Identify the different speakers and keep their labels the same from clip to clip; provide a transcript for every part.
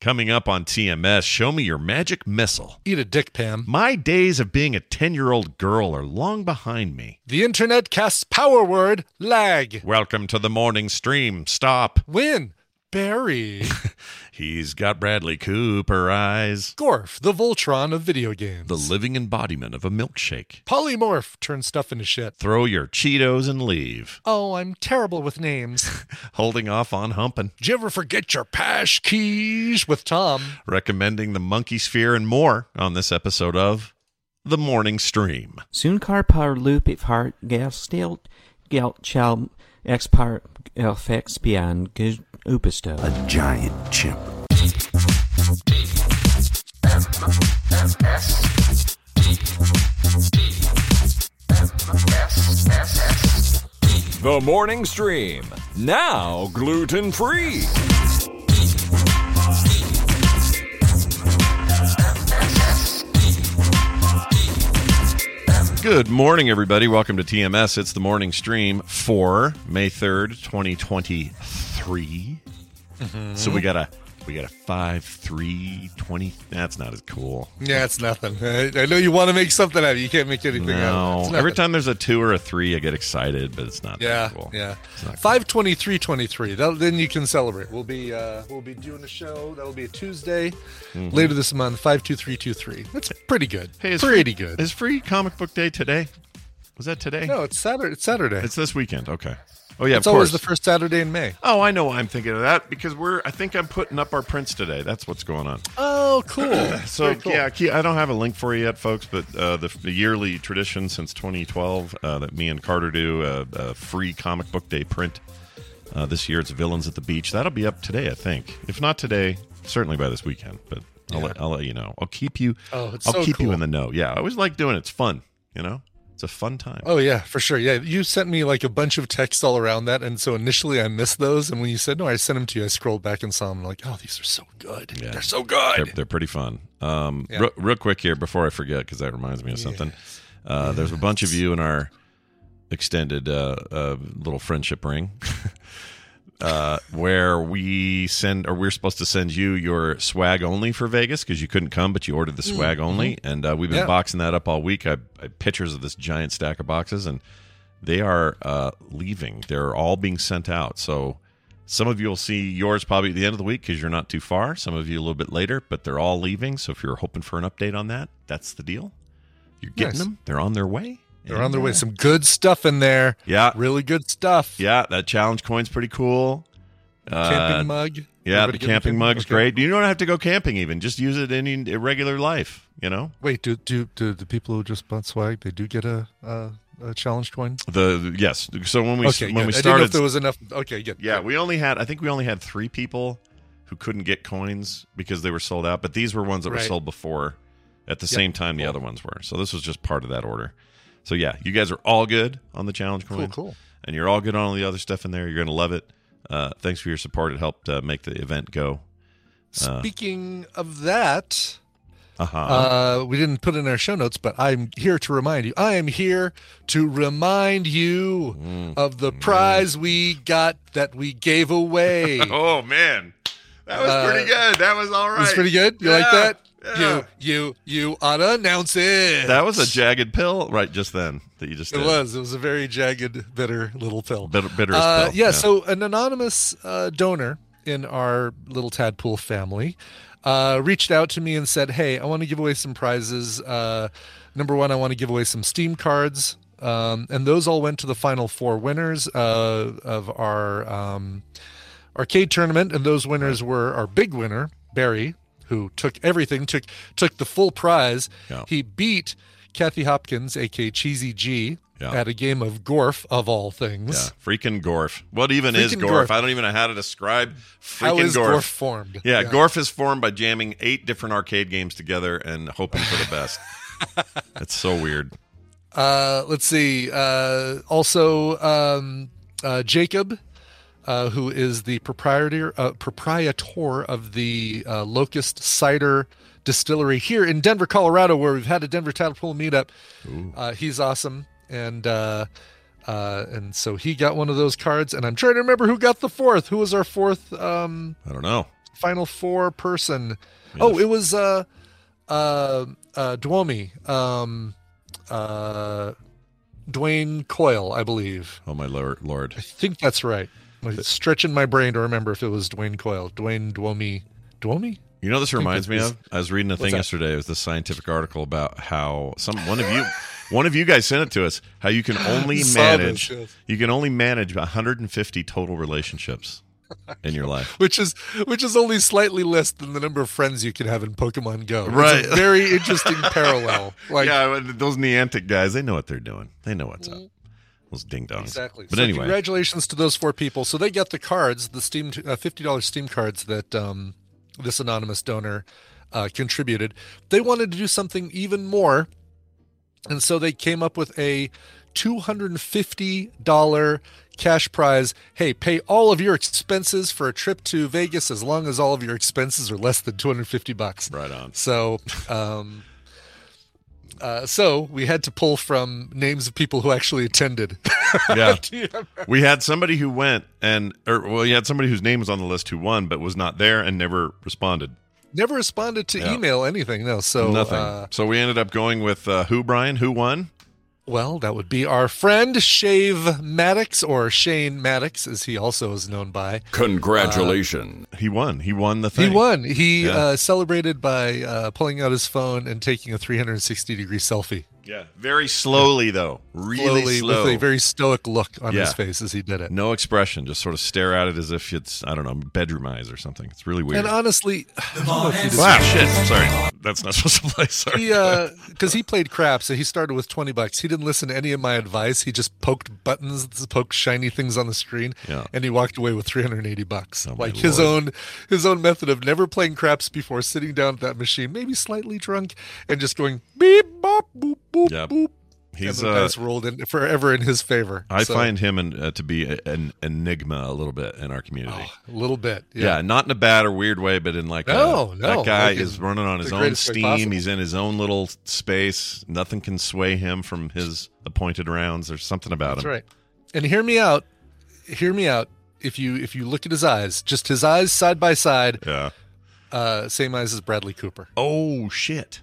Speaker 1: Coming up on TMS, show me your magic missile.
Speaker 2: Eat a dick, Pam.
Speaker 1: My days of being a 10 year old girl are long behind me.
Speaker 2: The internet casts power word lag.
Speaker 1: Welcome to the morning stream. Stop.
Speaker 2: Win. Barry.
Speaker 1: He's got Bradley Cooper eyes.
Speaker 2: Gorf, the Voltron of video games.
Speaker 1: The living embodiment of a milkshake.
Speaker 2: Polymorph turn stuff into shit.
Speaker 1: Throw your Cheetos and leave.
Speaker 2: Oh, I'm terrible with names.
Speaker 1: Holding off on humping.
Speaker 2: Did you ever forget your pass keys with Tom?
Speaker 1: Recommending the monkey sphere and more on this episode of The Morning Stream.
Speaker 3: Soon car power loop if heart gas still gelt shall expire effects beyond good upisto.
Speaker 4: A giant chimp.
Speaker 5: The morning stream. Now gluten free.
Speaker 1: Good morning, everybody. Welcome to TMS. It's the morning stream for May 3rd, 2023. Mm-hmm. So we got a we got a 5 3 20 that's not as cool.
Speaker 2: Yeah, it's nothing. I, know you want to make something out of it. You can't make anything out of it.
Speaker 1: No.
Speaker 2: It's
Speaker 1: Every time there's a 2 or a 3, I get excited, but it's not
Speaker 2: Yeah,
Speaker 1: that cool.
Speaker 2: yeah.
Speaker 1: It's not cool.
Speaker 2: Five twenty three twenty three. Then you can celebrate. We'll be uh, we'll be doing a show. That'll be a Tuesday later this month. Five two three two three. That's pretty good.
Speaker 1: Mm-hmm. Hey, is
Speaker 2: pretty
Speaker 1: free,
Speaker 2: good.
Speaker 1: Is free comic book day today? Was that today?
Speaker 2: no, it's Saturday. It's Saturday.
Speaker 1: It's this weekend. Okay. Oh yeah,
Speaker 2: it's
Speaker 1: of
Speaker 2: always the first Saturday in May.
Speaker 1: Oh, I know why I'm thinking of that because we're. I think I'm putting up our prints today. That's what's going on.
Speaker 2: Oh, cool.
Speaker 1: So
Speaker 2: cool.
Speaker 1: yeah, I don't have a link for you yet, folks. But uh, the, the yearly tradition since 2012 uh, that me and Carter do uh, a free comic book day print. Uh, this year it's Villains at the Beach. That'll be up today, I think. If not today, certainly by this weekend. But I'll,
Speaker 2: Yeah.
Speaker 1: let, I'll let you know. I'll keep you.
Speaker 2: Oh, it's
Speaker 1: I'll
Speaker 2: so
Speaker 1: keep you in the know. Yeah, I always like doing it. It's fun. You know, it's a fun time.
Speaker 2: Oh yeah, for sure. Yeah, you sent me like a bunch of texts all around that, and so initially I missed those, and when you said no, I sent them to you. I scrolled back and saw them. like, oh, these are so good.
Speaker 1: Yeah.
Speaker 2: They're so good.
Speaker 1: They're, they're pretty fun. Um,
Speaker 2: Yeah.
Speaker 1: real, real quick here before I forget, because that reminds me of something. Uh, There's a bunch of you in our extended uh, uh, little friendship ring. Uh, where we send, or we're supposed to send you your swag only for Vegas because you couldn't come, but you ordered the swag only, and uh, we've been
Speaker 2: Mm-hmm. Yeah.
Speaker 1: boxing that up all week. I, I pictures of this giant stack of boxes, and they are uh, leaving. They're all being sent out. So some of you will see yours probably at the end of the week because you're not too far. Some of you a little bit later, but they're all leaving. So if you're hoping for an update on that, that's the deal. You're getting
Speaker 2: Nice.
Speaker 1: them. They're on their way.
Speaker 2: They're on their way.
Speaker 1: Uh,
Speaker 2: Some good stuff in there.
Speaker 1: Yeah,
Speaker 2: Really good stuff.
Speaker 1: yeah. That challenge coin's pretty cool. Uh,
Speaker 2: Camping mug.
Speaker 1: Yeah,
Speaker 2: Everybody
Speaker 1: the
Speaker 2: get
Speaker 1: camping mug's
Speaker 2: Okay.
Speaker 1: great. You don't have to go camping even. Just use it in in regular life. You know
Speaker 2: Wait, do do do the people who just bought swag they do get a a, a challenge coin?
Speaker 1: the yes. So when we
Speaker 2: okay,
Speaker 1: when
Speaker 2: good.
Speaker 1: we
Speaker 2: I didn't know if there was enough. Okay, good.
Speaker 1: Yeah,
Speaker 2: good.
Speaker 1: we only had I think we only had three people who couldn't get coins because they were sold out, but these were ones that were sold before at the
Speaker 2: Yep.
Speaker 1: same time the
Speaker 2: Cool.
Speaker 1: other ones were. So this was just part of that order. So yeah, you guys are all good on the challenge coin.
Speaker 2: cool.
Speaker 1: And you're all good on all the other stuff in there. You're going to love it. Uh, thanks for your support. It helped uh, make the event go.
Speaker 2: Speaking of that,
Speaker 1: Uh-huh.
Speaker 2: uh, we didn't put in our show notes, but I'm here to remind you. I am here to remind you
Speaker 1: Mm.
Speaker 2: of the prize we got that we gave away.
Speaker 1: oh man. That was
Speaker 2: Uh,
Speaker 1: pretty good. That was all right.
Speaker 2: It's pretty good. You like
Speaker 1: Yeah.
Speaker 2: You, you, you ought to announce it.
Speaker 1: That was a jagged pill right just then that you just
Speaker 2: It was. It was a very jagged, bitter little pill.
Speaker 1: Bitter, bitterest
Speaker 2: Uh,
Speaker 1: pill.
Speaker 2: yeah, So an anonymous uh, donor in our little tadpole family uh, reached out to me and said, "Hey, I want to give away some prizes. Uh, number one, I want to give away some Steam cards." Um, and those all went to the final four winners uh, of our um, arcade tournament, and those winners were our big winner Barry, who took everything, took took the full prize.
Speaker 1: Yeah.
Speaker 2: He beat Kathy Hopkins, aka Cheesy G,
Speaker 1: Yeah.
Speaker 2: at a game of Gorf of all things.
Speaker 1: Yeah, freaking Gorf. What even is
Speaker 2: Freaking
Speaker 1: Gorf?
Speaker 2: Gorf.
Speaker 1: I don't even know how to describe freaking
Speaker 2: How is
Speaker 1: Gorf.
Speaker 2: Gorf formed?
Speaker 1: Yeah,
Speaker 2: Yeah.
Speaker 1: Gorf is formed by jamming eight different arcade games together and hoping for the best. That's so weird.
Speaker 2: Uh, let's see. Uh, also, um, uh, Jacob, uh, who is the proprietor uh, proprietor of the uh, Locust Cider Distillery here in Denver, Colorado, where we've had a Denver Tadpole meetup. Uh, he's awesome, and uh, uh, and so he got one of those cards. And I'm trying to remember who got the fourth. Who was our fourth um,
Speaker 1: I don't know.
Speaker 2: final four person? Oh, it was uh, uh, uh, Duomi. Um, uh, Dwayne Coyle, I believe.
Speaker 1: Oh my lord, Lord.
Speaker 2: I think that's right. I'm stretching my brain to remember if it was Dwayne Coyle. Dwayne Duomi. Duomi?
Speaker 1: You know, this reminds me of. I was reading a thing yesterday. It was this scientific article about how some one of you, one of you guys sent it to us. How you can only manage,
Speaker 2: this, yes.
Speaker 1: you can only manage 150 total relationships in your life.
Speaker 2: Which is which is only slightly less than the number of friends you can have in Pokemon Go. It's a
Speaker 1: Right.
Speaker 2: very interesting parallel. Like
Speaker 1: yeah, those Niantic guys, they know what they're doing. They know what's up. Mm. Those ding dongs.
Speaker 2: Exactly.
Speaker 1: But
Speaker 2: so
Speaker 1: anyway,
Speaker 2: congratulations to those four people. So they got the cards, the Steam uh, fifty dollars Steam cards that um, this anonymous donor uh, contributed. They wanted to do something even more, and so they came up with a two hundred and fifty dollar cash prize. Hey, pay all of your expenses for a trip to Vegas as long as all of your expenses are less than two hundred fifty bucks.
Speaker 1: right on.
Speaker 2: So, um, uh, so we had to pull from names of people who actually attended.
Speaker 1: Yeah.
Speaker 2: Do you remember?
Speaker 1: We had somebody who went and, or well, you had somebody whose name was on the list who won, but was not there and never responded.
Speaker 2: Never responded to
Speaker 1: Yeah.
Speaker 2: email anything. No, so
Speaker 1: Nothing.
Speaker 2: Uh,
Speaker 1: so we ended up going with uh, who, Brian? Who won?
Speaker 2: Well, that would be our friend Shave Maddox, or Shane Maddox, as he also is known by.
Speaker 5: Congratulations.
Speaker 1: He won. He won the thing.
Speaker 2: He won. He
Speaker 1: Yeah.
Speaker 2: uh, celebrated by uh, pulling out his phone and taking a 360 degree selfie.
Speaker 1: Yeah. Very slowly, though. Really
Speaker 2: Slowly,
Speaker 1: slow.
Speaker 2: with a very stoic look on
Speaker 1: Yeah.
Speaker 2: his face as he did it.
Speaker 1: no expression. Just sort of stare at it as if it's, I don't know, bedroom eyes or something. It's really weird.
Speaker 2: And honestly, I don't know if he
Speaker 1: wow, shit. Sorry. That's not supposed to play. Sorry.
Speaker 2: he uh because he played crap so he started with 20 bucks he didn't listen to any of my advice he just poked buttons poked shiny things on the screen
Speaker 1: Yeah.
Speaker 2: and he walked away with 380 bucks
Speaker 1: Oh,
Speaker 2: like his own his own method of never playing craps before sitting down at that machine maybe slightly drunk and just going beep bop boop boop
Speaker 1: Yeah.
Speaker 2: boop
Speaker 1: He's,
Speaker 2: and the
Speaker 1: uh,
Speaker 2: dice rolled in forever in his favor
Speaker 1: I
Speaker 2: So,
Speaker 1: find him an, uh, to be a, an enigma a little bit in our community.
Speaker 2: a little bit
Speaker 1: yeah.
Speaker 2: yeah,
Speaker 1: not in a bad or weird way, but in like
Speaker 2: No,
Speaker 1: a,
Speaker 2: no,
Speaker 1: that guy
Speaker 2: like
Speaker 1: is running on his own steam. He's in his own little space. Nothing can sway him from his appointed rounds. There's something about
Speaker 2: that's
Speaker 1: him.
Speaker 2: right and hear me out hear me out if you if you look at his eyes just his eyes side by side
Speaker 1: Yeah.
Speaker 2: uh same eyes as bradley cooper
Speaker 1: Oh shit!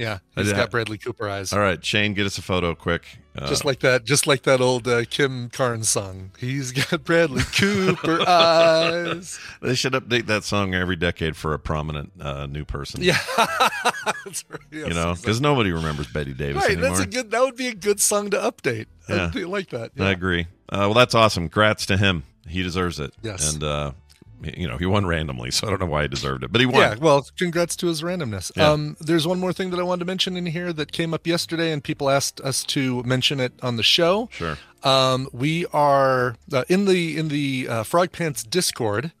Speaker 2: Yeah, he's got Bradley Cooper eyes.
Speaker 1: All right, Shane, get us a photo quick. Uh,
Speaker 2: Just like that, just like that old uh, Kim Carnes song. He's got Bradley Cooper eyes.
Speaker 1: they should update that song every decade for a prominent uh, new person.
Speaker 2: Yeah, that's right. Yes,
Speaker 1: you know,
Speaker 2: exactly.
Speaker 1: because nobody remembers Bette Davis
Speaker 2: right.
Speaker 1: anymore.
Speaker 2: That's a good. That would be a good song to update.
Speaker 1: Yeah.
Speaker 2: I like that.
Speaker 1: I agree. Uh, well, that's awesome. Congrats to him. He deserves it.
Speaker 2: Yes.
Speaker 1: And uh, you know, he won randomly, so I don't know why he deserved it, but he won.
Speaker 2: Yeah, well, congrats to his randomness.
Speaker 1: Yeah.
Speaker 2: Um, there's one more thing that I wanted to mention in here that came up yesterday, and people asked us to mention it on the show.
Speaker 1: Sure.
Speaker 2: Um, we are uh, in the in the uh, Frog Pants Discord.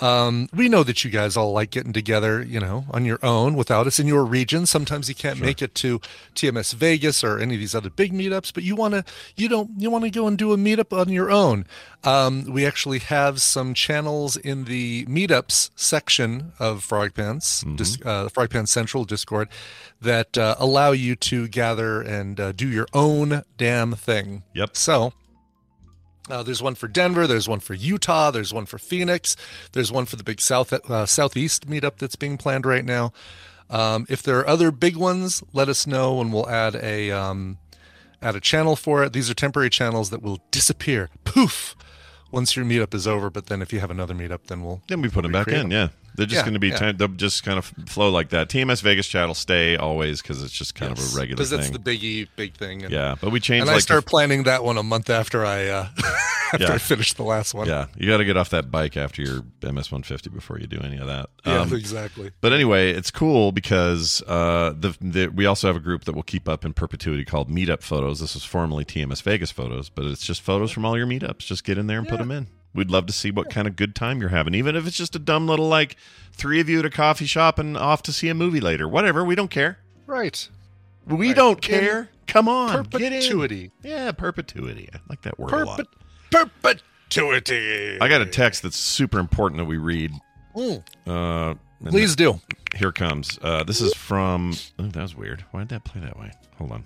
Speaker 2: Um, we know that you guys all like getting together, you know, on your own without us in your region. Sometimes you can't make it to TMS Vegas or any of these other big meetups, but you want to, you don't, you want to go and do a meetup on your own. Um, we actually have some channels in the meetups section of Frog Pants, dis, uh, Frog Pants Central Discord, that uh, allow you to gather and uh, do your own damn thing.
Speaker 1: Yep.
Speaker 2: So, uh, there's one for Denver. There's one for Utah. There's one for Phoenix. There's one for the big South uh, Southeast meetup that's being planned right now. Um, if there are other big ones, let us know and we'll add a um, add a channel for it. These are temporary channels that will disappear, poof, once your meetup is over. But then if you have another meetup, then we'll
Speaker 1: Then we put them back in. Yeah, they're just
Speaker 2: Yeah,
Speaker 1: going to be.
Speaker 2: yeah.
Speaker 1: They'll just kind of flow like that. TMS Vegas chat will stay always because it's just kind of a regular
Speaker 2: because that's the biggie big thing. And,
Speaker 1: yeah, but we changed
Speaker 2: and I
Speaker 1: like
Speaker 2: start
Speaker 1: the-
Speaker 2: planning that one a month after I uh, after
Speaker 1: Yeah.
Speaker 2: I finish the last one.
Speaker 1: yeah, you got to get off that bike after your MS 150 before you do any of that.
Speaker 2: Yeah,
Speaker 1: Um,
Speaker 2: exactly.
Speaker 1: But anyway, it's cool because uh, the, the we also have a group that will keep up in perpetuity called Meetup Photos. This was formerly TMS Vegas Photos, but it's just photos from all your meetups. Just get in there and put them in. We'd love to see what kind of good time you're having, even if it's just a dumb little like three of you at a coffee shop and off to see a movie later. Whatever, we don't care.
Speaker 2: Right.
Speaker 1: We
Speaker 2: Right.
Speaker 1: don't
Speaker 2: In
Speaker 1: care. Come on,
Speaker 2: Perpetuity.
Speaker 1: In. Yeah, perpetuity. I like that word a lot.
Speaker 2: Perpetuity.
Speaker 1: I got a text that's super important that we read.
Speaker 2: Mm.
Speaker 1: Uh,
Speaker 2: Please do.
Speaker 1: Here comes. Uh, this is from. Oh, that was weird. Why did that play that way? Hold on.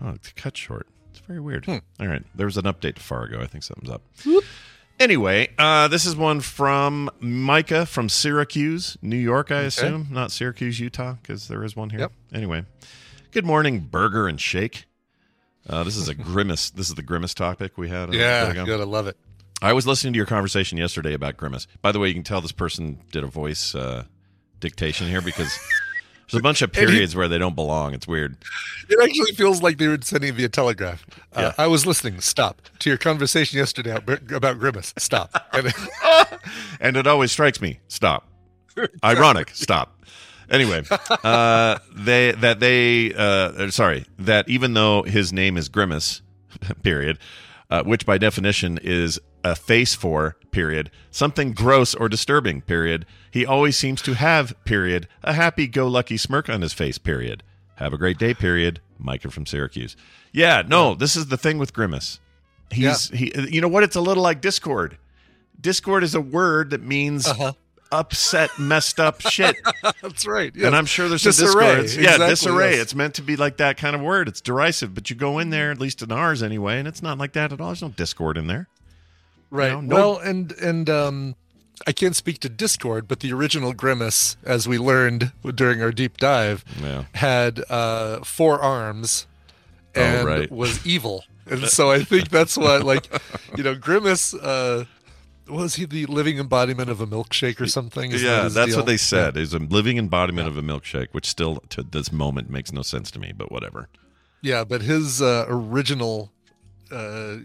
Speaker 1: Oh, it's cut short. Very weird.
Speaker 2: Hmm.
Speaker 1: All right. There was an update to Fargo. I think something's up. Anyway, uh, this is one from Micah from Syracuse, New York, I assume. Not Syracuse, Utah, because there is one here.
Speaker 2: Yep.
Speaker 1: Anyway, good morning, Burger and Shake. Uh, this is a grimace. This is the grimace topic we had.
Speaker 2: Yeah, good. I love it.
Speaker 1: I was listening to your conversation yesterday about Grimace. By the way, you can tell this person did a voice uh, dictation here because there's a bunch of
Speaker 2: And he-
Speaker 1: periods where they don't belong. It's weird.
Speaker 2: It actually feels like they were sending it via telegraph. Uh,
Speaker 1: Yeah.
Speaker 2: I was listening. Stop to your conversation yesterday about, about Grimace. Stop. And,
Speaker 1: And it always strikes me. Stop. Ironic. Stop. Anyway, uh, they that they uh, sorry that even though his name is Grimace, period, uh, which by definition is a face for period something gross or disturbing period he always seems to have period a happy-go-lucky smirk on his face period have a great day period micah from syracuse yeah no this is the thing with grimace he's he you know what it's a little like discord discord is a word that means
Speaker 2: Uh-huh.
Speaker 1: upset messed up shit
Speaker 2: that's right.
Speaker 1: and I'm sure there's some
Speaker 2: Disarray,
Speaker 1: discords. Yeah,
Speaker 2: exactly,
Speaker 1: disarray.
Speaker 2: yes.
Speaker 1: It's meant to be like that kind of word. It's derisive, but you go in there, at least in ours anyway, and it's not like that at all. There's no discord in there.
Speaker 2: Right.
Speaker 1: know, no-
Speaker 2: well, and and um, I can't speak to Discord, but the original Grimace, as we learned during our deep dive,
Speaker 1: Yeah.
Speaker 2: had uh, four arms
Speaker 1: Oh,
Speaker 2: and
Speaker 1: right.
Speaker 2: was evil. And so I think that's what, like, you know, Grimace. Uh, was he the living embodiment of a milkshake or something? Is that
Speaker 1: yeah,
Speaker 2: his
Speaker 1: that's
Speaker 2: deal?
Speaker 1: what they said. Is a living embodiment of a milkshake, which still to this moment makes no sense to me, but whatever.
Speaker 2: Yeah, but his uh, original uh,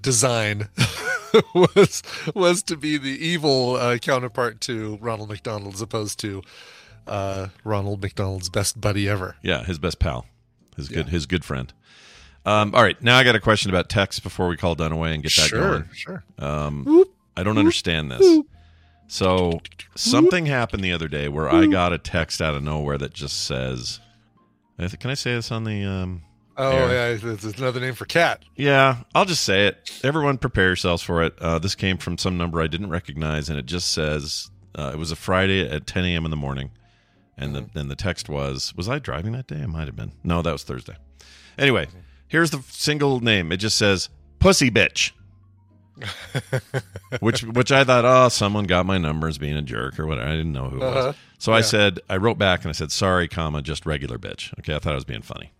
Speaker 2: design was was to be the evil uh, counterpart to Ronald McDonald, as opposed to uh, Ronald McDonald's best buddy ever.
Speaker 1: Yeah, his best pal, his good his good friend. Um, all right, now I got a question about text before we call Dunaway and get that
Speaker 2: Sure,
Speaker 1: going.
Speaker 2: sure.
Speaker 1: Um, I don't understand this. So something happened the other day where I got a text out of nowhere that just says, "Can I say this on the?" Um,
Speaker 2: Oh yeah, it's it's another name for cat.
Speaker 1: Yeah, I'll just say it. Everyone, prepare yourselves for it. Uh, this came from some number I didn't recognize, and it just says uh, it was a Friday at 10 a.m. in the morning, and the and the text was, "Was I driving that day? I might have been. No, that was Thursday. Anyway, here's the single name. It just says "Pussy Bitch," which which I thought, oh, someone got my numbers being a jerk or whatever. I didn't know who it
Speaker 2: Uh-huh.
Speaker 1: was, so I said, I wrote back and I said, "Sorry, comma, just regular bitch." Okay, I thought I was being funny.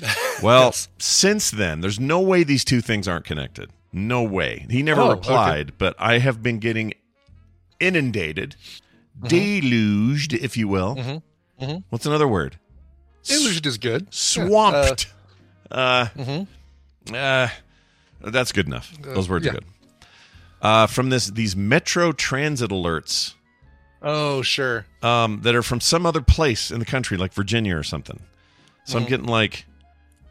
Speaker 1: Well, since then, there's no way these two things aren't connected. No way. He never
Speaker 2: Oh,
Speaker 1: replied, but I have been getting inundated, deluged, if you will.
Speaker 2: Mhm.
Speaker 1: What's another word?
Speaker 2: Illusion is good.
Speaker 1: Swamped. Uh,
Speaker 2: Mhm.
Speaker 1: uh, that's good enough. Those words
Speaker 2: yeah.
Speaker 1: are good. Uh, from this, these Metro Transit alerts
Speaker 2: Oh sure.
Speaker 1: um, that are from some other place in the country, like Virginia or something. So I'm mm. getting like,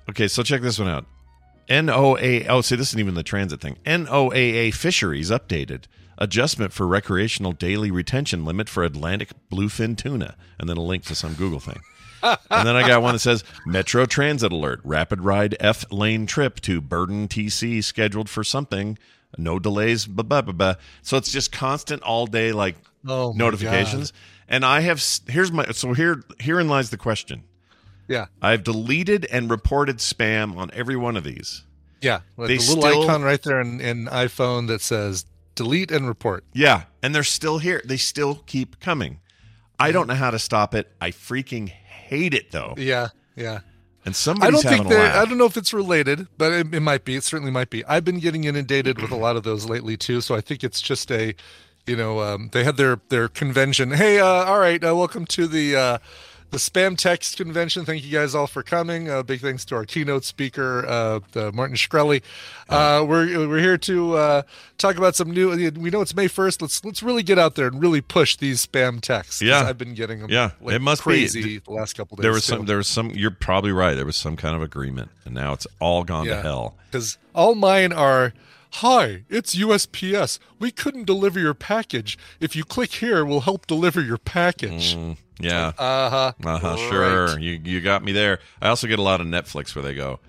Speaker 1: okay, so check this one out. NOAA, oh, see, this isn't even the transit thing. NOAA fisheries updated. Adjustment for recreational daily retention limit for Atlantic bluefin tuna. And then a link to some Google thing. and then I got one that says Metro Transit alert. Rapid ride F lane trip to Burien TC scheduled for something. No delays. Blah, blah, blah, blah. So it's just constant all day like
Speaker 2: Oh,
Speaker 1: notifications. And I have here's my so here herein lies the question.
Speaker 2: Yeah.
Speaker 1: I've deleted and reported spam on every one of these.
Speaker 2: Yeah. Like
Speaker 1: They
Speaker 2: the little
Speaker 1: still-
Speaker 2: icon right there in, in iPhone that says delete and report.
Speaker 1: Yeah, and they're still here. They still keep coming. I don't know how to stop it. I freaking hate it though.
Speaker 2: Yeah, yeah.
Speaker 1: And somebody's I
Speaker 2: don't think
Speaker 1: laugh.
Speaker 2: I don't know if it's related, but it, it might be. It certainly might be. I've been getting inundated with a lot of those lately too, so I think it's just a, you know, um, they had their their convention. Hey, uh, all right, uh, welcome to the uh, the spam text convention. Thank you guys all for coming. Uh, big thanks to our keynote speaker, uh, the Martin Shkreli. Uh, we're we're here to uh, talk about some new. We know it's May first. Let's let's really get out there and really push these spam texts.
Speaker 1: Yeah.
Speaker 2: I've been getting them.
Speaker 1: Yeah,
Speaker 2: like
Speaker 1: it must be.
Speaker 2: crazy the last couple days.
Speaker 1: there was
Speaker 2: too.
Speaker 1: some there was some you're probably right. There was some kind of agreement and now it's all gone to hell.
Speaker 2: Because all mine are, hi, it's USPS. We couldn't deliver your package. If you click here, we'll help deliver your package.
Speaker 1: Mm, yeah.
Speaker 2: Uh huh.
Speaker 1: Uh-huh, sure. You you got me there. I also get a lot of Netflix where they go,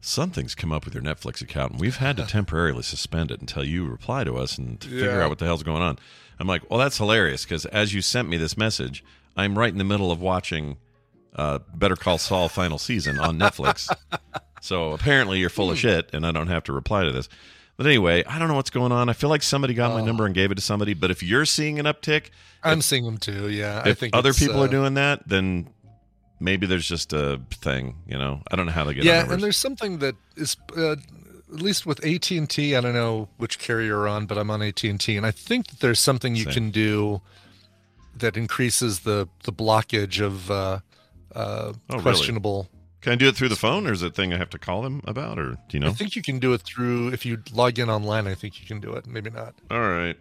Speaker 1: Something's come up with your Netflix account and we've had to temporarily suspend it until you reply to us and figure
Speaker 2: Yeah.
Speaker 1: out what the hell's going on. I'm like, well, that's hilarious because as you sent me this message, I'm right in the middle of watching uh, Better Call Saul final season on Netflix. so apparently you're full of shit and I don't have to reply to this. But anyway, I don't know what's going on. I feel like somebody got my number and gave it to somebody. But if you're seeing an uptick,
Speaker 2: I'm seeing them too. Yeah. I think
Speaker 1: other people
Speaker 2: uh,
Speaker 1: are doing that, then maybe there's just a thing. You know, I don't know how to get.
Speaker 2: Yeah, and there's something that is. Uh, at least with AT and T, I don't know which carrier you're on, but I'm on AT and T, and I think that there's something you
Speaker 1: Same.
Speaker 2: can do that increases the the blockage of uh, uh,
Speaker 1: Oh,
Speaker 2: questionable.
Speaker 1: Can I do it through the phone, or is it a thing I have to call them about, or do you know?
Speaker 2: I think you can do it through if you log in online. I think you can do it. Maybe not.
Speaker 1: All right,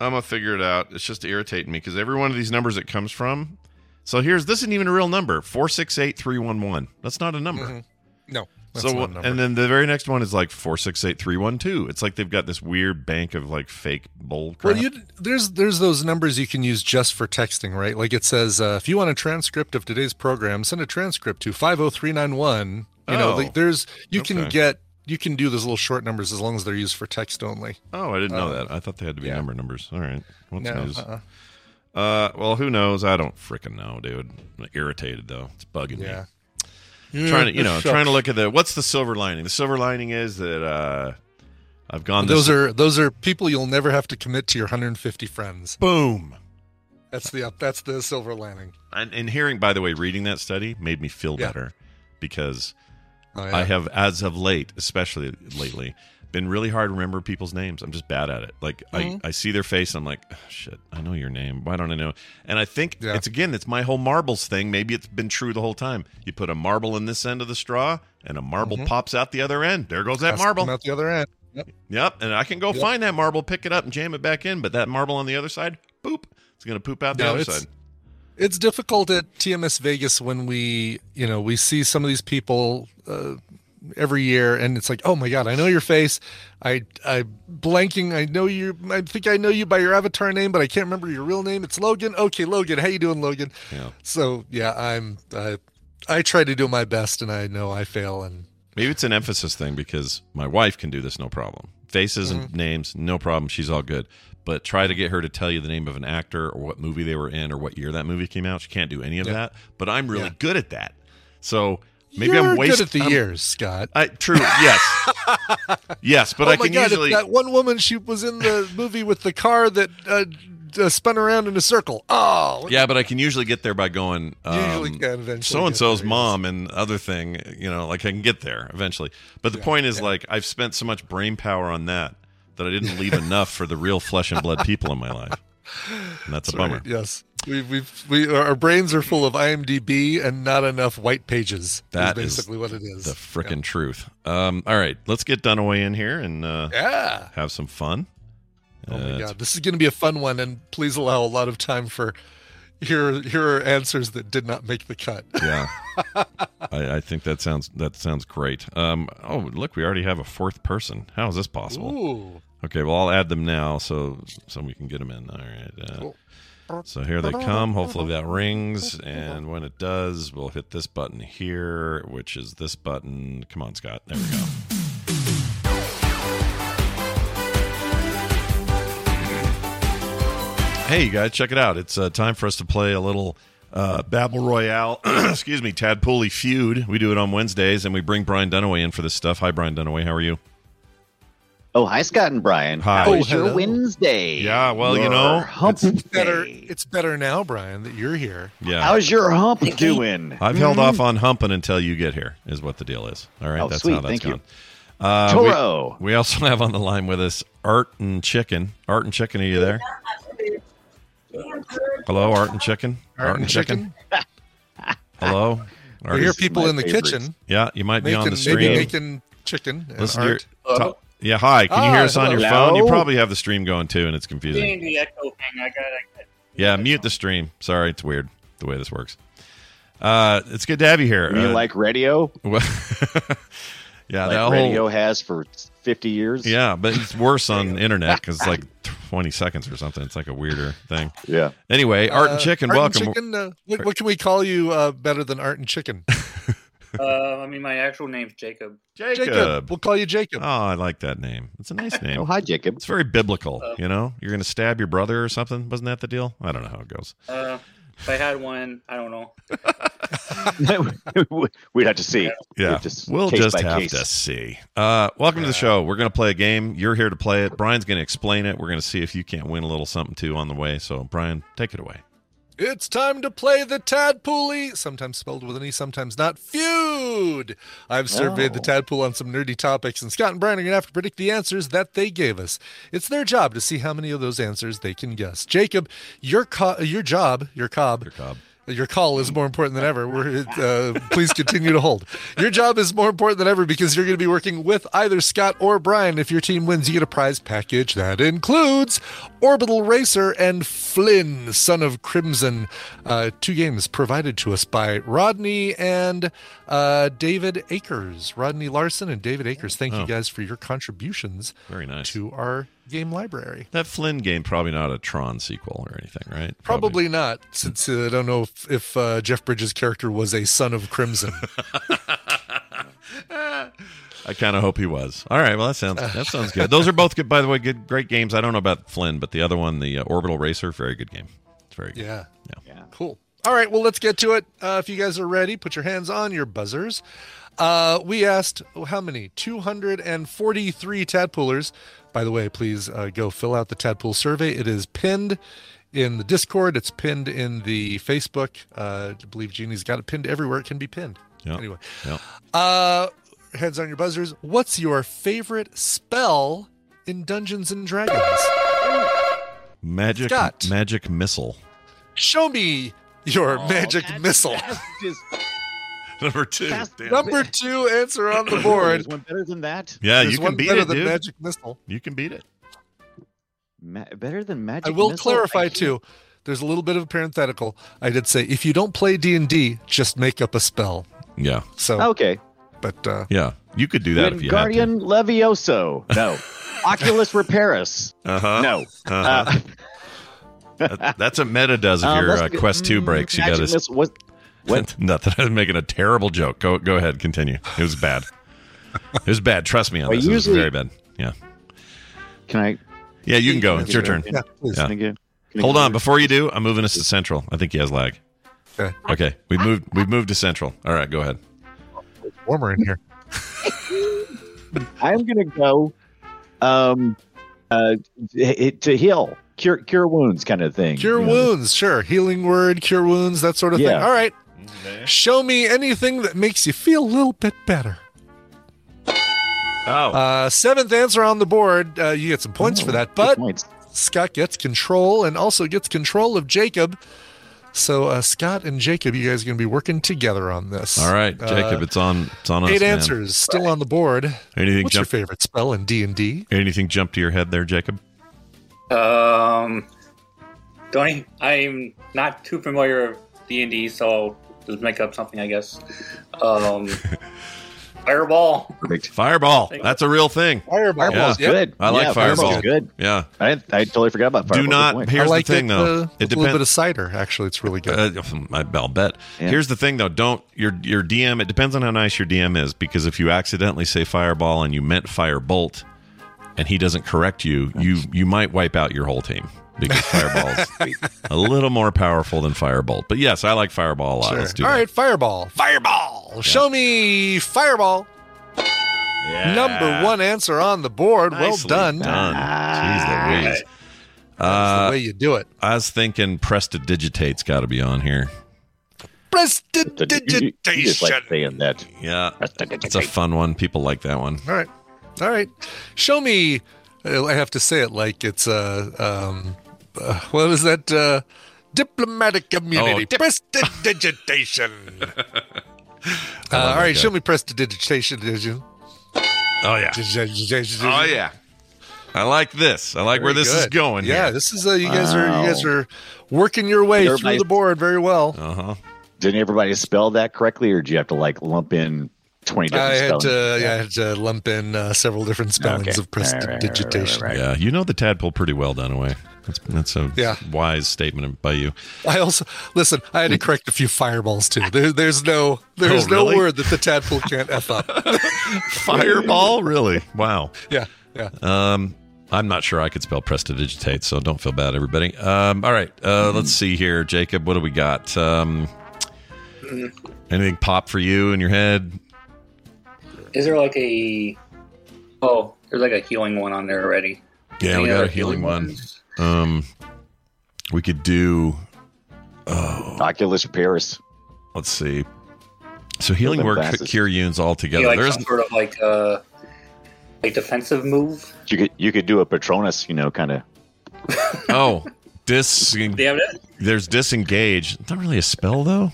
Speaker 1: I'm gonna figure it out. It's just irritating me because every one of these numbers it comes from. So here's this isn't even a real number. Four six eight three one one. That's not a number.
Speaker 2: Mhm. No. That's
Speaker 1: so
Speaker 2: not a number.
Speaker 1: and then the very next one is like four six eight three one two. It's like they've got this weird bank of like fake bull crap.
Speaker 2: Well, you there's there's those numbers you can use just for texting, right? Like it says, uh, if you want a transcript of today's program, send a transcript to five zero three nine one. You know,
Speaker 1: Oh,
Speaker 2: like there's you can get you can do those little short numbers as long as they're used for text only.
Speaker 1: oh, I didn't know
Speaker 2: uh,
Speaker 1: that. I thought they had to be
Speaker 2: yeah.
Speaker 1: number numbers. All right, what's
Speaker 2: No,
Speaker 1: news?
Speaker 2: uh-uh.
Speaker 1: Uh, well, who knows? I don't freaking know, dude. I'm irritated though. It's bugging me.
Speaker 2: Yeah.
Speaker 1: trying to you know
Speaker 2: Shucks.
Speaker 1: trying to look at the what's the silver lining the silver lining is that uh i've gone
Speaker 2: Those
Speaker 1: this,
Speaker 2: are those are people you'll never have to commit to your 150 friends.
Speaker 1: boom
Speaker 2: That's the that's the silver lining.
Speaker 1: and, and hearing by the way reading that study made me feel
Speaker 2: Yeah.
Speaker 1: better because
Speaker 2: Oh, yeah.
Speaker 1: i have as of late especially lately been really hard to remember people's names i'm just bad at it like
Speaker 2: Mhm.
Speaker 1: I, I see their face i'm like "Oh, shit i know your name why don't i know and i think
Speaker 2: Yeah.
Speaker 1: it's again it's my whole marbles thing maybe it's been true the whole time you put a marble in this end of the straw and a marble
Speaker 2: Mhm.
Speaker 1: pops out the other end there goes that
Speaker 2: Has
Speaker 1: marble
Speaker 2: come out the other end. Yep.
Speaker 1: Yep, and I can go
Speaker 2: Yep.
Speaker 1: find that marble, pick it up, and jam it back in. But that marble on the other side, boop, it's going to poop out the
Speaker 2: No,
Speaker 1: other side.
Speaker 2: It's difficult at TMS Vegas when we, you know, we see some of these people uh, every year, and it's like, oh my god, I know your face. I I blanking. I know you. I think I know you by your avatar name, but I can't remember your real name. It's Logan. Okay, Logan. How you doing, Logan?
Speaker 1: Yeah.
Speaker 2: So yeah, I'm. I I try to do my best, and I know I fail. And
Speaker 1: Maybe it's an emphasis thing because my wife can do this no problem. Faces
Speaker 2: Mm-hmm.
Speaker 1: and names, no problem. She's all good. But try to get her to tell you the name of an actor or what movie they were in or what year that movie came out. She can't do any of
Speaker 2: Yeah.
Speaker 1: that. But I'm really
Speaker 2: Yeah.
Speaker 1: good at that. So maybe
Speaker 2: You're
Speaker 1: I'm wasting
Speaker 2: good at the
Speaker 1: I'm-
Speaker 2: years, Scott.
Speaker 1: I, true. Yes. yes, but
Speaker 2: oh
Speaker 1: I
Speaker 2: my
Speaker 1: can
Speaker 2: god!
Speaker 1: usually.
Speaker 2: that one woman, she was in the movie with the car that uh, uh, spun around in a circle. Oh,
Speaker 1: Yeah, but I can usually get there by going. Um,
Speaker 2: Usually can eventually
Speaker 1: So and so's
Speaker 2: yes.
Speaker 1: mom and other thing, you know, like I can get there eventually. But the point is, like, I've spent so much brain power on that that I didn't leave enough for the real flesh and blood people in my life, and that's a bummer.
Speaker 2: Right, Yes, we we've we our brains are full of IMDb and not enough white pages.
Speaker 1: That
Speaker 2: is
Speaker 1: is
Speaker 2: basically what it is.
Speaker 1: The frickin' truth. Um, all right, let's get Dunaway in here and uh,
Speaker 2: yeah.
Speaker 1: have some fun.
Speaker 2: Oh my
Speaker 1: Uh,
Speaker 2: god, this is going to be a fun one, and please allow a lot of time for here. Here are answers that did not make the cut.
Speaker 1: Yeah, I, I think that sounds that sounds great. Um, oh, look, we already have a fourth person. How is this possible?
Speaker 2: Ooh,
Speaker 1: Okay, well, I'll add them now so so we can get them in. All right. Uh,
Speaker 2: Cool.
Speaker 1: So here they come. Hopefully that rings, and when it does, we'll hit this button here, which is this button. Come on, Scott. There we go. Hey, you guys, check it out. It's uh, time for us to play a little uh, Battle Royale. excuse me, Tadpooley feud. We do it on Wednesdays, and we bring Brian Dunaway in for this stuff. Hi, Brian Dunaway. How are you?
Speaker 4: Oh, hi, Scott and Brian.
Speaker 1: Hi.
Speaker 4: How
Speaker 2: Oh,
Speaker 4: was your. Wednesday?
Speaker 1: Yeah, well, you know,
Speaker 4: hump
Speaker 2: It's better.
Speaker 4: day.
Speaker 2: It's better now, Brian, that you're here.
Speaker 1: Yeah.
Speaker 4: How's your hump doing?
Speaker 1: I've held off on humping until you get here, is what the deal is. All right,
Speaker 4: Oh,
Speaker 1: that's
Speaker 4: sweet.
Speaker 1: how that's
Speaker 4: Thank you.
Speaker 1: gone. Uh, we-
Speaker 4: Toro.
Speaker 1: We, also have on the line with us Art and Chicken. Art and Chicken, are you there? Hello, Art and Chicken.
Speaker 2: Art and chicken.
Speaker 1: Hello.
Speaker 2: We
Speaker 1: Art
Speaker 2: hear people in the
Speaker 4: favorites.
Speaker 2: kitchen
Speaker 1: yeah, you might be on the
Speaker 2: maybe
Speaker 1: stream.
Speaker 2: making chicken and
Speaker 1: Listen to your,
Speaker 2: art.
Speaker 1: ta- yeah, hi. Can you
Speaker 2: Ah,
Speaker 1: hear us on your
Speaker 4: hello.
Speaker 1: phone? You probably have the stream going too, and it's confusing.
Speaker 6: The echo thing. I got it.
Speaker 1: Yeah, mute the stream. Sorry, it's weird the way this works. Uh, it's good to have you here.
Speaker 4: You
Speaker 1: Uh,
Speaker 4: like radio?
Speaker 1: well- yeah,
Speaker 4: Like
Speaker 1: that whole
Speaker 4: radio has for 50 years?
Speaker 1: Yeah, but it's worse on internet because it's like 20 seconds or something. It's like a weirder thing.
Speaker 4: Yeah.
Speaker 1: Anyway, Art and
Speaker 2: Uh,
Speaker 1: Chicken,
Speaker 2: Art and
Speaker 1: welcome.
Speaker 2: Chicken, uh, what, what can we call you uh, better than Art and Chicken?
Speaker 6: Uh, I mean, my actual name's Jacob.
Speaker 1: Jacob.
Speaker 2: We'll call you Jacob.
Speaker 1: Oh, I like that name. It's a nice name.
Speaker 4: Oh, hi, Jacob.
Speaker 1: It's very biblical,
Speaker 6: Uh,
Speaker 1: you know? You're going to stab your brother or something? Wasn't that the deal? I don't know how it goes.
Speaker 6: Uh, if I had one, I don't know.
Speaker 4: We'd have to see.
Speaker 1: Yeah,
Speaker 4: We'd just
Speaker 1: we'll just have
Speaker 4: case.
Speaker 1: to see. Uh, welcome to the show. We're going to play a game. You're here to play it. Brian's going to explain it. We're going to see if you can't win a little something too on the way. So, Brian, take it away.
Speaker 2: It's time to play the Tadpooly, sometimes spelled with an E, sometimes not. Feud! I've surveyed the
Speaker 4: Oh.
Speaker 2: Tadpool on some nerdy topics, and Scott and Brian are going to have to predict the answers that they gave us. It's their job to see how many of those answers they can guess. Jacob, your co- your job, your cob,
Speaker 1: Your cob.
Speaker 2: Your call is more important than ever. We're, uh, please continue to hold. Your job is more important than ever because you're going to be working with either Scott or Brian. If your team wins, you get a prize package that includes Orbital Racer and Flynn, Son of Crimson. Uh, two games provided to us by Rodney and uh, David Akers. Rodney Larson and David Akers. Thank
Speaker 1: Oh.
Speaker 2: you guys for your contributions
Speaker 1: Very nice.
Speaker 2: to our game library.
Speaker 1: That Flynn game, probably not a Tron sequel or anything, right?
Speaker 2: Probably not, since uh, I don't know if, if uh, Jeff Bridges' character was a son of Crimson.
Speaker 1: I kind of hope he was. All right, well that sounds that sounds good. Those are both good, by the way. Good, great games. I don't know about Flynn, but the other one, the uh, Orbital Racer, very good game. It's very good.
Speaker 2: yeah.
Speaker 1: Yeah.
Speaker 2: Cool. All right, well, let's get to it. Uh, if you guys are ready, put your hands on your buzzers. Uh, we asked oh, how many? 243 tadpoolers. By the way, please uh, go fill out the tadpool survey. It is pinned in the Discord. It's pinned in the Facebook. Uh, I believe Jeannie's got it pinned everywhere. It can be pinned.
Speaker 1: Yeah.
Speaker 2: Anyway,
Speaker 1: Yeah.
Speaker 2: uh, heads on your buzzers. What's your favorite spell in Dungeons and Dragons?
Speaker 1: Magic
Speaker 2: Scott.
Speaker 1: magic missile.
Speaker 2: Show me your magic missile.
Speaker 4: Just
Speaker 1: Number two. Damn.
Speaker 2: Number two answer on the board.
Speaker 4: There's one better than that.
Speaker 1: Yeah,
Speaker 2: There's
Speaker 1: you
Speaker 2: one
Speaker 1: can beat
Speaker 2: better
Speaker 1: it,
Speaker 2: than
Speaker 1: dude.
Speaker 2: magic missile.
Speaker 1: You can beat it.
Speaker 4: Ma- better than magic.
Speaker 2: I will
Speaker 4: Missile?
Speaker 2: clarify
Speaker 4: I
Speaker 2: too. There's a little bit of a parenthetical. I did say if you don't play D and D, just make up a spell.
Speaker 1: Yeah.
Speaker 2: So,
Speaker 4: Okay.
Speaker 2: but uh,
Speaker 1: Yeah. You could do that if you
Speaker 4: Guardian Levioso. No. Oculus Reparis.
Speaker 1: Uh-huh.
Speaker 4: No.
Speaker 1: Uh-huh.
Speaker 4: Uh,
Speaker 1: That- That's what Meta does if
Speaker 4: um,
Speaker 1: your uh, Quest 2
Speaker 4: mm,
Speaker 1: breaks. You got to.
Speaker 4: missile- what? What?
Speaker 1: Nothing. I was making a terrible joke. Go go ahead. Continue. It was bad. It was bad. Trust me on
Speaker 4: Well,
Speaker 1: this. It was very bad. Yeah.
Speaker 4: Can I?
Speaker 1: Yeah, you can go. It's your turn.
Speaker 2: yeah, please.
Speaker 1: Yeah.
Speaker 4: Can I get,
Speaker 1: Hold on. Before you do, I'm moving us to Central. I think he has lag.
Speaker 2: Okay.
Speaker 1: Okay. We've moved we've moved to Central. All right, go ahead.
Speaker 2: warmer in here.
Speaker 4: I'm gonna go. Um. Uh. To heal, cure, cure wounds, kind of thing.
Speaker 2: Cure
Speaker 4: You know,
Speaker 2: wounds, sure. Healing word, cure wounds, that sort of thing. All right. Show me anything that makes you feel a little bit better.
Speaker 1: Oh.
Speaker 2: Uh, seventh answer on the board. Uh, you get some points
Speaker 4: Oh,
Speaker 2: for that, but. Scott gets control and also gets control of Jacob. So uh, Scott and Jacob, you guys are going to be working together on this.
Speaker 1: All right, Jacob,
Speaker 2: Uh,
Speaker 1: it's on it's on us.
Speaker 2: eight
Speaker 1: man.
Speaker 2: answers still on the board.
Speaker 1: Anything
Speaker 2: What's your favorite spell in D and D?
Speaker 1: anything jump to your head there, Jacob?
Speaker 6: Um, don't I'm not too familiar with D and D, so just make up something, I guess. Um, fireball.
Speaker 4: Perfect.
Speaker 1: Fireball. That's a real thing.
Speaker 2: Fireball.
Speaker 4: Fireball's
Speaker 1: Yeah.
Speaker 4: good.
Speaker 1: I like
Speaker 4: yeah,
Speaker 1: Fireball.
Speaker 4: Fireball's good.
Speaker 1: Yeah.
Speaker 4: I, I totally forgot about Fireball.
Speaker 1: Do not here's
Speaker 2: I like
Speaker 1: the thing
Speaker 2: it,
Speaker 1: though.
Speaker 2: uh,
Speaker 1: it
Speaker 2: with a little
Speaker 1: depends
Speaker 2: bit of cider. Actually, it's really good.
Speaker 1: Uh, I, I'll bet.
Speaker 4: Yeah.
Speaker 1: Here's the thing, though. Don't your your DM. It depends on how nice your DM is, because if you accidentally say fireball and you meant firebolt, and he doesn't correct you, you you might wipe out your whole team because fireball is a little more powerful than firebolt. But yes, I like fireball a lot.
Speaker 2: Sure.
Speaker 1: Let's do
Speaker 2: All
Speaker 1: that.
Speaker 2: right, fireball. Fireball. Show me fireball.
Speaker 1: Yeah.
Speaker 2: Number one answer on the board.
Speaker 1: Nicely
Speaker 2: well done.
Speaker 1: done. Jeez Louise.
Speaker 2: That's
Speaker 1: Uh,
Speaker 2: the way you do it.
Speaker 1: I was thinking Prestidigitate's got to be on here.
Speaker 4: You just like
Speaker 2: Prestidigitation.
Speaker 4: saying that.
Speaker 1: Yeah, it's a fun one. People like that one.
Speaker 2: All right. All right. Show me. uh, I have to say it like it's a. Um, uh, what was that? Uh, diplomatic immunity.
Speaker 1: dip-
Speaker 2: prestidigitation. uh, all right.
Speaker 1: that
Speaker 2: Show
Speaker 1: guy.
Speaker 2: me prestidigitation.
Speaker 1: Oh yeah. Oh yeah. I like this. I like where
Speaker 2: Very
Speaker 1: this is going.
Speaker 2: Yeah, this is uh, you guys are you guys are working your way through the board very well.
Speaker 1: Uh huh.
Speaker 4: Didn't everybody spell that correctly, or do you have to like lump in twenty different
Speaker 2: I had
Speaker 4: spellings?
Speaker 2: to yeah, I had to lump in uh, several different spellings
Speaker 4: Okay.
Speaker 2: of
Speaker 4: All right, right, right, right,
Speaker 2: prestidigitation.
Speaker 4: right.
Speaker 1: Yeah, you know the tadpole pretty well, Dunaway. That's that's a
Speaker 2: Yeah.
Speaker 1: wise statement by you.
Speaker 2: I also listen. I had to correct a few fireballs too. There, there's no there's
Speaker 1: Oh, really?
Speaker 2: no word that the tadpole can't f up.
Speaker 1: Fireball, really? Wow.
Speaker 2: yeah, yeah.
Speaker 1: Um, I'm not sure I could spell prestidigitate, so don't feel bad, everybody. Um, all right, uh, let's see here, Jacob. What do we got? Um, anything pop for you in your head?
Speaker 6: Is there like a? Oh, there's like a healing one on there already.
Speaker 1: Yeah,
Speaker 6: Any
Speaker 1: we got
Speaker 6: other
Speaker 1: a healing one.
Speaker 6: ones?
Speaker 1: Um, we could do.
Speaker 4: Oculus Paris.
Speaker 1: Let's see. So healing
Speaker 4: them
Speaker 1: work
Speaker 4: fast
Speaker 1: could
Speaker 4: as-
Speaker 1: cure wounds altogether.
Speaker 6: Yeah, like
Speaker 1: There's
Speaker 6: sort of like uh, like defensive move.
Speaker 4: You could you could do a Patronus, you know, kind of.
Speaker 1: oh dis.
Speaker 6: Do you have that?
Speaker 1: There's disengage. Not really a spell though.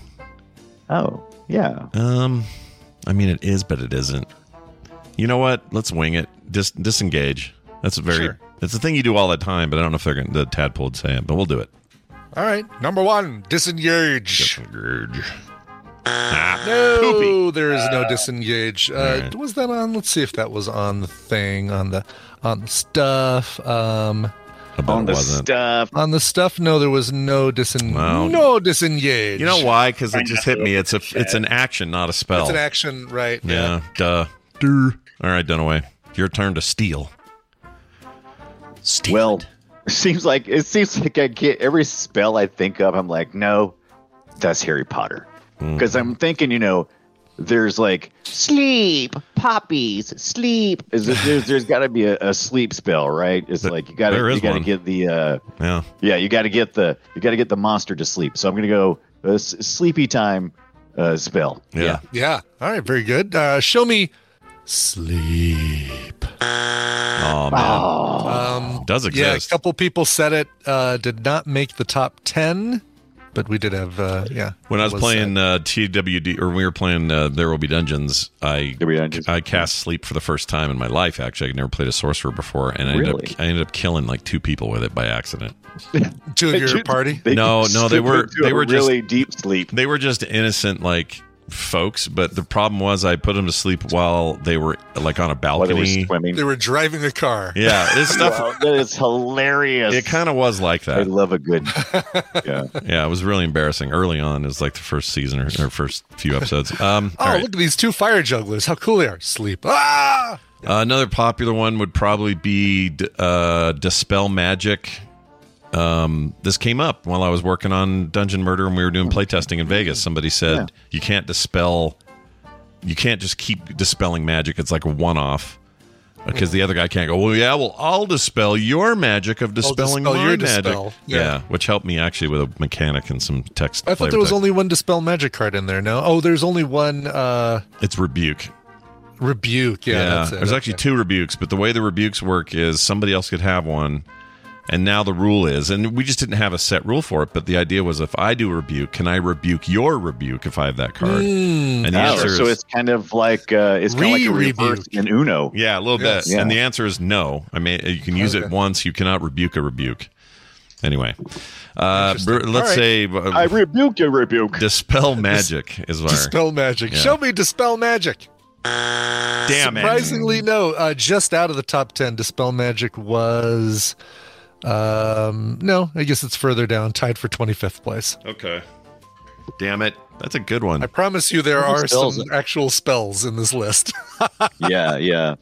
Speaker 4: Oh yeah.
Speaker 1: Um, I mean it is, but it isn't. You know what? Let's wing it. Dis- disengage. That's a very.
Speaker 2: Sure.
Speaker 1: It's a thing you do all the time, but I don't know if they're going the tadpole would say it. But we'll do it.
Speaker 2: All right. Number one, disengage.
Speaker 1: Disengage.
Speaker 2: No, there is no disengage. Uh,
Speaker 1: right.
Speaker 2: Was that on? Let's see if that was on the thing on the on the stuff. Um,
Speaker 4: On the
Speaker 1: wasn't.
Speaker 4: stuff.
Speaker 2: on the stuff, no, there was no disen
Speaker 1: Wow.
Speaker 2: no disengage.
Speaker 1: You know why? Because it just hit me. It's a it's an action, not a spell.
Speaker 2: It's an action, right?
Speaker 1: Yeah. Duh. All right, Dunaway. Your turn to steal. Steal.
Speaker 4: Well,
Speaker 1: it.
Speaker 4: it seems like it seems like I get every spell I think of. I'm like, no, that's Harry Potter,
Speaker 1: Hmm.
Speaker 4: because I'm thinking, you know, there's like sleep, poppies, sleep. Is it, there's there's got to be a, a sleep spell, right? It's
Speaker 1: Th-
Speaker 4: like you got to you got to get the uh,
Speaker 1: yeah.
Speaker 4: yeah, you got to get the you got to get the monster to sleep. So I'm gonna go uh, s- sleepy time uh, spell.
Speaker 1: Yeah.
Speaker 2: Yeah. All right. Very good. Uh, show me sleep.
Speaker 1: Oh man.
Speaker 2: Um,
Speaker 1: Does exist.
Speaker 2: yeah, a couple people said it. Uh, did not make the top ten, but we did have. Uh, yeah.
Speaker 1: When I was,
Speaker 2: it
Speaker 1: playing uh, TWD, or when we were playing uh, There Will Be Dungeons, I
Speaker 4: There we are. Just-
Speaker 1: I cast sleep for the first time in my life. Actually, I'd never played a sorcerer before, and I ended up I ended up killing like two people with it by accident.
Speaker 2: two of your party.
Speaker 4: They
Speaker 1: No, no, they were- they
Speaker 4: a
Speaker 1: were just-
Speaker 4: really deep sleep.
Speaker 1: They were just innocent, like folks. But the problem was, I put them to sleep while they were like on a
Speaker 4: While they were
Speaker 1: balcony.
Speaker 4: swimming.
Speaker 2: They were driving a car.
Speaker 1: Yeah, this stuff.
Speaker 4: Wow, that is hilarious.
Speaker 1: It kind of was like that.
Speaker 4: I love a good. Yeah.
Speaker 1: Yeah, it was really embarrassing early on. It was like the first season or, or first few episodes. Um,
Speaker 2: Oh,
Speaker 1: all right.
Speaker 2: look at these two fire jugglers. How cool they are. Sleep. Ah!
Speaker 1: Uh, another popular one would probably be uh, Dispel Magic. Um, this came up while I was working on Dungeon Murder and we were doing playtesting in Vegas. Somebody said
Speaker 4: Yeah.
Speaker 1: you can't dispel, you can't just keep dispelling magic. It's like a one off. Because the other guy can't go, well, yeah, well, I'll dispel your magic of dispelling
Speaker 2: dispel your
Speaker 1: magic.
Speaker 2: dispel.
Speaker 1: Yeah.
Speaker 2: Yeah.
Speaker 1: which helped me actually with a mechanic and some text.
Speaker 2: I thought there was
Speaker 1: text.
Speaker 2: only one dispel magic card in there. No. Oh, there's only one uh,
Speaker 1: It's rebuke.
Speaker 2: rebuke. Yeah, it.
Speaker 1: there's actually two rebukes, but the way the rebukes work is somebody else could have one, and now the rule is, and we just didn't have a set rule for it, but the idea was if I do a rebuke, can I rebuke your rebuke if I have that card?
Speaker 2: Mm,
Speaker 1: and the
Speaker 4: Oh,
Speaker 1: answer
Speaker 4: so
Speaker 1: is
Speaker 4: it's kind of like uh, it's kind of like a
Speaker 2: Re-rebuke.
Speaker 4: reverse in Uno.
Speaker 1: yeah, a little
Speaker 2: Yes.
Speaker 1: bit.
Speaker 4: Yeah.
Speaker 1: And the answer is no. I mean, you can use it once, you cannot rebuke a rebuke. Anyway, uh, br- let's
Speaker 2: All
Speaker 1: say
Speaker 4: I
Speaker 1: uh,
Speaker 4: rebuke your rebuke.
Speaker 1: dispel magic is our
Speaker 2: dispel magic.
Speaker 1: Yeah.
Speaker 2: Show me dispel magic.
Speaker 1: damn it.
Speaker 2: Surprisingly, no. Uh, just out of the top ten, dispel magic was. Um, no, I guess it's further down, tied for twenty fifth place.
Speaker 1: Okay, damn it. That's a good one.
Speaker 2: I promise you, there are
Speaker 4: spells?
Speaker 2: some actual spells in this list.
Speaker 4: yeah, yeah.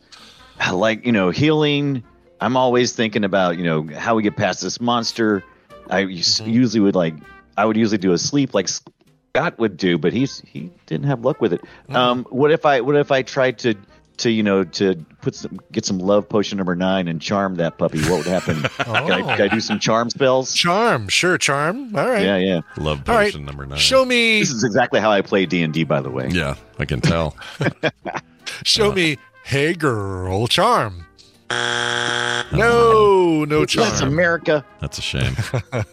Speaker 4: Like you know, healing. I'm always thinking about you know how we get past this monster. I
Speaker 2: Mm-hmm.
Speaker 4: usually would like I would usually do a sleep like Scott would do, but he's he didn't have luck with it.
Speaker 2: Mm-hmm.
Speaker 4: Um, what if I what if I tried to to you know to put some get some love potion number nine and charm that puppy, what would happen? can, I, can I do some charm spells?
Speaker 2: Charm, sure, charm. All right.
Speaker 4: Yeah, yeah.
Speaker 1: Love
Speaker 2: All right.
Speaker 1: potion number nine.
Speaker 2: Show me,
Speaker 4: This is exactly how I play D and D, by the way.
Speaker 1: yeah, I can tell.
Speaker 2: show me. Hey, girl, charm. No, no
Speaker 4: That's
Speaker 2: charm.
Speaker 4: America.
Speaker 1: That's a shame.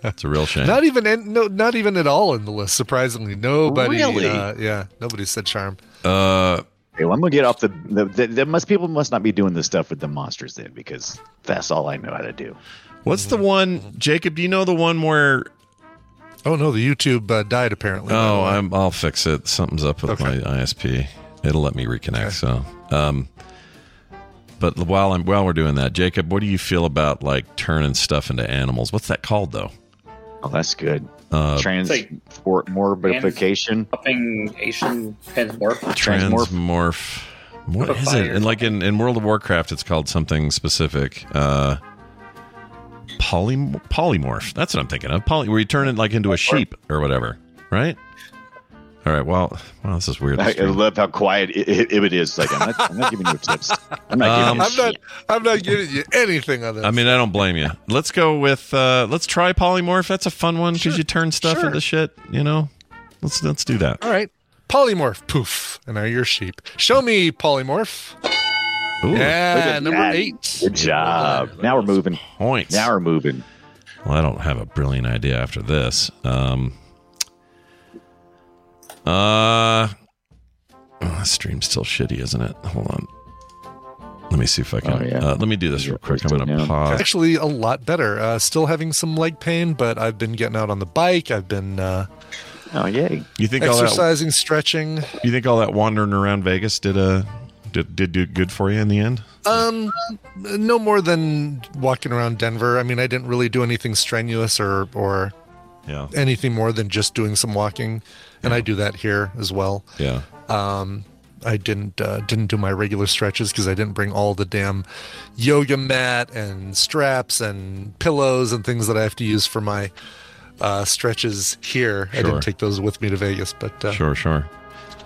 Speaker 1: That's a real shame.
Speaker 2: Not even, in, no, not even at all in the list. Surprisingly, nobody.
Speaker 4: Really?
Speaker 2: Uh, yeah, nobody said charm.
Speaker 1: Uh,
Speaker 4: Okay, well, I'm gonna get off the. the, the, the must people must not be doing this stuff with the monsters then, because that's all I know how to do.
Speaker 1: what's the one, Jacob? Do you know the one where?
Speaker 2: Oh no, the YouTube uh, died apparently.
Speaker 1: Oh, I'm, I'll fix it. Something's up with
Speaker 2: Okay.
Speaker 1: my ISP. It'll let me reconnect. So, um, but while I'm while we're doing that, Jacob, what do you feel about like turning stuff into animals? What's that called though?
Speaker 4: Oh, that's good.
Speaker 1: Uh,
Speaker 4: Transmorbification.
Speaker 6: Upping Asian Transmorph.
Speaker 4: Transmorph.
Speaker 1: Transmorph. What is it? And like in, in World of Warcraft, it's called something specific. Uh, poly polymorph. That's what I'm thinking of. Poly, where you turn it like into a sheep or whatever, right? All right. Well, wow, this is weird.
Speaker 4: I, I love how quiet it, it, it is. Like I'm not, I'm not giving you tips. I'm not
Speaker 1: Um,
Speaker 4: giving you
Speaker 2: I'm not. I'm not giving you anything on this.
Speaker 1: I mean, I don't blame you. Let's go with uh let's try polymorph. That's a fun one because
Speaker 2: Sure,
Speaker 1: you turn stuff
Speaker 2: sure.
Speaker 1: into shit. You know, let's let's do that.
Speaker 2: all right. Polymorph. Poof. And now you're sheep. Show me polymorph.
Speaker 1: Ooh,
Speaker 2: yeah, number
Speaker 4: that.
Speaker 2: eight.
Speaker 4: Good job. Now we're moving.
Speaker 1: points.
Speaker 4: Now we're moving.
Speaker 1: Well, I don't have a brilliant idea after this. Um, uh, oh, the stream's still shitty, isn't it? Hold on. Let me see if I can.
Speaker 4: Oh, yeah.
Speaker 1: uh, let me do this real quick. I'm going to pause.
Speaker 2: Actually, a lot better. Uh, still having some leg pain, but I've been getting out on the bike. I've been uh,
Speaker 4: Oh yay!
Speaker 1: You think all that?
Speaker 2: exercising, stretching.
Speaker 1: You think all that wandering around Vegas did uh did did do good for you in the end?
Speaker 2: Um, no more than walking around Denver. I mean, I didn't really do anything strenuous or or
Speaker 1: Yeah.
Speaker 2: anything more than just doing some walking, and I do that here as well.
Speaker 1: Yeah.
Speaker 2: Um, I didn't uh, didn't do my regular stretches because I didn't bring all the damn yoga mat and straps and pillows and things that I have to use for my uh, stretches here.
Speaker 1: Sure.
Speaker 2: I didn't take those with me to Vegas, but uh,
Speaker 1: Sure, sure.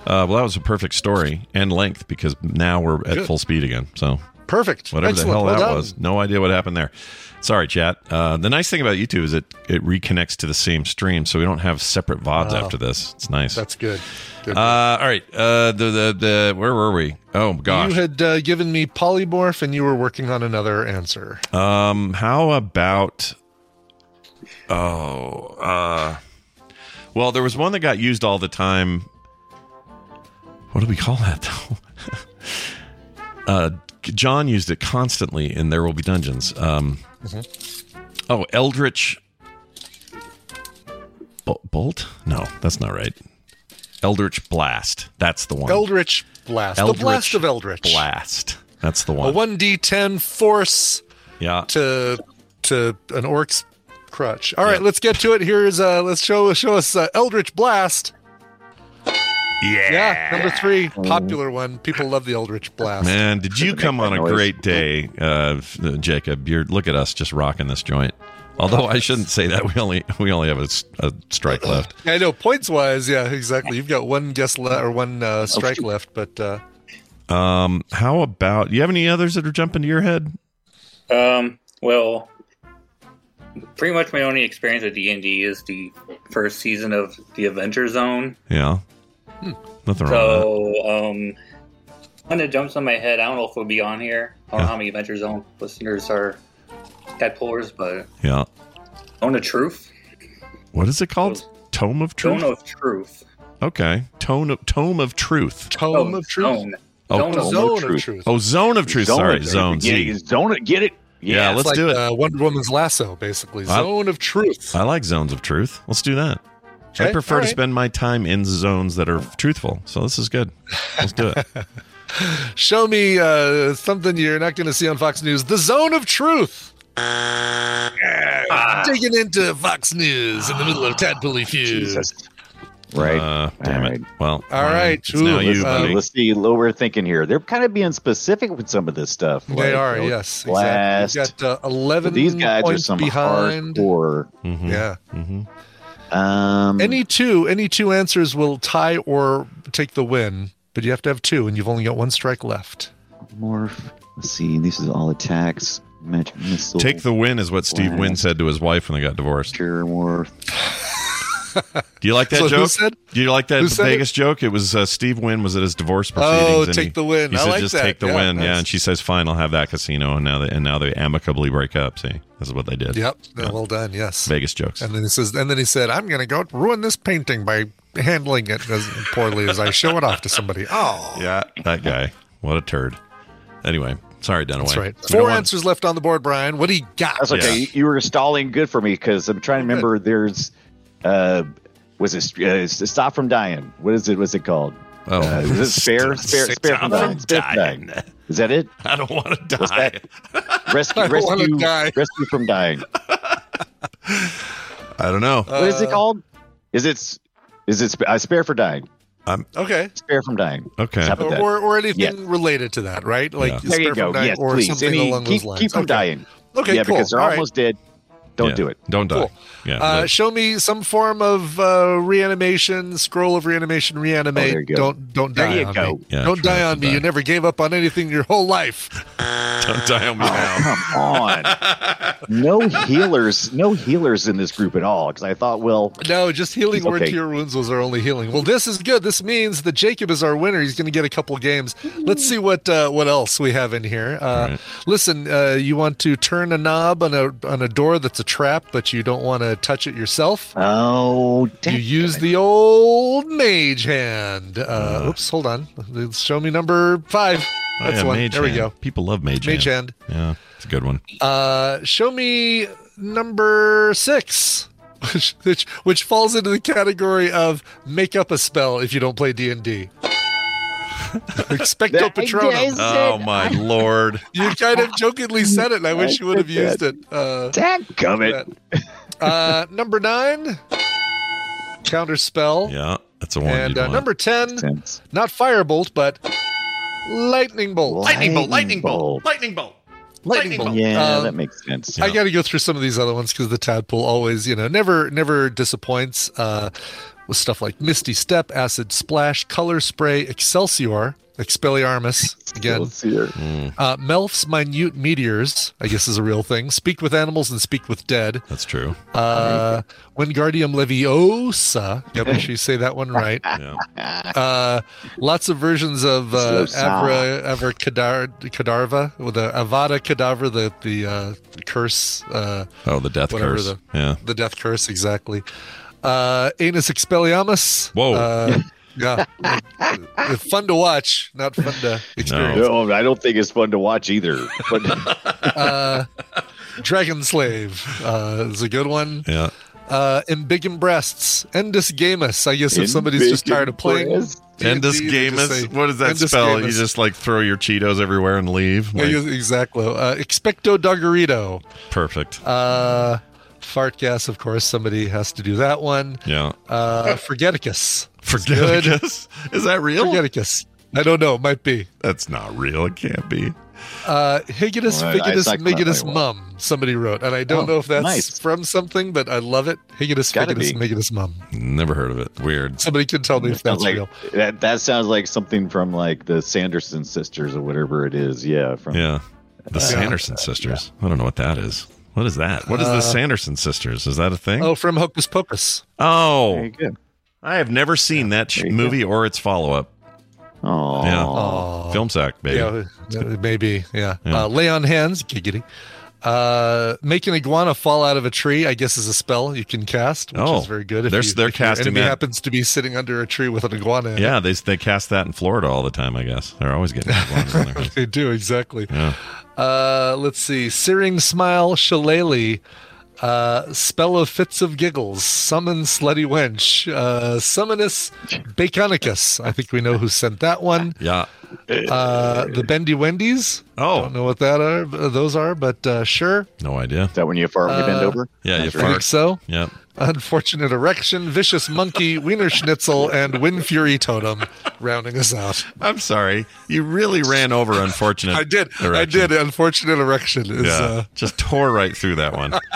Speaker 1: Uh, well, that was a perfect story and length because now we're at
Speaker 2: Good.
Speaker 1: full speed again. So
Speaker 2: perfect.
Speaker 1: whatever
Speaker 2: Excellent.
Speaker 1: the hell
Speaker 2: Well
Speaker 1: that
Speaker 2: done.
Speaker 1: was, no idea what happened there. Sorry, chat. Uh, the nice thing about YouTube is it it reconnects to the same stream, so we don't have separate vods
Speaker 2: Oh.
Speaker 1: after this. It's nice.
Speaker 2: That's good. Good.
Speaker 1: Uh, all right. Uh, the, the the where were we? Oh gosh.
Speaker 2: You had uh, given me polymorph, and you were working on another answer.
Speaker 1: Um, how about? Oh, uh, well, there was one that got used all the time. What do we call that though? uh, John used it constantly in There Will Be Dungeons. Um, oh, Eldritch Bolt? No, that's not right. Eldritch Blast. That's the one.
Speaker 2: Eldritch blast.
Speaker 1: Eldritch
Speaker 2: the blast of Eldritch.
Speaker 1: Blast. That's the one.
Speaker 2: A
Speaker 1: one.
Speaker 2: one d10 force
Speaker 1: Yeah.
Speaker 2: to to an orc's crutch. All right, let's get to it. Here's uh let's show show us uh, Eldritch Blast.
Speaker 1: Yeah.
Speaker 2: Yeah, number three, popular one. People love the Eldritch Blast.
Speaker 1: Man, did you come on a great day, uh, Jacob? You're look at us just rocking this joint. Although I shouldn't say that we only we only have a strike left.
Speaker 2: I know points wise, yeah, exactly. You've got one guess left or one uh, strike left, but uh,
Speaker 1: Um, how about you have any others that are jumping to your head?
Speaker 6: Um, well, pretty much my only experience with D and D is the first season of the Adventure Zone.
Speaker 1: Yeah, nothing wrong with
Speaker 6: So, um, when it jumps on my head, I don't know if it'll be on here. I don't know how many Adventure Zone listeners are Deadpoolers, but.
Speaker 1: Yeah.
Speaker 6: Zone of Truth.
Speaker 1: What is it called? Tome of Truth.
Speaker 6: Zone of Truth.
Speaker 1: Okay. Tone of Tome of Truth.
Speaker 2: Tome
Speaker 6: Oh,
Speaker 2: of Truth.
Speaker 6: Zone.
Speaker 1: Oh,
Speaker 6: Zone of
Speaker 4: Zone
Speaker 2: Zone
Speaker 4: of
Speaker 2: of
Speaker 4: Truth.
Speaker 2: Truth.
Speaker 1: Oh, Zone of Truth.
Speaker 4: Zone
Speaker 1: Sorry,
Speaker 4: it.
Speaker 1: Zone Z.
Speaker 4: it, Zone it. Get it.
Speaker 1: Yeah,
Speaker 2: It's
Speaker 1: let's
Speaker 2: like
Speaker 1: do it.
Speaker 2: Uh, Wonder Woman's lasso, basically.
Speaker 1: I-
Speaker 2: Zone of Truth.
Speaker 1: I like zones of truth. Let's do that. I prefer
Speaker 2: all
Speaker 1: to spend my time in zones that are truthful. So this is good. Let's do it.
Speaker 2: Show me uh, something you're not going to see on Fox News. The Zone of Truth. Digging into Fox News in the middle of Tadpooly Feud.
Speaker 4: Right.
Speaker 1: Uh, damn
Speaker 4: All
Speaker 1: it.
Speaker 4: right.
Speaker 1: Well,
Speaker 2: All right.
Speaker 1: Ryan,
Speaker 2: right.
Speaker 1: It's now
Speaker 2: Ooh,
Speaker 1: you,
Speaker 2: uh.
Speaker 4: Let's see what we're thinking here. They're kind of being specific with some of this stuff.
Speaker 2: They are,
Speaker 4: you know,
Speaker 2: yes.
Speaker 4: Blast.
Speaker 2: Exactly. We've got uh, 11
Speaker 4: These guys are
Speaker 2: points
Speaker 4: some
Speaker 2: behind.
Speaker 4: hardcore.
Speaker 1: Mhm.
Speaker 2: Yeah.
Speaker 1: Mhm.
Speaker 4: Um,
Speaker 2: Any two, any two answers will tie or take the win, but you have to have two, and you've only got one strike left.
Speaker 4: Morph. Let's see. This is all attacks. Magic missile.
Speaker 1: Take the win is what Steve
Speaker 4: Wow.
Speaker 1: Wynn said to his wife when they got divorced.
Speaker 4: Pure Morph.
Speaker 1: Do you like that
Speaker 2: So
Speaker 1: joke?
Speaker 2: said-
Speaker 1: Do you like that
Speaker 2: who said
Speaker 1: Vegas joke? It was uh, Steve Wynn was at his divorce proceedings.
Speaker 2: Oh, take
Speaker 1: he-
Speaker 2: the win.
Speaker 1: He
Speaker 2: I
Speaker 1: said,
Speaker 2: like
Speaker 1: "Just
Speaker 2: that.
Speaker 1: take the
Speaker 2: Yeah,
Speaker 1: win." Yeah, and she says, "Fine, I'll have that casino." And now they and now they amicably break up. See, this is what they did.
Speaker 2: Yep. Well done. Yes.
Speaker 1: Vegas jokes.
Speaker 2: And then he says, and then he said, "I'm going to go ruin this painting by handling it as poorly as I show it off to somebody." Oh,
Speaker 1: Yeah, that guy. What a turd. Anyway, sorry, Dunaway.
Speaker 2: that's right.
Speaker 1: We don't
Speaker 2: Four
Speaker 1: want-
Speaker 2: answers left on the board, Brian. What do you got?
Speaker 4: That's okay.
Speaker 1: Yeah.
Speaker 4: You, you were stalling good for me because I'm trying to
Speaker 2: Good.
Speaker 4: remember. There's, uh, was it uh, stop from dying? What is it? What's it called?
Speaker 1: Oh,
Speaker 4: Uh, is it spare? Spare?
Speaker 1: Stop
Speaker 4: Spare from
Speaker 1: from
Speaker 4: dying. Dying. Is that it?
Speaker 1: I don't want to die.
Speaker 4: Rescue,
Speaker 2: I don't wanna
Speaker 4: rescue,
Speaker 2: die.
Speaker 4: rescue from dying.
Speaker 1: I don't know.
Speaker 4: what is it called? Is it? s- Is it sp- uh, spare for dying?
Speaker 2: Okay.
Speaker 4: Spare from dying.
Speaker 1: Okay.
Speaker 2: Or, or, or anything
Speaker 4: Yeah.
Speaker 2: related to that, right? Like
Speaker 1: Yeah.
Speaker 4: There
Speaker 2: spare
Speaker 4: you
Speaker 2: from
Speaker 4: go.
Speaker 2: dying
Speaker 4: Yes,
Speaker 2: or
Speaker 4: please.
Speaker 2: something
Speaker 4: I
Speaker 2: along
Speaker 4: keep,
Speaker 2: those lines.
Speaker 4: keep from
Speaker 2: okay.
Speaker 4: dying.
Speaker 2: Okay,
Speaker 4: yeah,
Speaker 2: cool.
Speaker 4: because they're
Speaker 2: All right.
Speaker 4: almost dead. Don't
Speaker 1: Yeah.
Speaker 4: do it.
Speaker 1: Don't die.
Speaker 2: Cool.
Speaker 1: Yeah.
Speaker 2: Uh,
Speaker 1: live.
Speaker 2: show me some form of uh, reanimation, scroll of reanimation, reanimate.
Speaker 4: Oh, there you go.
Speaker 2: Don't don't
Speaker 4: There
Speaker 2: die
Speaker 4: you
Speaker 2: on
Speaker 4: go.
Speaker 2: me.
Speaker 1: Yeah,
Speaker 2: don't die on me.
Speaker 1: die.
Speaker 2: You never gave up on anything your whole life.
Speaker 1: don't die on me now.
Speaker 4: Come on. no healers. No healers in this group at all. Because I thought, well,
Speaker 2: No, just healing
Speaker 4: He's
Speaker 2: word
Speaker 4: okay.
Speaker 2: to your wounds was our only healing. Well, this is good. This means that Jacob is our winner. He's going to get a couple games. Let's see what uh, what else we have in here. Uh,
Speaker 1: right.
Speaker 2: Listen, uh, you want to turn a knob on a on a door that's a trap, but you don't want to touch it yourself.
Speaker 4: oh,
Speaker 2: You use
Speaker 4: it.
Speaker 2: the old mage hand. Uh, oops, hold on. Show me number five.
Speaker 1: Oh,
Speaker 2: That's
Speaker 1: yeah,
Speaker 2: one.
Speaker 1: Mage
Speaker 2: there we go.
Speaker 1: People love Mage,
Speaker 2: Mage
Speaker 1: Hand.
Speaker 2: hand.
Speaker 1: Yeah, it's a good one.
Speaker 2: Uh, show me number six, which, which which falls into the category of make up a spell if you don't play D and D. Expecto Patronum.
Speaker 1: Oh my lord!
Speaker 2: You kind of jokingly said it, and I wish you would have
Speaker 4: said
Speaker 2: used it. Uh,
Speaker 4: Dadgummit.
Speaker 2: uh, number nine, counter spell,
Speaker 1: Yeah, that's a one.
Speaker 2: and uh, number ten, not firebolt, but lightning bolt.
Speaker 4: Lightning bolt, lightning bolt,
Speaker 1: lightning bolt.
Speaker 2: Lightning bolt.
Speaker 4: Yeah,
Speaker 2: Um,
Speaker 4: that makes sense.
Speaker 2: I got to go through some of these other ones because the tadpole always, you know, never never disappoints uh, with stuff like Misty Step, Acid Splash, Color Spray, Excelsior, Expelliarmus again,
Speaker 4: Excelsior.
Speaker 2: uh, Melf's Minute Meteors, I guess is a real thing. Speak with Animals and Speak with Dead.
Speaker 1: That's true.
Speaker 2: Uh, Wingardium Leviosa. Yeah, make sure you say that one right.
Speaker 1: Yeah.
Speaker 2: Uh, lots of versions of uh,
Speaker 4: Slow
Speaker 2: Avra, Avra Kadar, Kadarva, with the Avada Kedavra, the the uh, curse. Uh,
Speaker 1: Oh, the death curse.
Speaker 2: the-
Speaker 1: yeah.
Speaker 2: the death curse exactly uh anus expelliarmus
Speaker 1: Whoa.
Speaker 2: uh, yeah Uh, fun to watch not fun to experience
Speaker 4: No, I don't think it's fun to watch either. But
Speaker 2: uh dragon slave uh is a good one
Speaker 1: Yeah.
Speaker 2: uh embiggen breasts endus gamus i guess if somebody's just tired of playing
Speaker 4: Breasts?
Speaker 2: D&D,
Speaker 1: Endus
Speaker 2: they just say,
Speaker 1: Gamus. What does that
Speaker 2: Endus
Speaker 1: spell? You just like throw your Cheetos everywhere and leave. Like,
Speaker 2: yeah, exactly uh expecto doggerito
Speaker 1: perfect.
Speaker 2: uh fart gas of course somebody has to do that one
Speaker 1: Yeah.
Speaker 2: uh forgeticus
Speaker 1: Forgeticus. Is that real?
Speaker 2: forgeticus i don't know might be
Speaker 1: That's not real. It can't be.
Speaker 2: Uh, Higitus,
Speaker 4: Well, I- I
Speaker 2: Figitus,
Speaker 4: suck that
Speaker 2: Migitus,
Speaker 4: way.
Speaker 2: Mum. Somebody wrote, and I don't
Speaker 4: Oh,
Speaker 2: know if that's
Speaker 4: nice.
Speaker 2: from something, but I love it. Higitus,
Speaker 4: Gotta
Speaker 2: Figitus,
Speaker 4: be.
Speaker 2: Migitus, Mum.
Speaker 1: Never heard of it. Weird.
Speaker 2: Somebody can tell me if that's
Speaker 4: like
Speaker 2: real.
Speaker 4: that. That sounds like something from like the Sanderson sisters or whatever it is. Yeah, from
Speaker 1: Yeah. The Sanderson sisters. I don't know what that is. What is that? What is the Sanderson sisters? Is that a thing?
Speaker 2: Uh, Oh, from Hocus Pocus.
Speaker 1: Oh,
Speaker 4: Very good.
Speaker 1: I have never seen that sh-
Speaker 4: There you
Speaker 1: movie or its follow up.
Speaker 4: Oh,
Speaker 1: Yeah. Film sack, baby.
Speaker 2: Yeah, uh, maybe. Yeah.
Speaker 1: Yeah.
Speaker 2: Uh, lay on hands. Giggity. Uh, make an iguana fall out of a tree, I guess, is a spell you can cast, which
Speaker 1: Oh,
Speaker 2: is very good. If
Speaker 1: they're-
Speaker 2: you,
Speaker 1: they're
Speaker 2: if your
Speaker 1: casting
Speaker 2: enemy
Speaker 1: that-
Speaker 2: happens to be sitting under a tree with an iguana. in it.
Speaker 1: Yeah, they they cast that in Florida all the time. I guess they're always getting iguanas in their
Speaker 2: they do exactly.
Speaker 1: Yeah.
Speaker 2: Uh, let's see. Searing Smite Shillelagh. Uh, spell of fits of giggles. Summon slutty wench. Uh, summonus baconicus. I think we know who sent that one.
Speaker 1: Yeah.
Speaker 2: Uh, the bendy wendies.
Speaker 1: Oh.
Speaker 2: Don't know what that are. Those are, but uh, sure.
Speaker 1: No idea.
Speaker 4: is that when you fart when you bend
Speaker 2: Uh,
Speaker 4: over?
Speaker 1: Yeah, you
Speaker 4: That's
Speaker 2: I think
Speaker 1: fart.
Speaker 2: so.
Speaker 1: Yep.
Speaker 2: Unfortunate erection, vicious monkey, wiener schnitzel, and wind fury totem, rounding us out.
Speaker 1: I'm sorry. You really ran over unfortunate.
Speaker 2: I did. I did. Unfortunate erection is.
Speaker 1: Yeah.
Speaker 2: Uh,
Speaker 1: Just tore right through that one.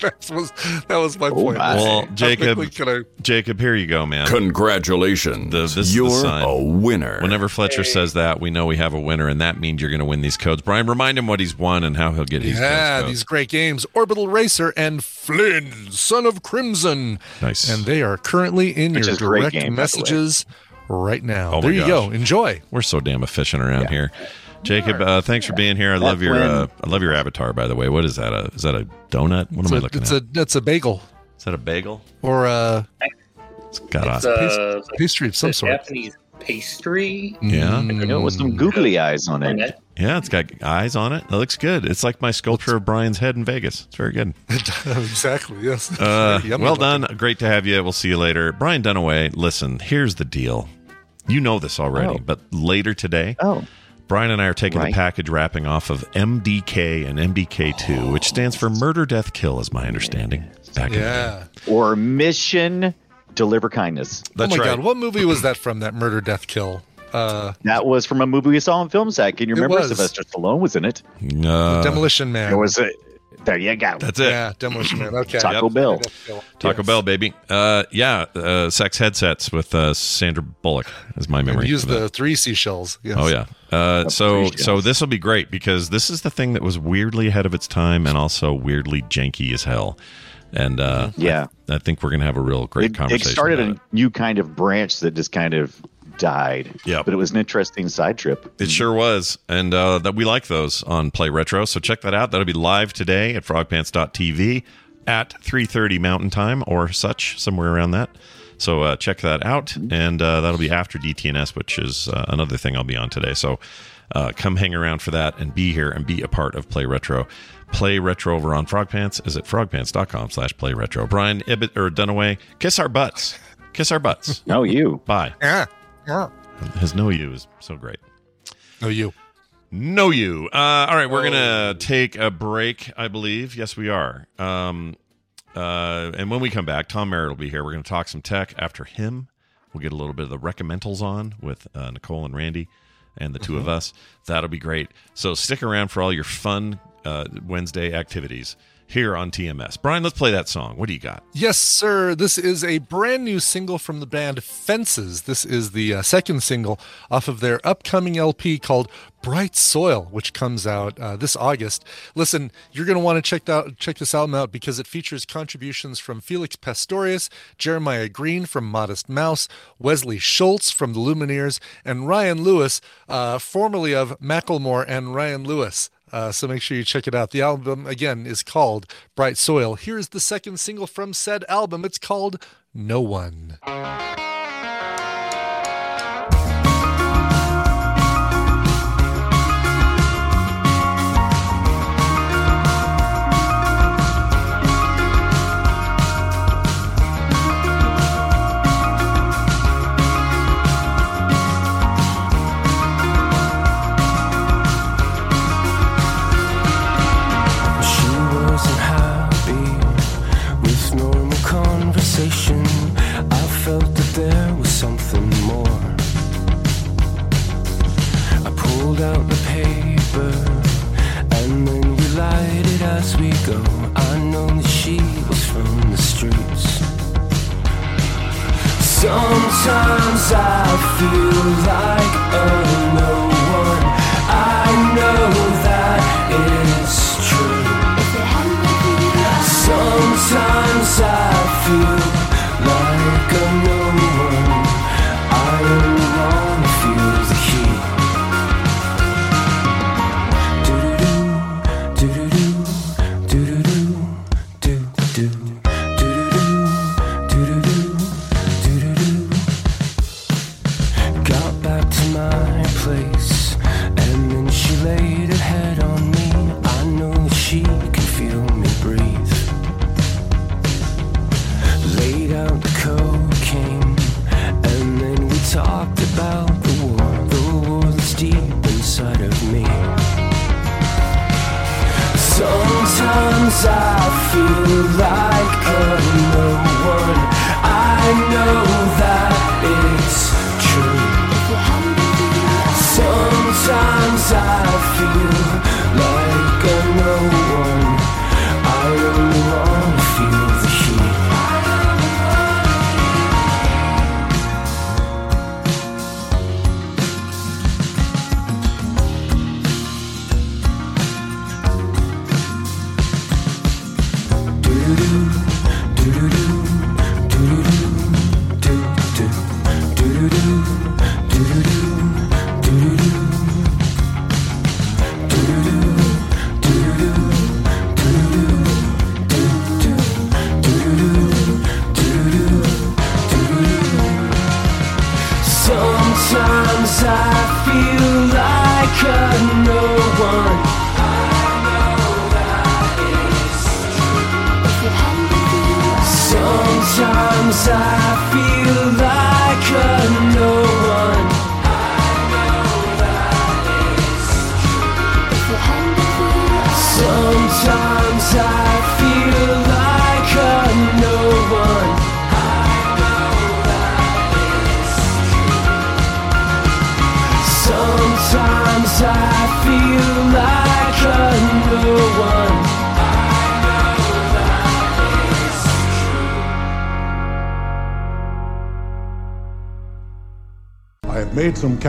Speaker 2: that was that was my
Speaker 4: Oh,
Speaker 2: point.
Speaker 4: my.
Speaker 1: Well, Jacob,
Speaker 2: quickly I-
Speaker 1: Jacob, here you go, man.
Speaker 5: Congratulations.
Speaker 1: The- this
Speaker 5: You're
Speaker 1: sign.
Speaker 5: a winner.
Speaker 1: Whenever Fletcher says that, we know we have a winner, and that means you're going to win these codes. Brian, remind him what he's won and how he'll get these
Speaker 2: yeah,
Speaker 1: codes.
Speaker 2: these great games, Orbital Racer and Flynn, Son of Crimson.
Speaker 1: Nice.
Speaker 2: And they are currently in
Speaker 4: Which
Speaker 2: your
Speaker 4: is a great
Speaker 2: direct
Speaker 4: game, by the way.
Speaker 2: messages right now.
Speaker 1: Oh
Speaker 2: there you
Speaker 1: gosh.
Speaker 2: go. Enjoy.
Speaker 1: We're so damn efficient around here. Jacob, uh, thanks for being here. I love your uh, I love your avatar. By the way, what is that? A, is that a donut? What
Speaker 2: It's
Speaker 1: am I
Speaker 2: a,
Speaker 1: looking
Speaker 2: it's
Speaker 1: at?
Speaker 2: a it's a bagel
Speaker 1: is that a bagel?
Speaker 2: or a
Speaker 1: It's got
Speaker 6: It's
Speaker 1: a,
Speaker 6: a
Speaker 2: pastry of some sort.
Speaker 6: Japanese pastry.
Speaker 1: yeah,
Speaker 4: You know, with some googly eyes on
Speaker 6: And
Speaker 4: it.
Speaker 6: That-
Speaker 1: yeah. It's got eyes on it. It looks good. It's like my sculpture of Brian's head in Vegas. It's very good.
Speaker 2: exactly. Yes.
Speaker 1: Uh, well
Speaker 2: looking.
Speaker 1: done. Great to have you. We'll see you later. Brian Dunaway, listen, here's the deal. You know this already,
Speaker 4: Oh.
Speaker 1: but later today,
Speaker 4: Oh,
Speaker 1: Brian and I are taking the package wrapping off of MDK and MDK2, which stands for Murder, Death, Kill, is my understanding. Back in.
Speaker 2: Yeah.
Speaker 4: or mission deliver kindness.
Speaker 1: That's
Speaker 2: oh my
Speaker 1: right.
Speaker 2: god, what movie was that from? That murder, death, kill. Uh,
Speaker 4: That was from a movie we saw in Film Sack. Can you remember
Speaker 2: was.
Speaker 4: Sylvester Stallone was in it?
Speaker 1: Uh,
Speaker 2: Demolition Man.
Speaker 4: It was a, there you go.
Speaker 1: that's it.
Speaker 2: Yeah, Demolition Man. Okay.
Speaker 4: Taco Bell.
Speaker 1: Taco
Speaker 2: Yes.
Speaker 1: Bell, baby. Uh, yeah, uh, sex headsets with uh, Sandra Bullock is my
Speaker 2: And
Speaker 1: memory.
Speaker 2: use the three seashells. Yes.
Speaker 1: Oh yeah. Uh, so so this will be great because this is the thing that was weirdly ahead of its time and also weirdly janky as hell. And uh,
Speaker 4: Yeah.
Speaker 1: I, I think we're gonna have a real great
Speaker 4: It, it started
Speaker 1: about
Speaker 4: a new kind of branch that just kind of died.
Speaker 1: Yeah.
Speaker 4: But it was an interesting side trip.
Speaker 1: It sure was, and uh, that we like those on Play Retro. So check that out. That'll be live today at frogpants.tv at 3:30 Mountain Time or such, somewhere around that. So uh, check that out, and uh, that'll be after DTNS, which is uh, another thing I'll be on today. So uh, come hang around for that and be here and be a part of Play Retro. Play Retro over on Frogpants is at frogpants.com slash play retro. Brian Ibbott or Dunaway, kiss our butts. Kiss our butts.
Speaker 4: No, you.
Speaker 1: Bye.
Speaker 2: Yeah. Yeah.
Speaker 1: His no you is so great.
Speaker 2: Oh, you.
Speaker 1: No, you. Uh, all right, we're
Speaker 2: Oh.
Speaker 1: gonna take a break. I believe. Yes, we are. Um, uh, and when we come back, Tom Merritt will be here. We're gonna talk some tech. After him, we'll get a little bit of the recommendals on with uh, Nicole and Randy, and the 2 of us. That'll be great. So stick around for all your fun uh, Wednesday activities here on TMS. Brian, let's play that song. What do you got?
Speaker 2: Yes, sir. This is a brand new single from the band Fences. This is the uh, second single off of their upcoming LP called Bright Soil, which comes out uh, this August. Listen, you're going to want to check out check this album out because it features contributions from Felix Pastorius, Jeremiah Green from Modest Mouse, Wesley Schultz from the Lumineers, and Ryan Lewis, uh, formerly of Macklemore and Ryan Lewis. Uh, so make sure you check it out. The album, again, is called Bright Soil. Here's the second single from said album. It's called No One.
Speaker 7: As we go. I know that she was from the streets. Sometimes I feel like a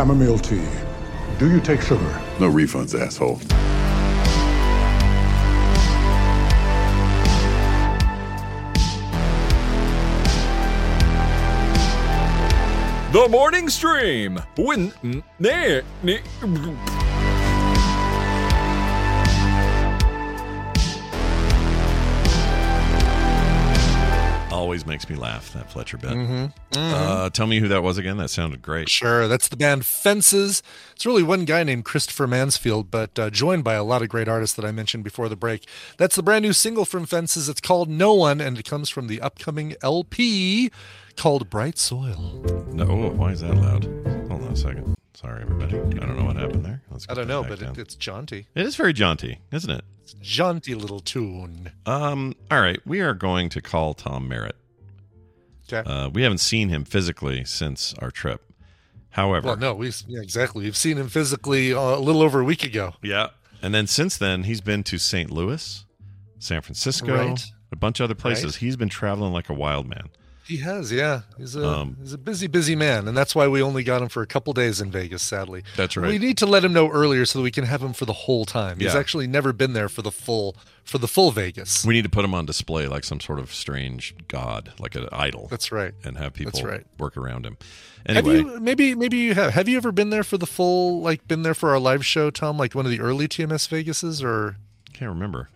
Speaker 8: chamomile tea. Do you take sugar?
Speaker 9: No refunds, asshole.
Speaker 5: The morning stream. When
Speaker 1: makes me laugh, that Fletcher bit.
Speaker 2: Mhm, mhm.
Speaker 1: Uh, tell me who that was again. That sounded great.
Speaker 2: Sure, that's the band Fences. It's really one guy named Christopher Mansfield, but uh, joined by a lot of great artists that I mentioned before the break. That's the brand new single from Fences. It's called No One, and it comes from the upcoming LP called Bright Soil.
Speaker 1: No, why is that loud? Hold on a second. Sorry, everybody. I don't know what happened there. Let's
Speaker 2: I don't know, but it, it's jaunty.
Speaker 1: It is very jaunty, isn't it?
Speaker 2: It's a jaunty little tune.
Speaker 1: Um. All right, we are going to call Tom Merritt.
Speaker 2: Okay.
Speaker 1: Uh, we haven't seen him physically since our trip. However,
Speaker 2: Well, no, we yeah, exactly. We've seen him physically uh, a little over a week ago.
Speaker 1: yeah, and then since then he's been to St. Louis, San Francisco,
Speaker 2: Right.
Speaker 1: a bunch of other places.
Speaker 2: Right.
Speaker 1: He's been traveling like a wild man.
Speaker 2: He has, yeah. He's a
Speaker 1: Um,
Speaker 2: he's a busy, busy man, and that's why we only got him for a couple days in Vegas. Sadly,
Speaker 1: That's right.
Speaker 2: We need to let him know earlier so that we can have him for the whole time. He's actually never been there for the full for the full Vegas.
Speaker 1: We need to put him on display like some sort of strange god, like an idol.
Speaker 2: That's right.
Speaker 1: and have people
Speaker 2: That's right.
Speaker 1: work around him.
Speaker 2: Have
Speaker 1: Anyway,
Speaker 2: you maybe maybe you have have you ever been there for the full like been there for our live show, Tom? Like one of the early TMS Vegases, or
Speaker 1: can't remember.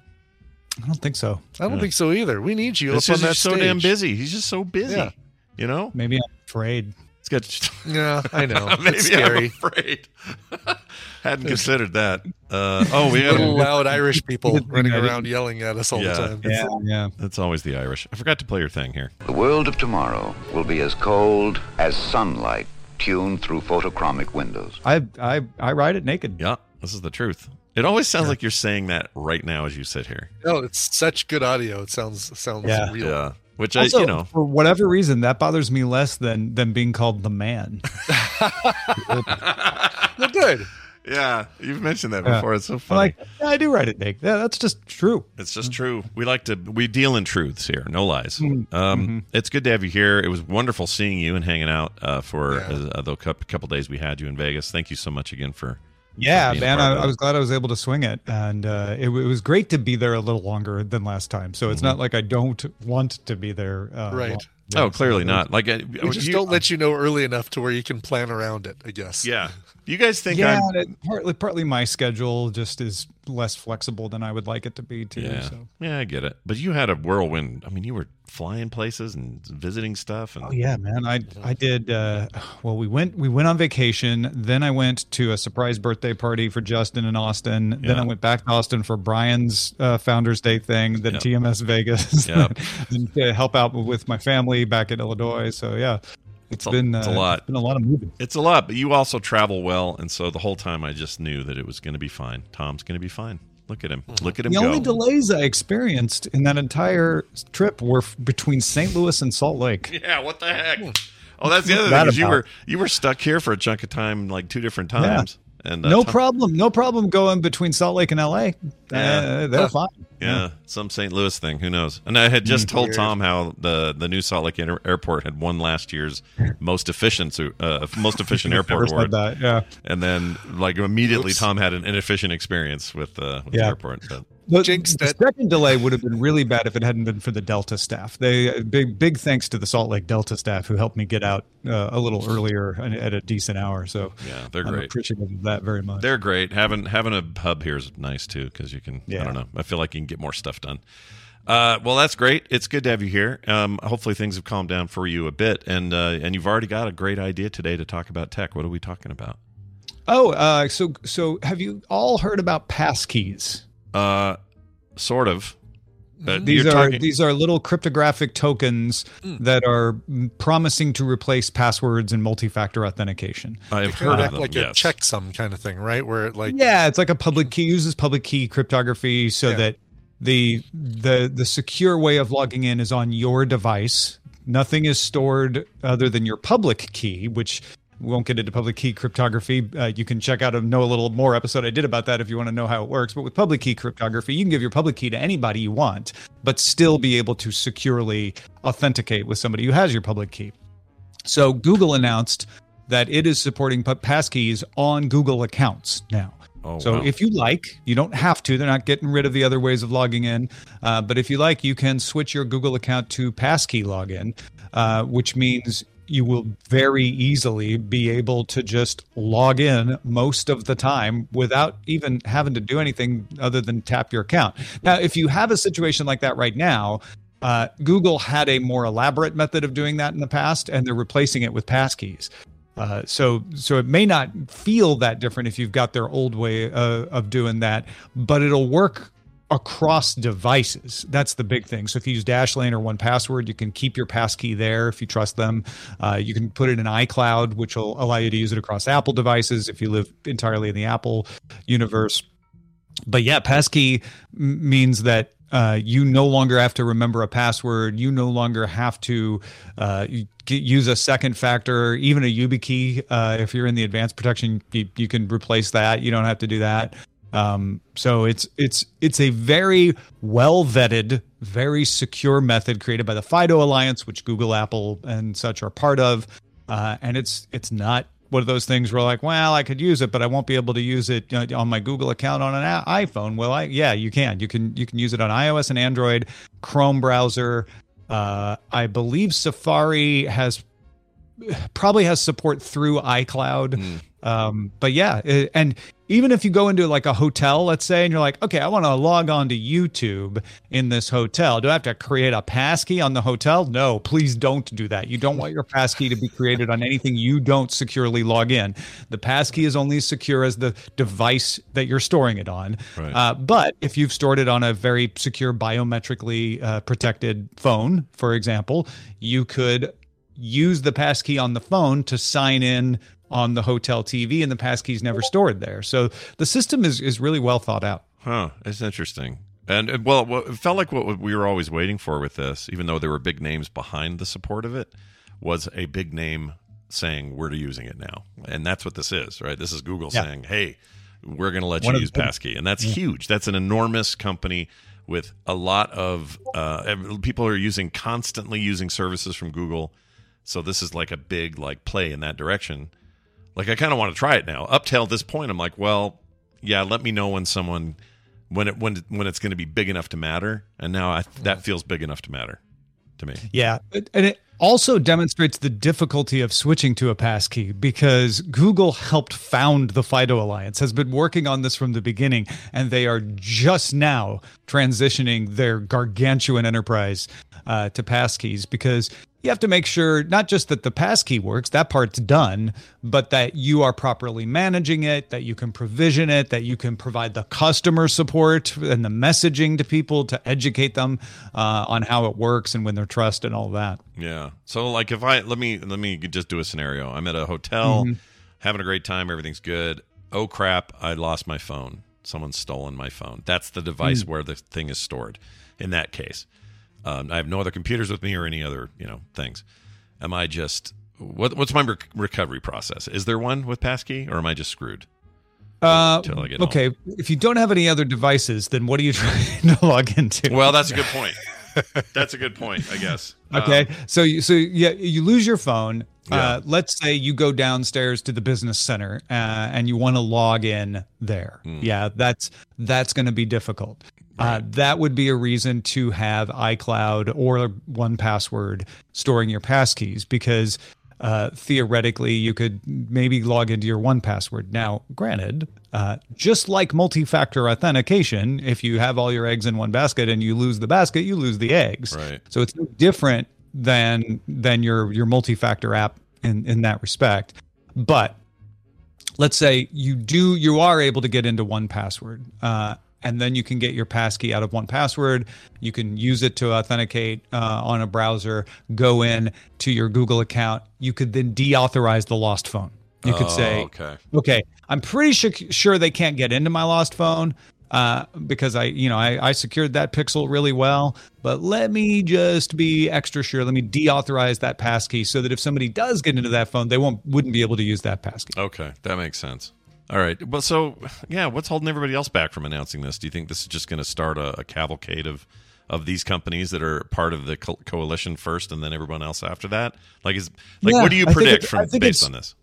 Speaker 10: I don't think so.
Speaker 2: I don't
Speaker 1: Yeah.
Speaker 2: think so either. We need you
Speaker 1: This
Speaker 2: up
Speaker 1: is
Speaker 2: on that
Speaker 1: just so damn busy. He's just so busy.
Speaker 2: Yeah.
Speaker 1: You know,
Speaker 10: Maybe I'm afraid.
Speaker 1: He's got.
Speaker 2: Yeah, I know.
Speaker 1: Maybe
Speaker 2: it's scary.
Speaker 1: I'm afraid. Hadn't considered that. Uh, oh, we had
Speaker 2: Little
Speaker 1: a
Speaker 2: loud Irish people running around yelling at us all
Speaker 1: Yeah.
Speaker 2: the time.
Speaker 10: Yeah, yeah.
Speaker 1: That's always the Irish. I forgot to play your thing here.
Speaker 11: The world of tomorrow will be as cold as sunlight tuned through photochromic windows.
Speaker 10: I I I ride it naked.
Speaker 1: Yeah, this is the truth. It always sounds like you're saying that right now as you sit here.
Speaker 2: No, it's such good audio. It sounds sounds
Speaker 10: Yeah.
Speaker 2: real.
Speaker 1: Yeah, which
Speaker 10: Also,
Speaker 1: I, you know,
Speaker 10: for whatever reason, that bothers me less than than being called the man.
Speaker 2: Well, good.
Speaker 1: yeah, you've mentioned that
Speaker 10: Yeah.
Speaker 1: before. It's so
Speaker 10: I'm
Speaker 1: funny.
Speaker 10: like, yeah, I do write it naked. Yeah, that's just true.
Speaker 1: It's just true. We like to we deal in truths here, no lies.
Speaker 10: Mm,
Speaker 1: Um,
Speaker 10: mhm.
Speaker 1: It's good to have you here. It was wonderful seeing you and hanging out uh, for
Speaker 2: Yeah.
Speaker 1: uh, the couple, couple days we had you in Vegas. Thank you so much again for
Speaker 10: Yeah, man, I, I was glad I was able to swing it, and uh, it, it was great to be there a little longer than last time. So
Speaker 1: Mm-hmm.
Speaker 10: it's not like I don't want to be there. Uh,
Speaker 2: Right.
Speaker 10: long-
Speaker 1: Oh, clearly not. Like
Speaker 2: We just
Speaker 1: you-
Speaker 2: don't let you know early enough to where you can plan around it. I guess.
Speaker 1: Yeah, you guys think
Speaker 10: Yeah,
Speaker 1: I'm?
Speaker 10: partly partly my schedule just is less flexible than I would like it to be too.
Speaker 1: Yeah,
Speaker 10: So.
Speaker 1: yeah, I get it. But you had a whirlwind. I mean, you were flying places and visiting stuff, and
Speaker 10: Oh yeah, man. I I did. Uh, well, we went we went on vacation. Then I went to a surprise birthday party for Justin in Austin. Then I went back to Austin for Brian's uh, Founders Day thing. Then
Speaker 1: Yep.
Speaker 10: TMS Vegas.
Speaker 1: Yep.
Speaker 10: and to help out with my family back in Illinois. So yeah,
Speaker 1: It's
Speaker 10: it's
Speaker 1: a-
Speaker 10: been
Speaker 1: it's a
Speaker 10: uh,
Speaker 1: lot.
Speaker 10: It's been a lot of moving.
Speaker 1: It's a lot. But you also travel well, and so the whole time I just knew that it was going to be fine. Tom's going to be fine. Look at him. Look at him
Speaker 10: The
Speaker 1: go.
Speaker 10: only delays I experienced in that entire trip were f- between St. Louis and Salt Lake.
Speaker 1: Yeah, what the heck? Oh, that's the other
Speaker 10: That
Speaker 1: thing. Is you were you were stuck here for a chunk of time, like two different
Speaker 10: Yeah.
Speaker 1: times, and uh,
Speaker 10: no
Speaker 1: Tom-
Speaker 10: problem. No problem going between Salt Lake and L.A.
Speaker 1: Yeah.
Speaker 10: Uh, they're fine.
Speaker 1: Yeah, some St. Louis thing. Who knows? And I had just
Speaker 10: Mm.
Speaker 1: told
Speaker 10: Weird.
Speaker 1: Tom how the the new Salt Lake Air- Airport had won last year's most efficient uh, most efficient airport award.
Speaker 10: that, yeah.
Speaker 1: And then, like immediately,
Speaker 2: Oops.
Speaker 1: Tom had an inefficient experience with uh, with the airport. But
Speaker 10: The,
Speaker 2: Jinxed
Speaker 10: the
Speaker 2: it.
Speaker 10: second delay would have been really bad if it hadn't been for the Delta staff. They big big thanks to the Salt Lake Delta staff who helped me get out uh, a little earlier and at a decent hour. So
Speaker 1: yeah, they're
Speaker 10: I'm
Speaker 1: great.
Speaker 10: appreciative of that very much.
Speaker 1: They're great. Having having a hub here is nice too because you can. I don't know. I feel like you can get more stuff done. Uh, well, that's great. It's good to have you here. Um, hopefully, things have calmed down for you a bit, and uh, and you've already got a great idea today to talk about tech. What are we talking about?
Speaker 10: Oh, uh, so so have you all heard about passkeys?
Speaker 1: Uh, sort of. Uh,
Speaker 10: These
Speaker 1: you're talking-
Speaker 10: these are little cryptographic tokens that are mm, promising to replace passwords and multi-factor authentication.
Speaker 1: I've
Speaker 2: heard of act like a checksum kind of thing, right? Where it like
Speaker 10: yeah, it's like a public key uses public key cryptography so
Speaker 2: Yeah.
Speaker 10: that the the the secure way of logging in is on your device. Nothing is stored other than your public key, which we won't get into public key cryptography. Uh, you can check out a know a little more episode I did about that if you want to know how it works. But with public key cryptography, you can give your public key to anybody you want, but still be able to securely authenticate with somebody who has your public key. So Google announced that it is supporting passkeys on Google accounts now.
Speaker 1: Oh,
Speaker 10: so
Speaker 1: wow.
Speaker 10: if you like, you don't have to. They're not getting rid of the other ways of logging in. Uh, but if you like, you can switch your Google account to passkey login, uh, which means you will very easily be able to just log in most of the time without even having to do anything other than tap your account. Now, if you have a situation like that right now, uh, Google had a more elaborate method of doing that in the past, and they're replacing it with passkeys. Uh, so, so it may not feel that different if you've got their old way uh, of doing that, but it'll work across devices. That's the big thing. So, if you use Dashlane or 1Password, you can keep your passkey there if you trust them. Uh, you can put it in iCloud, which will allow you to use it across Apple devices if you live entirely in the Apple universe but yeah, passkey m- means that uh, you no longer have to remember a password. You no longer have to uh, use a second factor, even a YubiKey. Uh, if you're in the advanced protection, you, you can replace that. You don't have to do that. Um, so it's it's it's a very well vetted, very secure method created by the FIDO Alliance, which Google, Apple, and such are part of. Uh, and it's it's not one of those things where like, well, I could use it, but I won't be able to use it uh, on my Google account on an iPhone. Well, I yeah, you can. You can you can use it on iOS and Android, Chrome browser. Uh, I believe Safari has probably has support through iCloud. Um, but yeah, it- and even if you go into like a hotel, let's say, and you're like, okay, I want to log on to YouTube in this hotel. Do I have to create a passkey on the hotel? No, please don't do that. You don't want your passkey to be created on anything you don't securely log in. The passkey is only as secure as the device that you're storing it on.
Speaker 1: Right.
Speaker 10: Uh, but if you've stored it on a very secure, biometrically uh, protected phone, for example, you could use the passkey on the phone to sign in on the hotel TV, and the passkey's never stored there. So the system is is really well thought out.
Speaker 1: Huh. It's interesting. And uh, well, it felt like what we were always waiting for with this, even though there were big names behind the support of it, was a big name saying we're using it now, and that's what this is, right? This is Google
Speaker 10: Yeah.
Speaker 1: saying, "Hey, we're going to let
Speaker 10: One
Speaker 1: you use
Speaker 10: the-
Speaker 1: Passkey," and that's
Speaker 10: Yeah.
Speaker 1: huge. That's an enormous company with a lot of uh, people are using constantly using services from Google. So this is like a big like play in that direction. Like I kind of want to try it now. Up till this point, I'm like, well, yeah. Let me know when someone when it when when it's going to be big enough to matter. And now I, that feels big enough to matter to me.
Speaker 10: Yeah, and it also demonstrates the difficulty of switching to a passkey because Google helped found the FIDO Alliance, has been working on this from the beginning, and they are just now transitioning their gargantuan enterprise uh, to passkeys because you have to make sure not just that the passkey works, that part's done, but that you are properly managing it, that you can provision it, that you can provide the customer support and the messaging to people to educate them uh, on how it works and when they're trust and all that.
Speaker 1: Yeah. So like if I let me let me just do a scenario. I'm at a hotel,
Speaker 10: Mhm.
Speaker 1: having a great time, everything's good. Oh crap, I lost my phone. Someone's stolen my phone. That's the device
Speaker 10: Mm.
Speaker 1: where the thing is stored. In that case, um, I have no other computers with me or any other you know things. Am I just what? What's my rec- recovery process? Is there one with Passkey, or am I just screwed?
Speaker 10: Uh,
Speaker 1: get home.
Speaker 10: okay, if you don't have any other devices, then what are you trying to log into?
Speaker 1: Well, that's a good point. that's a good point, I guess.
Speaker 10: Okay,
Speaker 1: Um,
Speaker 10: so you, so yeah, you lose your phone.
Speaker 1: Yeah.
Speaker 10: Uh, let's say you go downstairs to the business center uh, and you want to log in there.
Speaker 1: Hmm.
Speaker 10: Yeah, that's that's going to be difficult. Uh, that would be a reason to have iCloud or 1Password storing your passkeys because uh, theoretically you could maybe log into your 1Password. Now, granted, uh, just like multi-factor authentication, if you have all your eggs in one basket and you lose the basket, you lose the eggs.
Speaker 1: Right.
Speaker 10: So it's different than than your your multi-factor app in in that respect. But let's say you do you are able to get into 1Password uh, and then you can get your passkey out of 1Password. You can use it to authenticate uh, on a browser. Go in to your Google account. You could then deauthorize the lost phone. You could
Speaker 1: Oh,
Speaker 10: say,
Speaker 1: okay.
Speaker 10: okay, I'm pretty sure, sure they can't get into my lost phone uh, because I, you know, I, I secured that pixel really well. But let me just be extra sure. Let me deauthorize that passkey so that if somebody does get into that phone, they won't wouldn't be able to use that passkey.
Speaker 1: Okay, that makes sense. All right. Well, so yeah, what's holding everybody else back from announcing this? Do you think this is just going to start a, a cavalcade of of these companies that are part of the co- coalition first, and then everyone else after that? Like, is like
Speaker 10: Yeah,
Speaker 1: what do you predict from based on this?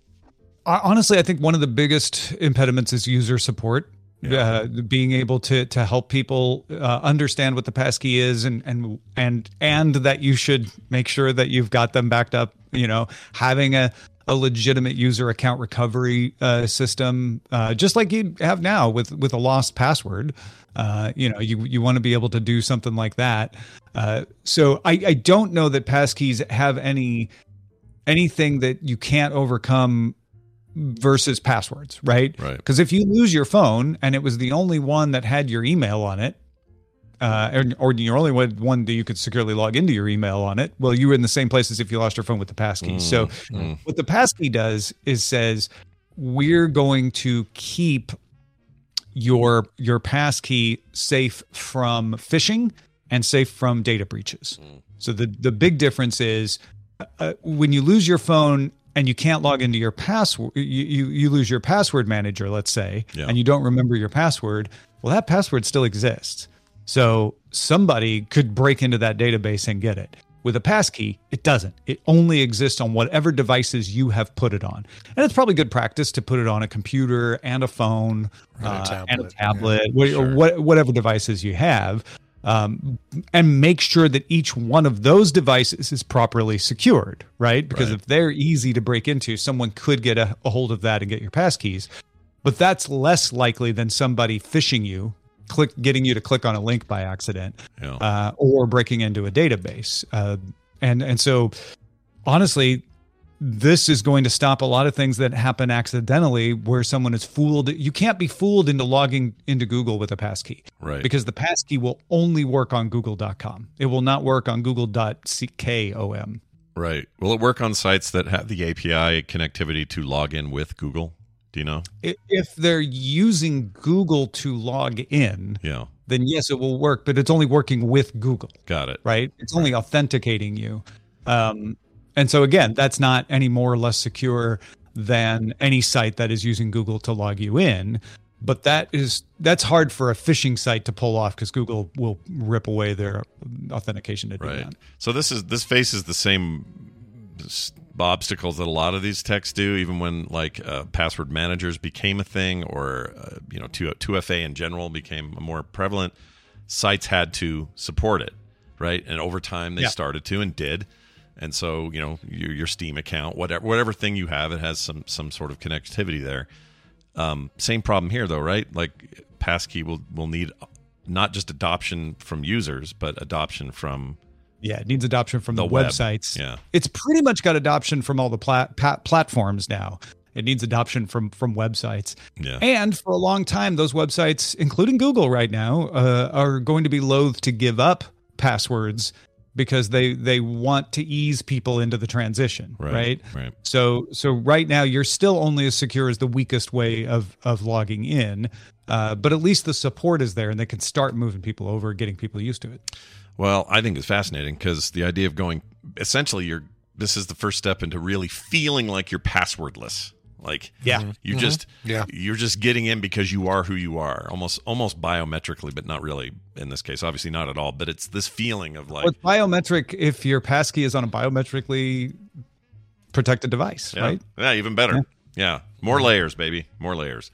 Speaker 10: I- honestly, I think one of the biggest impediments is user support. Uh, being able to to help people uh, understand what the passkey is and and and and that you should make sure that you've got them backed up. You know, having a a legitimate user account recovery uh, system, uh, just like you have now with with a lost password. Uh, you know, you you want to be able to do something like that. Uh, so I, I don't know that passkeys have any anything that you can't overcome versus passwords, right?
Speaker 1: Right.
Speaker 10: Because if you lose your phone and it was the only one that had your email on it, uh, or, or your only one one that you could securely log into your email on it, well, you were in the same place as if you lost your phone with the passkey. so,
Speaker 1: mm.
Speaker 10: what the passkey does is says we're going to keep your your passkey safe from phishing and safe from data breaches. So the the big difference is uh, when you lose your phone and you can't log into your password, you, you you lose your password manager, let's say,
Speaker 1: Yeah.
Speaker 10: and you don't remember your password. Well, that password still exists. So somebody could break into that database and get it. With a passkey, it doesn't. It only exists on whatever devices you have put it on. And it's probably good practice to put it on a computer and a phone
Speaker 2: And a
Speaker 10: uh, and a
Speaker 2: tablet,
Speaker 10: tablet, or what, whatever devices you have. Um, and make sure that each one of those devices is properly secured, right? Because
Speaker 1: Right.
Speaker 10: if they're easy to break into, someone could get a, a hold of that and get your passkeys. But that's less likely than somebody phishing you, click getting you to click on a link by accident,
Speaker 1: Yeah.
Speaker 10: uh, or breaking into a database. Uh, and and so, honestly, this is going to stop a lot of things that happen accidentally, where someone is fooled. You can't be fooled into logging into Google with a passkey,
Speaker 1: Right.
Speaker 10: Because the passkey will only work on Google.com. It will not work on Google.com.
Speaker 1: Right. Will it work on sites that have the API connectivity to log in with Google? Do you know?
Speaker 10: If they're using Google to log in,
Speaker 1: Yeah.
Speaker 10: then yes, it will work, but it's only working with Google.
Speaker 1: Got it.
Speaker 10: right? It's only authenticating you. Um, and so again, that's not any more or less secure than any site that is using Google to log you in. But that is that's hard for a phishing site to pull off because Google will rip away their authentication to do
Speaker 1: Right.
Speaker 10: that.
Speaker 1: So this is this faces the same obstacles that a lot of these techs do, even when like uh, password managers became a thing, or uh, you know, two two FA in general became more prevalent. Sites had to support it, right? And over time, they
Speaker 10: Yeah.
Speaker 1: started to and did. And so, you know, your, your Steam account, whatever whatever thing you have, it has some some sort of connectivity there. Um, same problem here, though, right? Like passkey will will need not just adoption from users, but adoption from
Speaker 10: Yeah, it needs adoption from
Speaker 1: The
Speaker 10: the,
Speaker 1: web.
Speaker 10: websites.
Speaker 1: Yeah.
Speaker 10: it's pretty much got adoption from all the plat- pa- platforms now. It needs adoption from from websites.
Speaker 1: Yeah.
Speaker 10: And for a long time, those websites, including Google right now, uh, are going to be loath to give up passwords because they they want to ease people into the transition,
Speaker 1: Right,
Speaker 10: right?
Speaker 1: right.
Speaker 10: So so right now you're still only as secure as the weakest way of of logging in, uh, but at least the support is there, and they can start moving people over, getting people used to it.
Speaker 1: Well, I think it's fascinating because the idea of going essentially you're this is the first step into really feeling like you're passwordless. Like
Speaker 10: Yeah.
Speaker 1: you
Speaker 10: Mhm.
Speaker 1: just
Speaker 2: Yeah.
Speaker 1: you're just getting in because you are who you are, almost almost biometrically, but not really in this case. Obviously not at all, but it's this feeling of like
Speaker 10: Well, it's biometric if your passkey is on a biometrically protected device,
Speaker 1: yeah,
Speaker 10: right?
Speaker 1: Yeah, even better. Yeah. More layers, baby. More layers.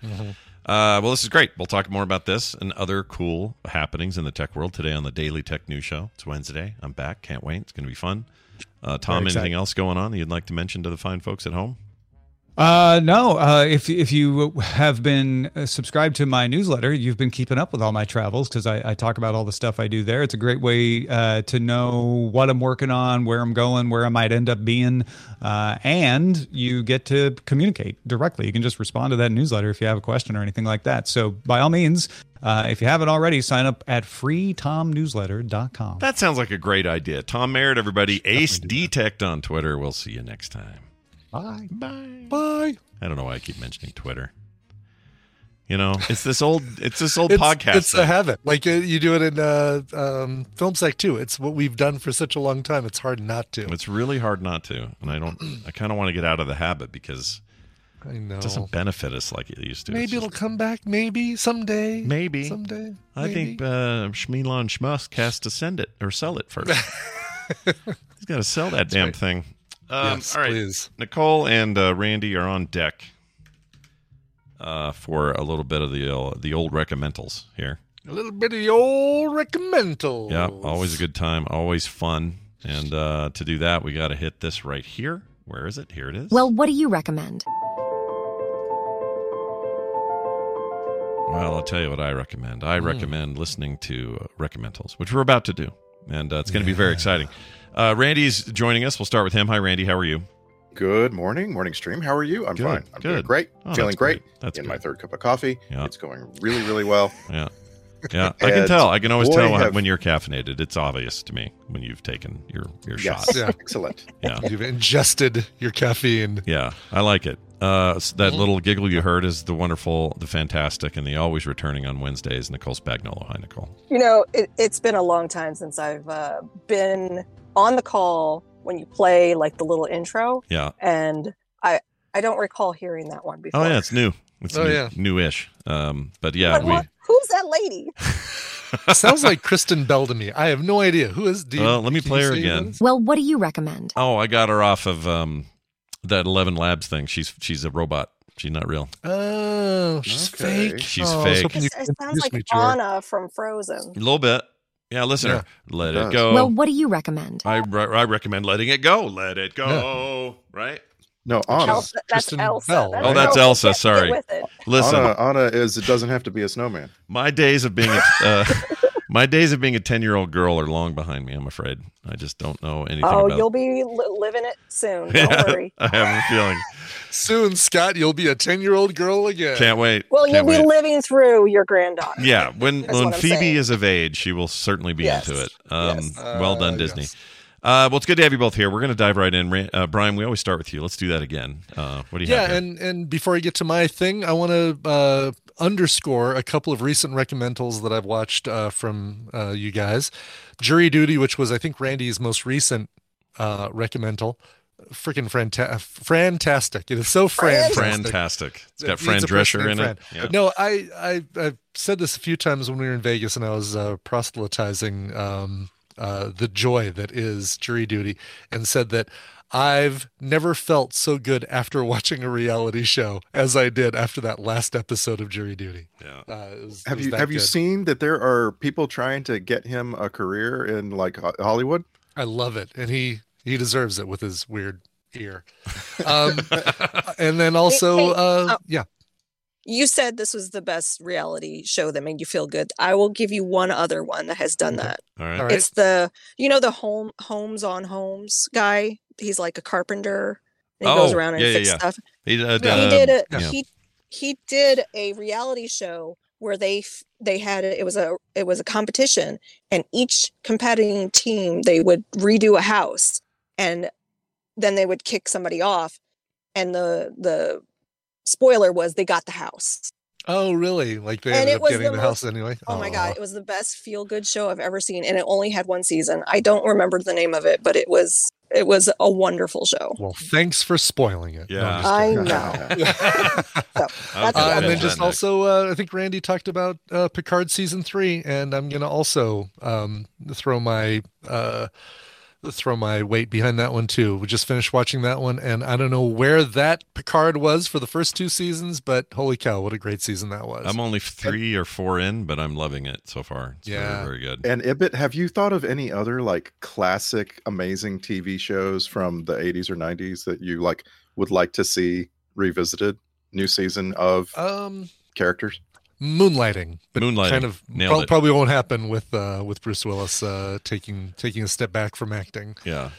Speaker 1: Uh, well, this is great. We'll talk more about this and other cool happenings in the tech world today on the Daily Tech News Show. It's Wednesday. I'm back. Can't wait. It's going to be fun. Uh, Tom, anything else going on that you'd like to mention to the fine folks at home?
Speaker 10: Uh, no. Uh, if if you have been uh, subscribed to my newsletter, you've been keeping up with all my travels because I, I talk about all the stuff I do there. It's a great way uh, to know what I'm working on, where I'm going, where I might end up being, uh, and you get to communicate directly. You can just respond to that newsletter if you have a question or anything like that. So by all means, uh, if you haven't already, sign up at freetomnewsletter.com.
Speaker 1: That sounds like a great idea. Tom Merritt, everybody. Ace Detect on Twitter. We'll see you next time.
Speaker 2: Bye.
Speaker 1: Bye.
Speaker 2: Bye.
Speaker 1: I don't know why I keep mentioning Twitter. You know, it's this old, it's this old
Speaker 2: it's,
Speaker 1: podcast.
Speaker 2: It's
Speaker 1: thing.
Speaker 2: a habit. Like uh, you do it in uh, um, film sack too. It's what we've done for such a long time. It's hard not to.
Speaker 1: It's really hard not to, and I don't. I kind of want to get out of the habit because
Speaker 2: I know
Speaker 1: it doesn't benefit us like it used to.
Speaker 2: Maybe
Speaker 1: just-
Speaker 2: it'll come back. Maybe someday.
Speaker 1: Maybe.
Speaker 2: someday.
Speaker 1: I
Speaker 2: maybe.
Speaker 1: think uh, Schmelon Schmusk has to send it or sell it first. He's got to sell that damn
Speaker 2: right.
Speaker 1: thing. Um,
Speaker 2: Yes,
Speaker 1: all right,
Speaker 2: please.
Speaker 1: Nicole and uh, Randy are on deck uh, for a little bit of the uh, the old recommendals here.
Speaker 2: a little bit of the old recommendals.
Speaker 1: Yeah, always a good time, always fun. And uh, to do that, we got to hit this right here. Where is it? Here it is.
Speaker 12: Well, what do you recommend?
Speaker 1: Well, I'll tell you what I recommend. I
Speaker 2: Hmm.
Speaker 1: recommend listening to uh, recommendals, which we're about to do, and uh, it's going to be very exciting. Uh, Randy's joining us. We'll start with him. Hi, Randy. How are you?
Speaker 9: Good morning, morning stream. How are you? I'm
Speaker 1: Good,
Speaker 9: fine. I'm doing
Speaker 1: good.
Speaker 9: great.
Speaker 1: Oh,
Speaker 9: Feeling
Speaker 1: that's
Speaker 9: great.
Speaker 1: great. That's
Speaker 9: in
Speaker 1: good.
Speaker 9: my third cup of coffee.
Speaker 1: Yeah.
Speaker 9: It's going really, really well.
Speaker 1: Yeah. Yeah, I can tell. I can always
Speaker 9: boy,
Speaker 1: tell when-
Speaker 9: have-
Speaker 1: when you're caffeinated. It's obvious to me when you've taken your your
Speaker 9: Yes.
Speaker 1: shots.
Speaker 2: Yeah.
Speaker 9: Excellent.
Speaker 1: Yeah,
Speaker 2: You've ingested your caffeine.
Speaker 1: yeah, I like it. Uh, s-
Speaker 2: Mm-hmm.
Speaker 1: that little giggle you heard is the wonderful, the fantastic, and the always returning on Wednesdays. Nicole Spagnolo. Hi, Nicole.
Speaker 13: You know, it, it's been a long time since I've uh, been on the call when you play like the little intro,
Speaker 1: Yeah.
Speaker 13: and I I don't recall hearing that one before.
Speaker 1: Oh yeah, it's new. It's
Speaker 2: Oh,
Speaker 1: new,
Speaker 2: yeah.
Speaker 1: newish. Um, but yeah,
Speaker 13: But
Speaker 1: we.
Speaker 13: what- who's that lady?
Speaker 2: Sounds like Kristen Bell to me. I have no idea who is. Do you-
Speaker 1: Well, let me play her
Speaker 2: say who that
Speaker 1: again.
Speaker 2: is?
Speaker 12: Well, what do you recommend?
Speaker 1: Oh, I got her off of um, that Eleven Labs thing. She's she's a robot. She's not real.
Speaker 2: Oh, she's
Speaker 9: Okay.
Speaker 2: fake.
Speaker 1: She's
Speaker 2: Oh,
Speaker 1: fake.
Speaker 2: hoping
Speaker 13: It sounds like
Speaker 2: to.
Speaker 13: Anna from Frozen.
Speaker 1: A little bit. Yeah, listen.
Speaker 2: Yeah.
Speaker 1: Let
Speaker 9: It
Speaker 1: it go.
Speaker 12: Well, what do you recommend?
Speaker 1: I, re- I recommend letting it go. Let it go. Right?
Speaker 9: No, Anna.
Speaker 13: Elsa, that's
Speaker 2: Kristen
Speaker 13: Elsa.
Speaker 2: Bell,
Speaker 13: That's
Speaker 2: right?
Speaker 1: Oh, that's
Speaker 13: Elsa.
Speaker 1: Elsa.
Speaker 13: Get- get
Speaker 1: Sorry.
Speaker 13: with it.
Speaker 1: Listen,
Speaker 9: Anna, Anna is. It doesn't have to be a snowman.
Speaker 1: my days of being a, uh, my days of being a ten year old girl are long behind me. I'm afraid. I just don't know anything
Speaker 13: Oh,
Speaker 1: about.
Speaker 13: you'll be li- living it soon. Don't
Speaker 1: Yeah,
Speaker 13: worry.
Speaker 1: I have a feeling.
Speaker 2: Soon, Scott, you'll be a ten-year-old girl again.
Speaker 1: Can't wait.
Speaker 13: Well,
Speaker 1: Can't
Speaker 13: you'll be living through your granddaughter.
Speaker 1: Yeah, when when Phoebe
Speaker 13: saying.
Speaker 1: is of age, she will certainly be
Speaker 13: Yes.
Speaker 1: into it. Um,
Speaker 13: Yes.
Speaker 1: well done,
Speaker 2: Uh,
Speaker 1: Disney.
Speaker 2: yes.
Speaker 1: Uh, well, it's good to have you both here. We're going to dive right in. Uh, Brian, we always start with you. Let's do that again. Uh, what do you
Speaker 2: yeah,
Speaker 1: have? here?
Speaker 2: and and before I get to my thing, I want to uh, underscore a couple of recent recommendals that I've watched uh, from uh, you guys. Jury Duty, which was I think Randy's most recent uh, recommendal. Freaking franta- fantastic! It is so fantastic.
Speaker 1: Fantastic. It's got
Speaker 2: It
Speaker 1: Fran
Speaker 2: needs a person
Speaker 1: Drescher
Speaker 2: named
Speaker 1: in it. Yeah.
Speaker 2: No, I, I I've said this a few times when we were in Vegas and I was uh, proselytizing um, uh, the joy that is jury duty, and said that I've never felt so good after watching a reality show as I did after that last episode of Jury Duty.
Speaker 1: Yeah.
Speaker 2: Uh, was-
Speaker 9: Have you
Speaker 2: that
Speaker 9: have you seen that there are people trying to get him a career in like Hollywood?
Speaker 2: I love it, and he he deserves it with his weird ear. Um, and then also,
Speaker 13: hey,
Speaker 2: uh,
Speaker 13: uh,
Speaker 2: yeah.
Speaker 13: You said this was the best reality show that made you feel good. I will give you one other one that has done that.
Speaker 1: All right.
Speaker 2: All right.
Speaker 13: It's the you know the home homes on homes guy. He's like a carpenter. And he goes
Speaker 1: Oh,
Speaker 13: around and
Speaker 1: yeah, yeah,
Speaker 13: fixes
Speaker 1: yeah.
Speaker 13: stuff.
Speaker 1: He, uh,
Speaker 13: he did a
Speaker 1: yeah.
Speaker 13: he he did a reality show where they they had it was a it was a competition and each competing team they would redo a house and then they would kick somebody off and the the spoiler was they got the house
Speaker 2: Oh, really? Like they
Speaker 13: And
Speaker 2: ended
Speaker 13: it
Speaker 2: up
Speaker 13: was
Speaker 2: getting
Speaker 13: the
Speaker 2: the, house
Speaker 13: most-
Speaker 2: anyway.
Speaker 13: oh my god it was the best feel good show i've ever seen and it only had one season i don't remember the name of it but it was it was a wonderful show
Speaker 2: Well, thanks for spoiling it.
Speaker 1: Yeah.
Speaker 2: I'm
Speaker 13: i know so that's
Speaker 2: Uh, and then just also, uh, I think Randy talked about uh, Picard season three, and I'm gonna also um, throw my uh, throw my weight behind that one too. We just finished watching that one, and I don't know where that Picard was for the first two seasons, but holy cow, what a great season that was!
Speaker 1: I'm only three or four in, but I'm loving it so far. It's
Speaker 2: Yeah.
Speaker 1: very, very good.
Speaker 9: And Ibbott, have you thought of any other like classic, amazing TV shows from the 80s or 90s that you like would like to see revisited new season of
Speaker 2: Um,
Speaker 9: characters?
Speaker 2: Moonlighting, but
Speaker 1: Moonlighting.
Speaker 2: kind of
Speaker 1: Nailed
Speaker 2: prob-
Speaker 1: it.
Speaker 2: probably won't happen with uh, with Bruce Willis uh, taking taking a step back from acting.
Speaker 1: Yeah.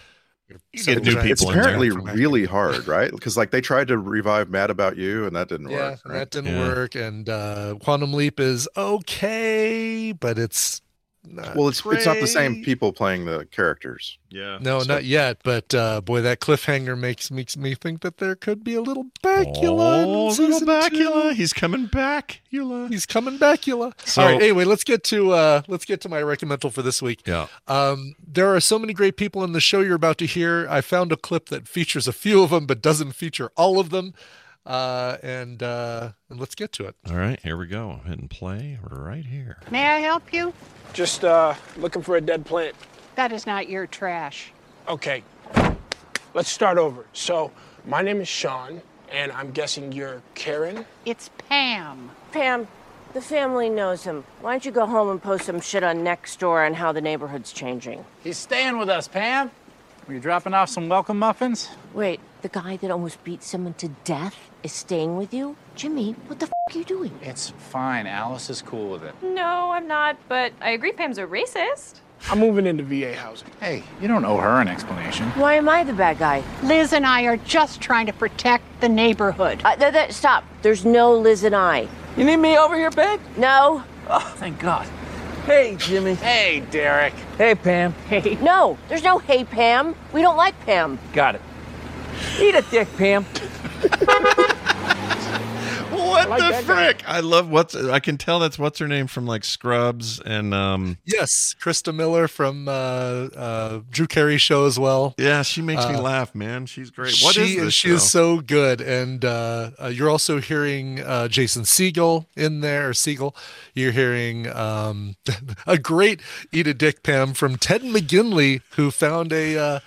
Speaker 9: It's,
Speaker 1: get new
Speaker 9: it's
Speaker 1: people in there.
Speaker 9: apparently really hard, right? Because like they tried to revive Mad About You, and that didn't
Speaker 2: Yeah,
Speaker 9: work.
Speaker 2: and
Speaker 9: right?
Speaker 2: that didn't
Speaker 1: Yeah.
Speaker 2: work. And uh, Quantum Leap is okay, but it's not
Speaker 9: well, it's it's not the same people playing the characters.
Speaker 1: Yeah.
Speaker 2: No,
Speaker 9: So-
Speaker 2: not yet. But uh, boy, that cliffhanger makes makes me think that there could be a little Bakula.
Speaker 1: Oh, little Bakula.
Speaker 2: two.
Speaker 1: He's coming back. Eula.
Speaker 2: He's coming Bakula.
Speaker 1: So-
Speaker 2: All right. Anyway, let's get to uh, let's get to my recommendal for this week.
Speaker 1: Yeah.
Speaker 2: Um, there are so many great people in the show you're about to hear. I found a clip that features a few of them, but doesn't feature all of them. Uh, and uh, and let's get to it.
Speaker 1: All right, here we go. Hit and play right here.
Speaker 14: May I help you?
Speaker 15: Just uh, looking for a dead plant.
Speaker 14: That is not your trash.
Speaker 15: Okay. Let's start over. So, my name is Sean, and I'm guessing you're Karen.
Speaker 14: It's Pam.
Speaker 16: Pam, the family knows him. Why don't you go home and post some shit on Nextdoor on how the neighborhood's changing?
Speaker 17: He's staying with us, Pam. Were you dropping off some welcome muffins?
Speaker 16: Wait, the guy that almost beat someone to death is staying with you? Jimmy, what the f are you doing?
Speaker 17: It's fine. Alice is cool with it.
Speaker 18: No, I'm not, but I agree Pam's a racist.
Speaker 15: I'm moving into VA housing.
Speaker 17: Hey, you don't owe her an explanation.
Speaker 16: Why am I the bad guy?
Speaker 14: Liz and I are just trying to protect the neighborhood.
Speaker 16: Uh, th- th- stop. There's no Liz and I.
Speaker 19: You need me over here, babe?
Speaker 16: No.
Speaker 19: Oh, thank God. Hey, Jimmy.
Speaker 17: Hey, Derek.
Speaker 19: Hey, Pam.
Speaker 16: Hey. No, there's no hey, Pam. We don't like Pam.
Speaker 19: Got it. Eat a dick, Pam.
Speaker 1: What
Speaker 15: like
Speaker 1: the
Speaker 15: that guy.
Speaker 1: frick? I love what's. I can tell that's what's her name from like Scrubs and um.
Speaker 2: Yes, Christa Miller from uh, uh, Drew Carey show as well.
Speaker 1: Yeah, she makes me
Speaker 2: Uh,
Speaker 1: laugh, man. She's great. What is
Speaker 2: she,
Speaker 1: this
Speaker 2: She
Speaker 1: show?
Speaker 2: is so good, and uh, uh, you're also hearing uh, Jason Segel in there. Or Siegel, you're hearing um, a great "Eat a Dick" Pam from Ted McGinley, who found a uh,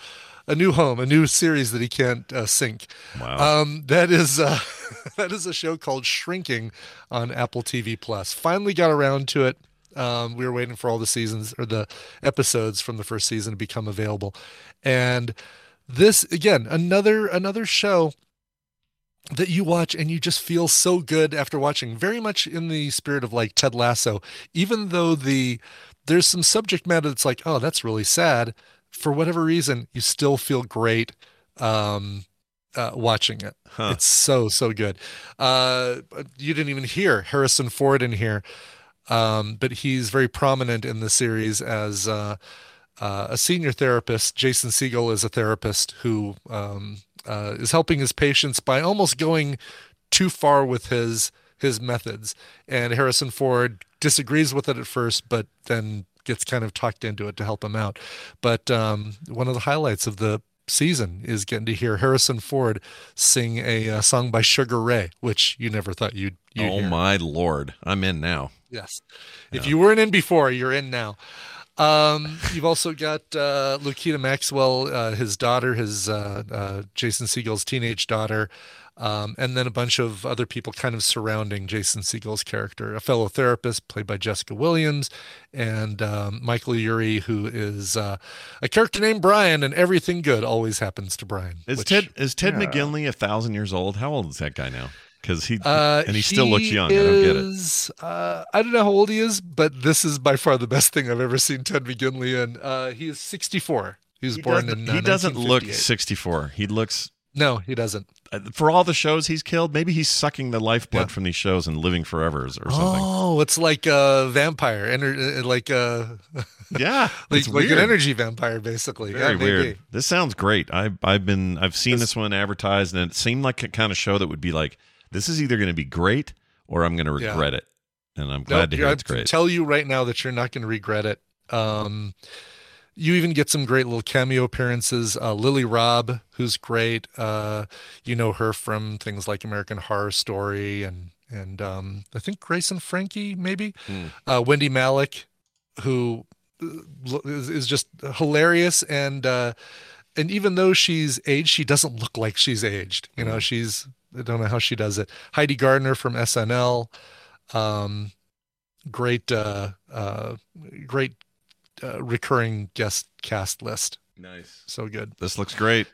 Speaker 2: a new home, a new series that he can't uh, sink.
Speaker 1: Wow.
Speaker 2: Um, that is uh, that is a show called Shrinking on Apple TV Plus. Finally got around to it. Um, we were waiting for all the seasons or the episodes from the first season to become available, and this again another another show that you watch and you just feel so good after watching very much in the spirit of like Ted Lasso even though the there's some subject matter that's like oh that's really sad for whatever reason you still feel great um uh, watching it
Speaker 1: Huh.
Speaker 2: it's so so good uh you didn't even hear Harrison Ford in here um but he's very prominent in the series as uh uh, a senior therapist. Jason Segel is a therapist who um, uh, is helping his patients by almost going too far with his his methods. And Harrison Ford disagrees with it at first, but then gets kind of talked into it to help him out. But um, one of the highlights of the season is getting to hear Harrison Ford sing a, uh song by Sugar Ray, which you never thought you'd. you'd
Speaker 1: oh
Speaker 2: hear.
Speaker 1: my lord, I'm in now.
Speaker 2: Yes. If you weren't in before, you're in now. Um, you've also got uh, Lukita Maxwell, uh, his daughter, his uh, uh, Jason Segel's teenage daughter, um, and then a bunch of other people kind of surrounding Jason Segel's character. A fellow therapist played by Jessica Williams, and um, Michael Urie, who is uh, a character named Brian, and everything good always happens to Brian.
Speaker 1: Is
Speaker 2: which-
Speaker 1: Ted is Ted
Speaker 2: Yeah.
Speaker 1: McGinley a thousand years old? How old is that guy now? Because he
Speaker 2: Uh,
Speaker 1: and he still looks young. I don't get it.
Speaker 2: Uh, I don't know how old he is, but this is by far the best thing I've ever seen Ted McGinley in. Uh, he is 64. He was
Speaker 1: He
Speaker 2: born in. Uh,
Speaker 1: he doesn't look 64. He looks
Speaker 2: No, he doesn't.
Speaker 1: Uh, for all the shows he's killed. Maybe he's sucking the lifeblood from these shows and living forever or something.
Speaker 2: Oh, it's like a vampire, ener- uh, like a
Speaker 1: Yeah,
Speaker 2: like,
Speaker 1: it's
Speaker 2: like an energy vampire, basically.
Speaker 1: Very
Speaker 2: yeah, maybe.
Speaker 1: weird. This sounds great. I I've been I've seen this one advertised and it seemed like a kind of show that would be like this is either going to be great or I'm going to
Speaker 2: Yeah.
Speaker 1: regret it. And I'm glad
Speaker 2: Nope,
Speaker 1: to hear
Speaker 2: I
Speaker 1: it's great.
Speaker 2: tell you right now that you're not going to regret it. Um, you even get some great little cameo appearances. Uh, Lily Rabe, who's great. Uh, you know her from things like American Horror Story and and um, I think Grace and Frankie, maybe.
Speaker 1: Hmm.
Speaker 2: Uh, Wendy Malick, who uh, is, just hilarious and uh, and even though she's aged, she doesn't look like she's aged. You know, she's I don't know how she does it. Heidi Gardner from SNL. Um, great uh uh great uh, recurring guest cast list
Speaker 1: Nice.
Speaker 2: so good
Speaker 1: This looks great.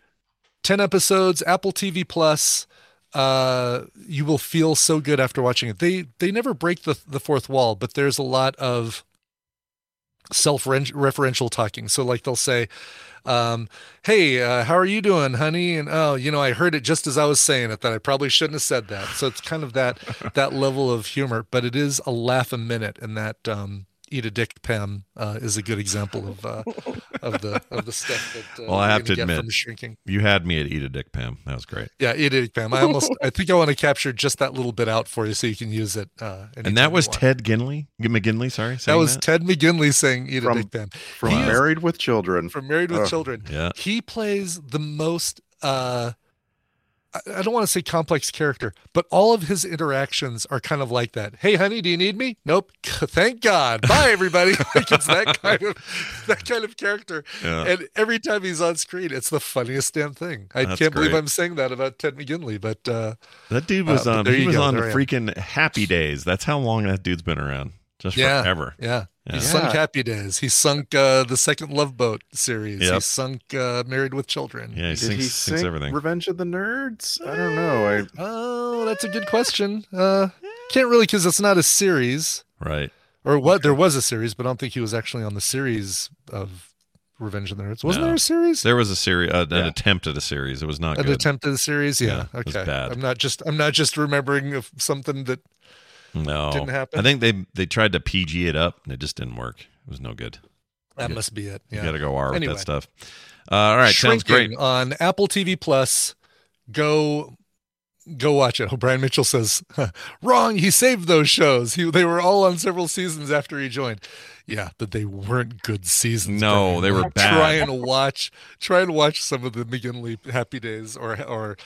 Speaker 2: 10 episodes apple tv plus uh, you will feel so good after watching it. They they never break the the fourth wall, but there's a lot of self-referential talking. So like they'll say, um, "Hey, uh, how are you doing, honey?" And oh, you know, I heard it just as I was saying it that I probably shouldn't have said that. So it's kind of that that level of humor, but it is a laugh a minute, and that um, eat a dick Pam uh, is a good example of uh, of the of the stuff that. Uh,
Speaker 1: well, I have to admit,
Speaker 2: from shrinking.
Speaker 1: you had me at eat a dick, Pam. That was great.
Speaker 2: Yeah, eat a dick Pam. I almost, I think I want to capture just that little bit out for you so you can use it. Uh,
Speaker 1: And that was. Ted Ginley, McGinley. Sorry,
Speaker 2: That
Speaker 1: saying
Speaker 2: was Ted McGinley saying "Eat a Dick Pam"
Speaker 9: From
Speaker 2: He is-
Speaker 9: Married with Children.
Speaker 2: from Married with
Speaker 9: Ugh.
Speaker 2: Children.
Speaker 1: Yeah.
Speaker 2: He plays the most uh I- don't want to say complex character, but all of his interactions are kind of like that. Hey honey, do you need me? Nope. Thank God. Bye everybody. like it's that kind of that kind of character.
Speaker 1: Yeah.
Speaker 2: And every time he's on screen, it's the funniest damn thing. I
Speaker 1: That's
Speaker 2: can't believe. I'm saying that about Ted McGinley, but uh
Speaker 1: That dude was
Speaker 2: Uh,
Speaker 1: on. He was
Speaker 2: go,
Speaker 1: on
Speaker 2: there
Speaker 1: freaking Happy Days. That's how long that dude's been around. Just
Speaker 2: yeah,
Speaker 1: forever.
Speaker 2: Yeah.
Speaker 1: Yeah.
Speaker 2: He sunk Happy Days. He sunk uh, the second Love Boat series. He sunk uh, Married with Children.
Speaker 1: Yeah, he
Speaker 9: Did
Speaker 1: sings,
Speaker 9: he
Speaker 1: sings
Speaker 9: sing
Speaker 1: everything.
Speaker 9: Revenge of the Nerds? I don't know. I
Speaker 2: Oh, that's a good question. Uh, can't really because it's not a series,
Speaker 1: right.
Speaker 2: or what? There was a series, but I don't think he was actually on the series of Revenge of the Nerds. Wasn't
Speaker 1: No.
Speaker 2: there a series?
Speaker 1: There was a series, uh, an
Speaker 9: Yeah.
Speaker 1: attempt at a series. It was not
Speaker 2: An
Speaker 1: good.
Speaker 2: attempt at a series. Yeah.
Speaker 1: Yeah, it was
Speaker 2: okay.
Speaker 1: bad.
Speaker 2: I'm not just. I'm not just remembering of something that.
Speaker 1: No,
Speaker 2: didn't happen?
Speaker 1: I think they they tried to PG it up and it just didn't work. It was no good.
Speaker 2: That
Speaker 1: You-
Speaker 2: must be it. Yeah.
Speaker 1: You got to go R with
Speaker 2: Anyway.
Speaker 1: that stuff. Uh, all right, sounds great.
Speaker 2: On Apple TV Plus. Go go watch it. Oh, Brian Mitchell says, wrong. He saved those shows. He, they were all on several seasons after he joined. Yeah, but they weren't good seasons.
Speaker 1: No,
Speaker 2: Brian.
Speaker 1: they were bad.
Speaker 2: Try and watch, try and watch some of the McGinley Happy Days or or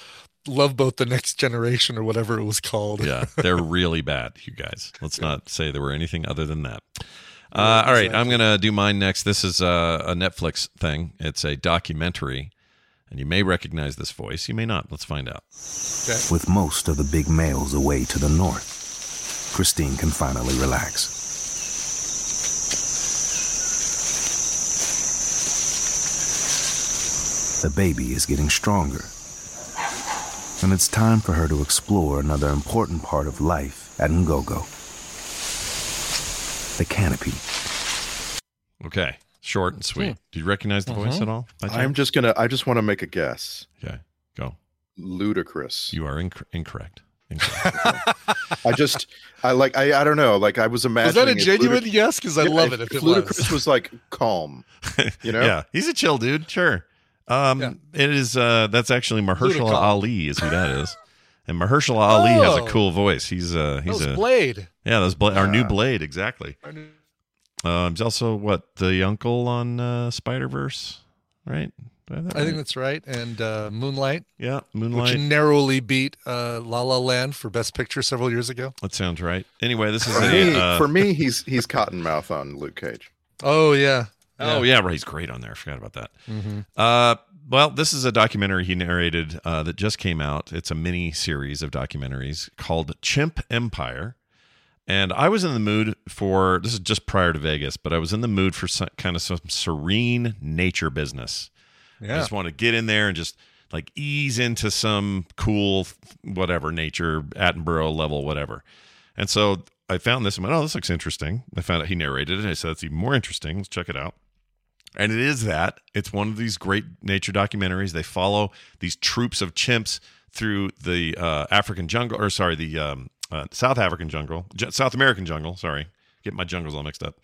Speaker 2: Love Boat: The Next Generation or whatever it was called.
Speaker 1: Yeah, they're really bad, you guys. Let's not say there were anything other than that. Uh, all right, I'm gonna do mine next. This is a, a Netflix thing. It's a documentary, and you may recognize this voice. You may not. Let's find out.
Speaker 20: With most of the big males away to the north, Christine can finally relax. The baby is getting stronger. And it's time for her to explore another important part of life at Ngogo. The canopy.
Speaker 1: Okay, short and sweet. Do you recognize the voice
Speaker 9: Mhm.
Speaker 1: at all?
Speaker 9: I'm just gonna. I just want to make a guess.
Speaker 1: Okay, go.
Speaker 9: Ludacris.
Speaker 1: You are inc- incorrect.
Speaker 9: I just. I like. I. I don't know. Like I was
Speaker 2: Was
Speaker 9: Is
Speaker 2: that a genuine
Speaker 9: Ludic-
Speaker 2: yes? Because I
Speaker 9: Yeah,
Speaker 2: love it. If it
Speaker 9: Ludacris
Speaker 2: was.
Speaker 9: was like calm. You know.
Speaker 1: Yeah, he's a chill dude. Sure. Um, it is. Uh, that's actually Mahershala
Speaker 2: Ludacris.
Speaker 1: Ali is who that is, and Mahershala Ali has a
Speaker 2: Oh.
Speaker 1: cool voice. He's uh he's
Speaker 2: was
Speaker 1: a
Speaker 2: Blade.
Speaker 1: Yeah, that's Blade. Our new Blade, exactly. Um, he's also what the uncle on uh, Spider Verse, right? I have
Speaker 2: I think that's right. And uh, Moonlight.
Speaker 1: Yeah, Moonlight.
Speaker 2: Which narrowly beat uh, La La Land for Best Picture several years ago.
Speaker 1: that sounds right. Anyway, this is
Speaker 9: For
Speaker 1: a
Speaker 9: me,
Speaker 1: uh,
Speaker 9: for me, he's he's Cottonmouth on Luke Cage.
Speaker 2: Oh yeah.
Speaker 1: Oh yeah, right. He's great on there. I forgot about that.
Speaker 2: Mhm.
Speaker 1: Uh, well, this is a documentary he narrated uh, that just came out. It's a mini series of documentaries called Chimp Empire. And I was in the mood for this is just prior to Vegas, but I was in the mood for some, kind of some serene nature business. I just want to get in there and just like ease into some cool whatever nature Attenborough level whatever. And so I found this and went, oh, this looks interesting. I found out he narrated it. And I said, that's even more interesting. Let's check it out. And it is that. It's one of these great nature documentaries. They follow these troops of chimps through the uh, African jungle, or sorry, the um, uh, South African jungle, J- South American jungle. Sorry, get my jungles all mixed up.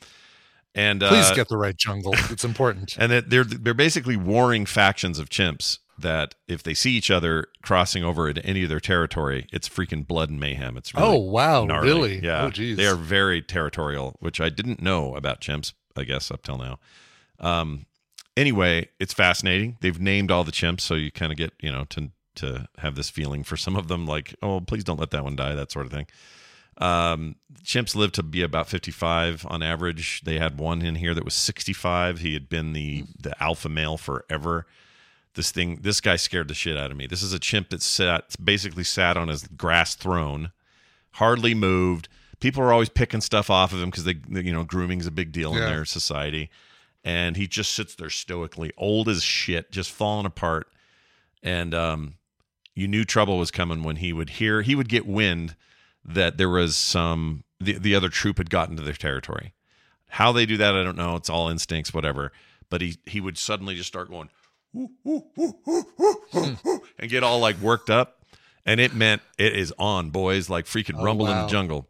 Speaker 1: And
Speaker 2: Please
Speaker 1: uh,
Speaker 2: get the right jungle. It's important.
Speaker 1: and that they're they're basically warring factions of chimps that if they see each other crossing over into any of their territory, it's freaking blood and mayhem. It's really
Speaker 2: Oh, wow,
Speaker 1: gnarly.
Speaker 2: really?
Speaker 1: Yeah,
Speaker 2: Oh,
Speaker 1: they are very territorial, which I didn't know about chimps. I guess up till now. Um, anyway, it's fascinating. They've named all the chimps, so you kind of get you know to to have this feeling for some of them, like oh, please don't let that one die, that sort of thing. Um, chimps live to be about 55 on average. They had one in here that was 65. He had been the the alpha male forever. This thing, this guy scared the shit out of me. This is a chimp that sat basically sat on his grass throne, hardly moved. People are always picking stuff off of him because they, you know, grooming is a big deal in their society, and he just sits there stoically, old as shit, just falling apart. And um, you knew trouble was coming when he would hear he would get wind that there was some the, the other troop had gotten to their territory. How they do that, I don't know. It's all instincts, whatever. But he he would suddenly just start going and get all like worked up, and it meant it is on, boys, like freaking
Speaker 2: Oh,
Speaker 1: rumble in the jungle.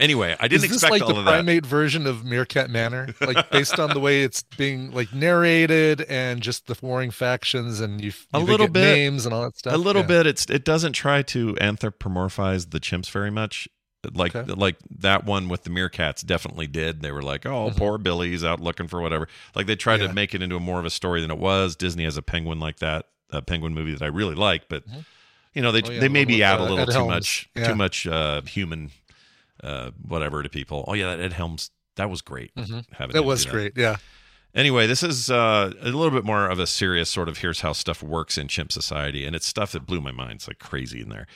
Speaker 1: Anyway, I didn't
Speaker 2: Is this
Speaker 1: expect
Speaker 2: like
Speaker 1: all
Speaker 2: the
Speaker 1: of that.
Speaker 2: primate version of Meerkat Manor, like based on the way it's being like narrated and just the warring factions and you,
Speaker 1: a little bit
Speaker 2: names and all that stuff.
Speaker 1: A little
Speaker 2: Yeah.
Speaker 1: bit. It's it doesn't try to anthropomorphize the chimps very much. Like
Speaker 2: Okay.
Speaker 1: like that one with the meerkats definitely did. They were like, oh,
Speaker 2: Mhm.
Speaker 1: poor Billy's out looking for whatever. Like they tried
Speaker 2: Yeah.
Speaker 1: to make it into a more of a story than it was. Disney has a penguin like that, a penguin movie that I really like, but you know they
Speaker 2: Oh, yeah,
Speaker 1: they
Speaker 2: the
Speaker 1: maybe add a little
Speaker 2: Ed
Speaker 1: too
Speaker 2: Helms.
Speaker 1: much
Speaker 2: Yeah.
Speaker 1: too much uh, human uh, whatever to people. Oh yeah, that Ed Helms that was great.
Speaker 2: Mhm.
Speaker 1: having
Speaker 2: That was great. Yeah.
Speaker 1: Anyway, this is uh, a little bit more of a serious sort of here's how stuff works in chimp society, and it's stuff that blew my mind. It's like crazy in there,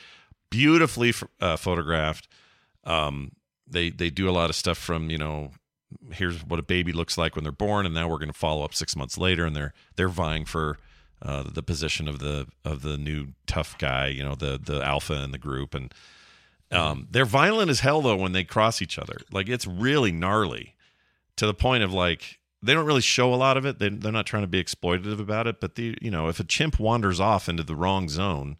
Speaker 1: beautifully uh, photographed. Um, they they do a lot of stuff from you know here's what a baby looks like when they're born, and now we're going to follow up six months later, and they're they're vying for uh, the position of the of the new tough guy, you know, the the alpha in the group, and um, they're violent as hell though when they cross each other. Like it's really gnarly to the point of like they don't really show a lot of it. They, they're not trying to be exploitative about it, but the you know if a chimp wanders off into the wrong zone,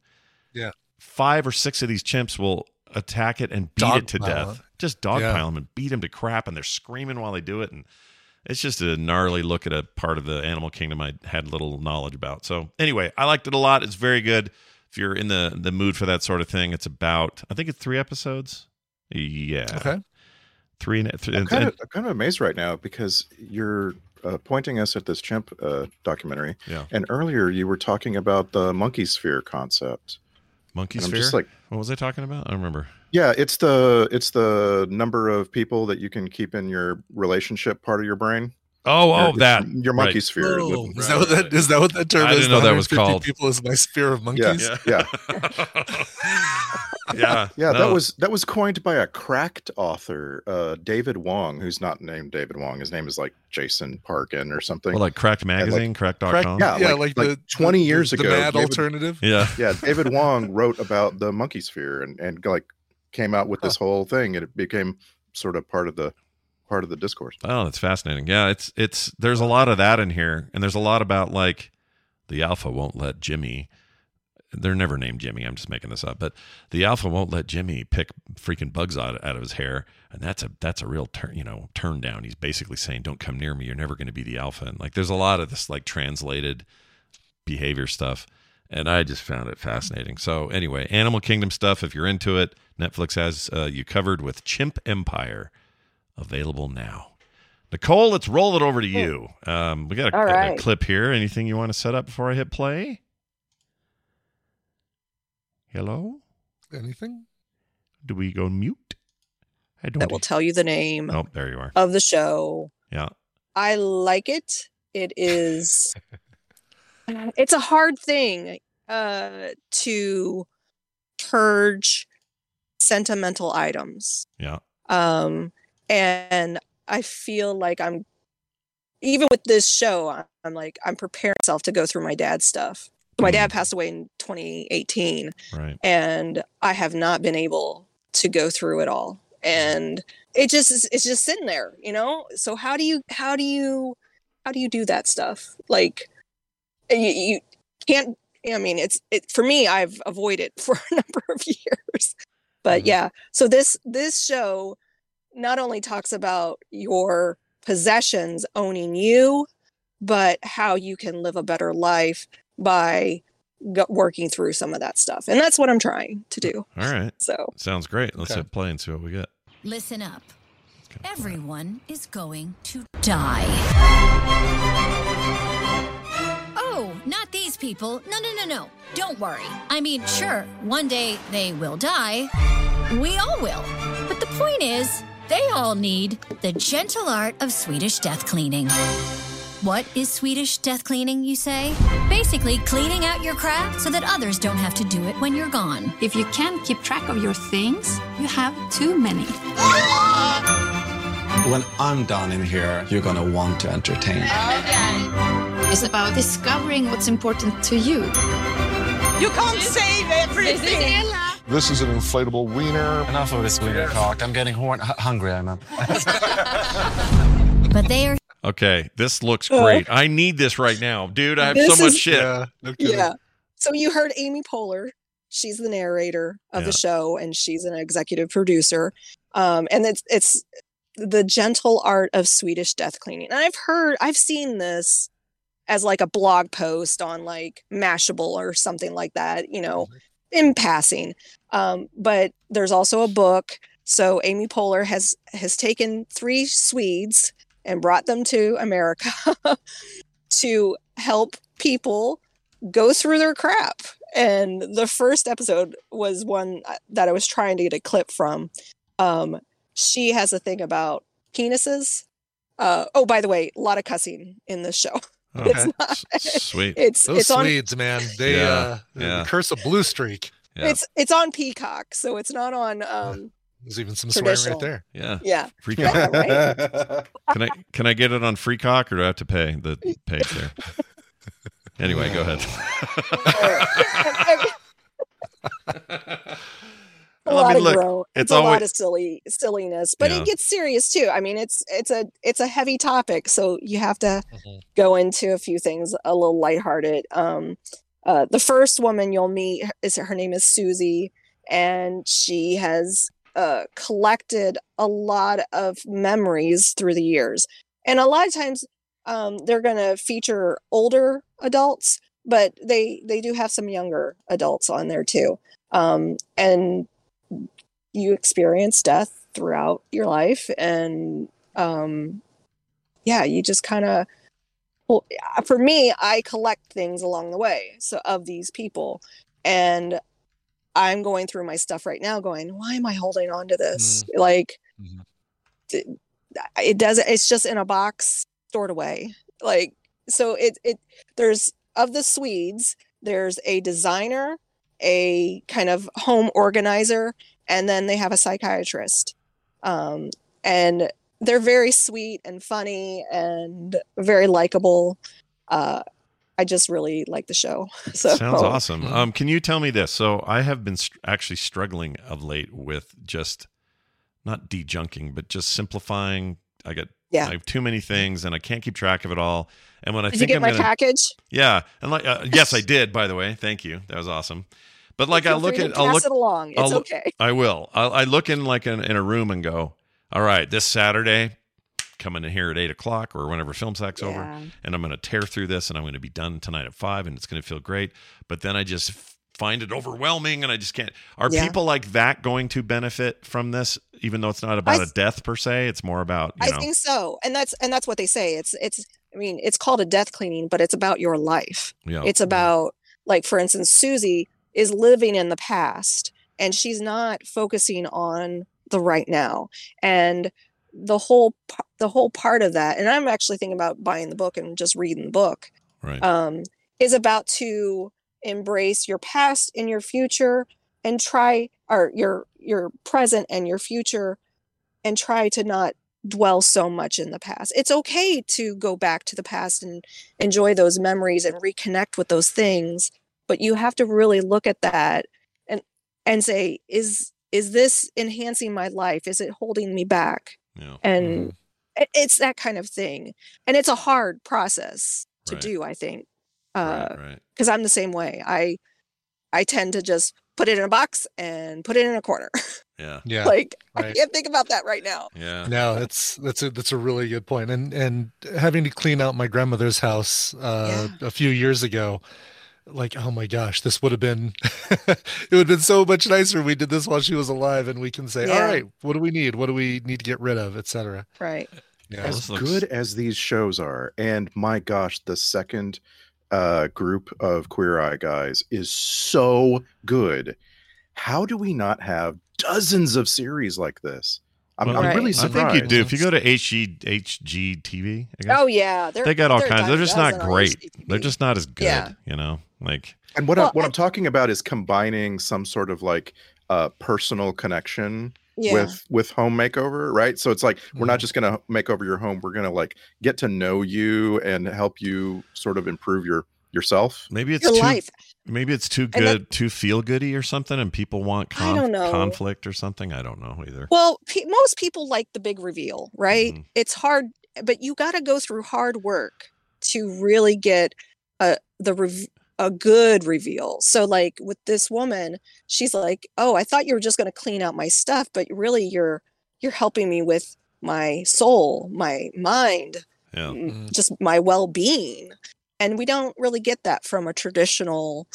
Speaker 2: Yeah.
Speaker 1: five or six of these chimps will attack it and beat it to death.
Speaker 2: it.
Speaker 1: Just dogpile
Speaker 2: Yeah.
Speaker 1: them and beat them to crap, and they're screaming while they do it, and it's just a gnarly look at a part of the animal kingdom I had little knowledge about. So anyway, I liked it a lot. It's very good. If you're in the the mood for that sort of thing, it's about I think it's three episodes. Yeah.
Speaker 2: Okay.
Speaker 1: Three and, th-
Speaker 9: I'm
Speaker 1: and-
Speaker 9: kind, of, I'm kind of amazed right now because you're uh, pointing us at this chimp uh, documentary.
Speaker 1: Yeah.
Speaker 9: And earlier you were talking about the monkey sphere concept.
Speaker 1: monkey
Speaker 9: And I'm
Speaker 1: sphere.
Speaker 9: just like,
Speaker 1: what was I talking about? I don't remember.
Speaker 9: yeah, it's the it's the number of people that you can keep in your relationship part of your brain.
Speaker 1: Oh, oh,
Speaker 9: Your-
Speaker 1: that
Speaker 9: your monkey
Speaker 1: right.
Speaker 9: sphere.
Speaker 2: Oh,
Speaker 9: with-
Speaker 2: is that what that is that what that term
Speaker 1: I
Speaker 2: is?
Speaker 1: didn't know that was called.
Speaker 2: People is my sphere of monkeys.
Speaker 9: Yeah,
Speaker 1: yeah,
Speaker 9: yeah.
Speaker 1: no.
Speaker 9: That was that was coined by a cracked author, uh, David Wong, who's not named David Wong. His name is like Jason Parkin or something.
Speaker 1: Well, like Cracked
Speaker 9: And, like,
Speaker 1: Magazine, Cracked.com.
Speaker 9: Cracked- yeah,
Speaker 2: Yeah,
Speaker 9: like,
Speaker 2: like
Speaker 9: like
Speaker 2: the-
Speaker 9: 20
Speaker 2: the-
Speaker 9: years
Speaker 2: the
Speaker 9: ago.
Speaker 2: mad
Speaker 9: David-
Speaker 2: alternative?
Speaker 1: Yeah.
Speaker 9: yeah. David Wong wrote about the monkey sphere and and like came out with this whole thing, and it became sort of part of the part of the discourse.
Speaker 1: Oh, that's fascinating. Yeah, it's it's there's a lot of that in here, and there's a lot about like the alpha won't let Jimmy. They're never named Jimmy. I'm just making this up, but the alpha won't let Jimmy pick freaking bugs out, out of his hair, and that's a that's a real turn you know turn down. He's basically saying, "Don't come near me. You're never going to be the alpha." And like, there's a lot of this like translated behavior stuff, and I just found it fascinating. So anyway, Animal Kingdom stuff. If you're into it, Netflix has uh, you covered with Chimp Empire available now. Nicole, let's roll it over to you. Um, we got a,
Speaker 13: All
Speaker 1: a- a clip here. Anything you want to set up before I hit play? Hello?
Speaker 2: Anything?
Speaker 1: Do we go mute? I don't.
Speaker 13: that will tell you the name
Speaker 1: Oh, there you are.
Speaker 13: of the show.
Speaker 1: Yeah.
Speaker 13: I like it. It is it's a hard thing uh to purge sentimental items.
Speaker 1: Yeah.
Speaker 13: Um and I feel like I'm even with this show I'm like I'm preparing myself to go through my dad's stuff. My dad mm-hmm. passed away in 2018
Speaker 1: Right.
Speaker 13: and I have not been able to go through it all. And it just is it's just sitting there, you know? So how do you how do you how do you do that stuff? Like you, you can't I mean it's it for me I've avoided for a number of years. But mm-hmm. yeah, so this this show not only talks about your possessions owning you, but how you can live a better life by go- working through some of that stuff. And that's what I'm trying to uh, do.
Speaker 1: All right.
Speaker 13: So
Speaker 1: Sounds great. Let's
Speaker 13: Okay.
Speaker 1: hit play and see what we get.
Speaker 21: Listen up. Everyone is going to die. Oh, not these people. No, no, no, no. Don't worry. I mean, sure, one day they will die. We all will. But the point is, they all need the gentle art of Swedish death cleaning. What is Swedish death cleaning, you say? Basically, cleaning out your crap so that others don't have to do it when you're gone.
Speaker 22: If you can't keep track of your things, you have too many.
Speaker 23: When I'm done in here, you're gonna want to entertain. Okay.
Speaker 22: It's about discovering what's important to you.
Speaker 13: You can't save everything.
Speaker 8: This is an inflatable wiener.
Speaker 23: Enough of this wiener talk. I'm getting horn- h- hungry, Emma.
Speaker 21: But they are
Speaker 1: Okay, this looks great. I need this right now, dude. I have
Speaker 13: This
Speaker 1: so much
Speaker 13: is-
Speaker 1: shit.
Speaker 13: Yeah. So you heard Amy Poehler. She's the narrator of
Speaker 1: Yeah.
Speaker 13: the show, and she's an executive producer. Um, and it's it's the gentle art of Swedish death cleaning. And I've heard, I've seen this as like a blog post on like Mashable or something like that. You know, in passing. Um, but there's also a book. So Amy Poehler has has taken three Swedes and brought them to America to help people go through their crap. And the first episode was one uh, that I was trying to get a clip from. Um, she has a thing about penises. Uh, oh, by the way, a lot of cussing in this show. It's
Speaker 2: Okay.
Speaker 13: not.
Speaker 1: Sweet.
Speaker 13: It's
Speaker 2: Those
Speaker 13: it's on
Speaker 2: Swedes, man. They
Speaker 1: Yeah,
Speaker 2: uh
Speaker 1: yeah.
Speaker 2: curse of blue streak.
Speaker 1: Yeah.
Speaker 13: it's it's on Peacock, so it's not on um
Speaker 2: There's even some swearing
Speaker 13: traditional.
Speaker 2: right there.
Speaker 1: Yeah.
Speaker 13: Yeah.
Speaker 1: Free
Speaker 13: Yeah, right?
Speaker 1: Can I can I get it on free cock or do I have to pay the page there? Anyway, go ahead.
Speaker 13: a
Speaker 1: Well, I
Speaker 13: lot
Speaker 1: mean,
Speaker 13: of
Speaker 1: look,
Speaker 13: groan.
Speaker 1: it's
Speaker 13: It's, a lot of silly silliness, but
Speaker 1: Yeah.
Speaker 13: it gets serious too. I mean, it's it's a it's a heavy topic, so you have to
Speaker 1: Mm-hmm.
Speaker 13: go into a few things a little lighthearted. Um, uh, the first woman you'll meet is her name is Susie, and she has uh, collected a lot of memories through the years, and a lot of times um, they're going to feature older adults, but they they do have some younger adults on there too. Um, and you experience death throughout your life and um yeah you just kind of well uh, for me i collect things along the way so of these people and i'm going through my stuff right now going why am i holding on to this? Like th- it doesn't it's just in a box stored away. Like so it it there's of the swedes there's a designer a kind of home organizer and then they have a psychiatrist um, and they're very sweet and funny and very likable uh, i just really like the show so
Speaker 1: Sounds awesome. Um, can you tell me this? So I have been str- actually struggling of late with just not dejunking, but just simplifying. I got
Speaker 13: Yeah.
Speaker 1: I have too many things, and I can't keep track of it all. And when I
Speaker 13: did you get
Speaker 1: I'm
Speaker 13: my
Speaker 1: gonna,
Speaker 13: package
Speaker 1: yeah, and like uh, yes, I did. By the way, thank you. That was awesome. But like I
Speaker 13: Feel
Speaker 1: look at, I'll
Speaker 13: pass
Speaker 1: look
Speaker 13: it along. It's
Speaker 1: I'll
Speaker 13: okay.
Speaker 1: I will. I'll, I look in like in, in a room and go, all right, this Saturday, coming in here at eight o'clock or whenever film sack's over, and I'm going to tear through this, and I'm going to be done tonight at five, and it's going to feel great. But then I just find it overwhelming, and I just can't. Are
Speaker 13: Yeah.
Speaker 1: people like that going to benefit from this, even though it's not about
Speaker 13: I
Speaker 1: a death per se? It's more about you
Speaker 13: I
Speaker 1: know.
Speaker 13: think so, and that's and that's what they say. It's it's. I mean, it's called a death cleaning, but it's about your life.
Speaker 1: Yeah.
Speaker 13: It's about like, for instance, Susie is living in the past, and she's not focusing on the right now, and the whole the whole part of that. And I'm actually thinking about buying the book and just reading the book.
Speaker 1: Right.
Speaker 13: Um, is about to embrace your past and your future, and try or your your present and your future and try to not dwell so much in the past. It's okay to go back to the past and enjoy those memories and reconnect with those things, but you have to really look at that and and say is is this enhancing my life? Is it holding me back?
Speaker 1: Yeah.
Speaker 13: And it- it's that kind of thing. And it's a hard process to
Speaker 1: Right.
Speaker 13: do, I think. Uh
Speaker 1: right.
Speaker 13: cuz I'm the same way. I I tend to just put it in a box and put it in a corner.
Speaker 1: Yeah.
Speaker 2: Yeah.
Speaker 13: like I can't think about that right now.
Speaker 1: Yeah.
Speaker 2: No, that's that's a that's a really good point. And and having to clean out my grandmother's house uh, a few years ago, like oh my gosh, this would have been it would have been so much nicer. if We did this while she was alive, and we can say, all
Speaker 13: Yeah.
Speaker 2: right, what do we need? What do we need to get rid of, etc.
Speaker 13: Right.
Speaker 2: Yeah.
Speaker 9: as good as these shows are, and my gosh, the second uh, group of Queer Eye guys is so good. How do we not have dozens of series like this? I'm,
Speaker 1: Well,
Speaker 9: I'm really
Speaker 1: I think you do. If you go to HG, HGTV, I guess,
Speaker 13: Oh yeah, they're,
Speaker 1: got all kinds. They're just not great.
Speaker 13: HGTV.
Speaker 1: They're just not as good.
Speaker 13: Yeah.
Speaker 1: You know, like
Speaker 9: And what
Speaker 13: Well,
Speaker 9: I'm, what I'm talking about is combining some sort of like uh, personal connection
Speaker 13: Yeah.
Speaker 9: with with home makeover, right? So it's like we're
Speaker 1: Mm-hmm.
Speaker 9: not just going to make over your home. We're going to like get to know you and help you sort of improve your yourself.
Speaker 1: Maybe it's
Speaker 13: Your
Speaker 1: too.
Speaker 13: life.
Speaker 1: Maybe it's too good,
Speaker 13: that-
Speaker 1: too feel goody or something, and people want conf- conflict or something. I don't know either.
Speaker 13: Well, pe- most people like the big reveal, right?
Speaker 1: Mm-hmm.
Speaker 13: It's hard, but you got to go through hard work to really get a the rev- a good reveal. So, like with this woman, she's like, "Oh, I thought you were just going to clean out my stuff, but really, you're you're helping me with my soul, my mind,
Speaker 1: Yeah.
Speaker 13: just my well-being." And we don't really get that from a traditional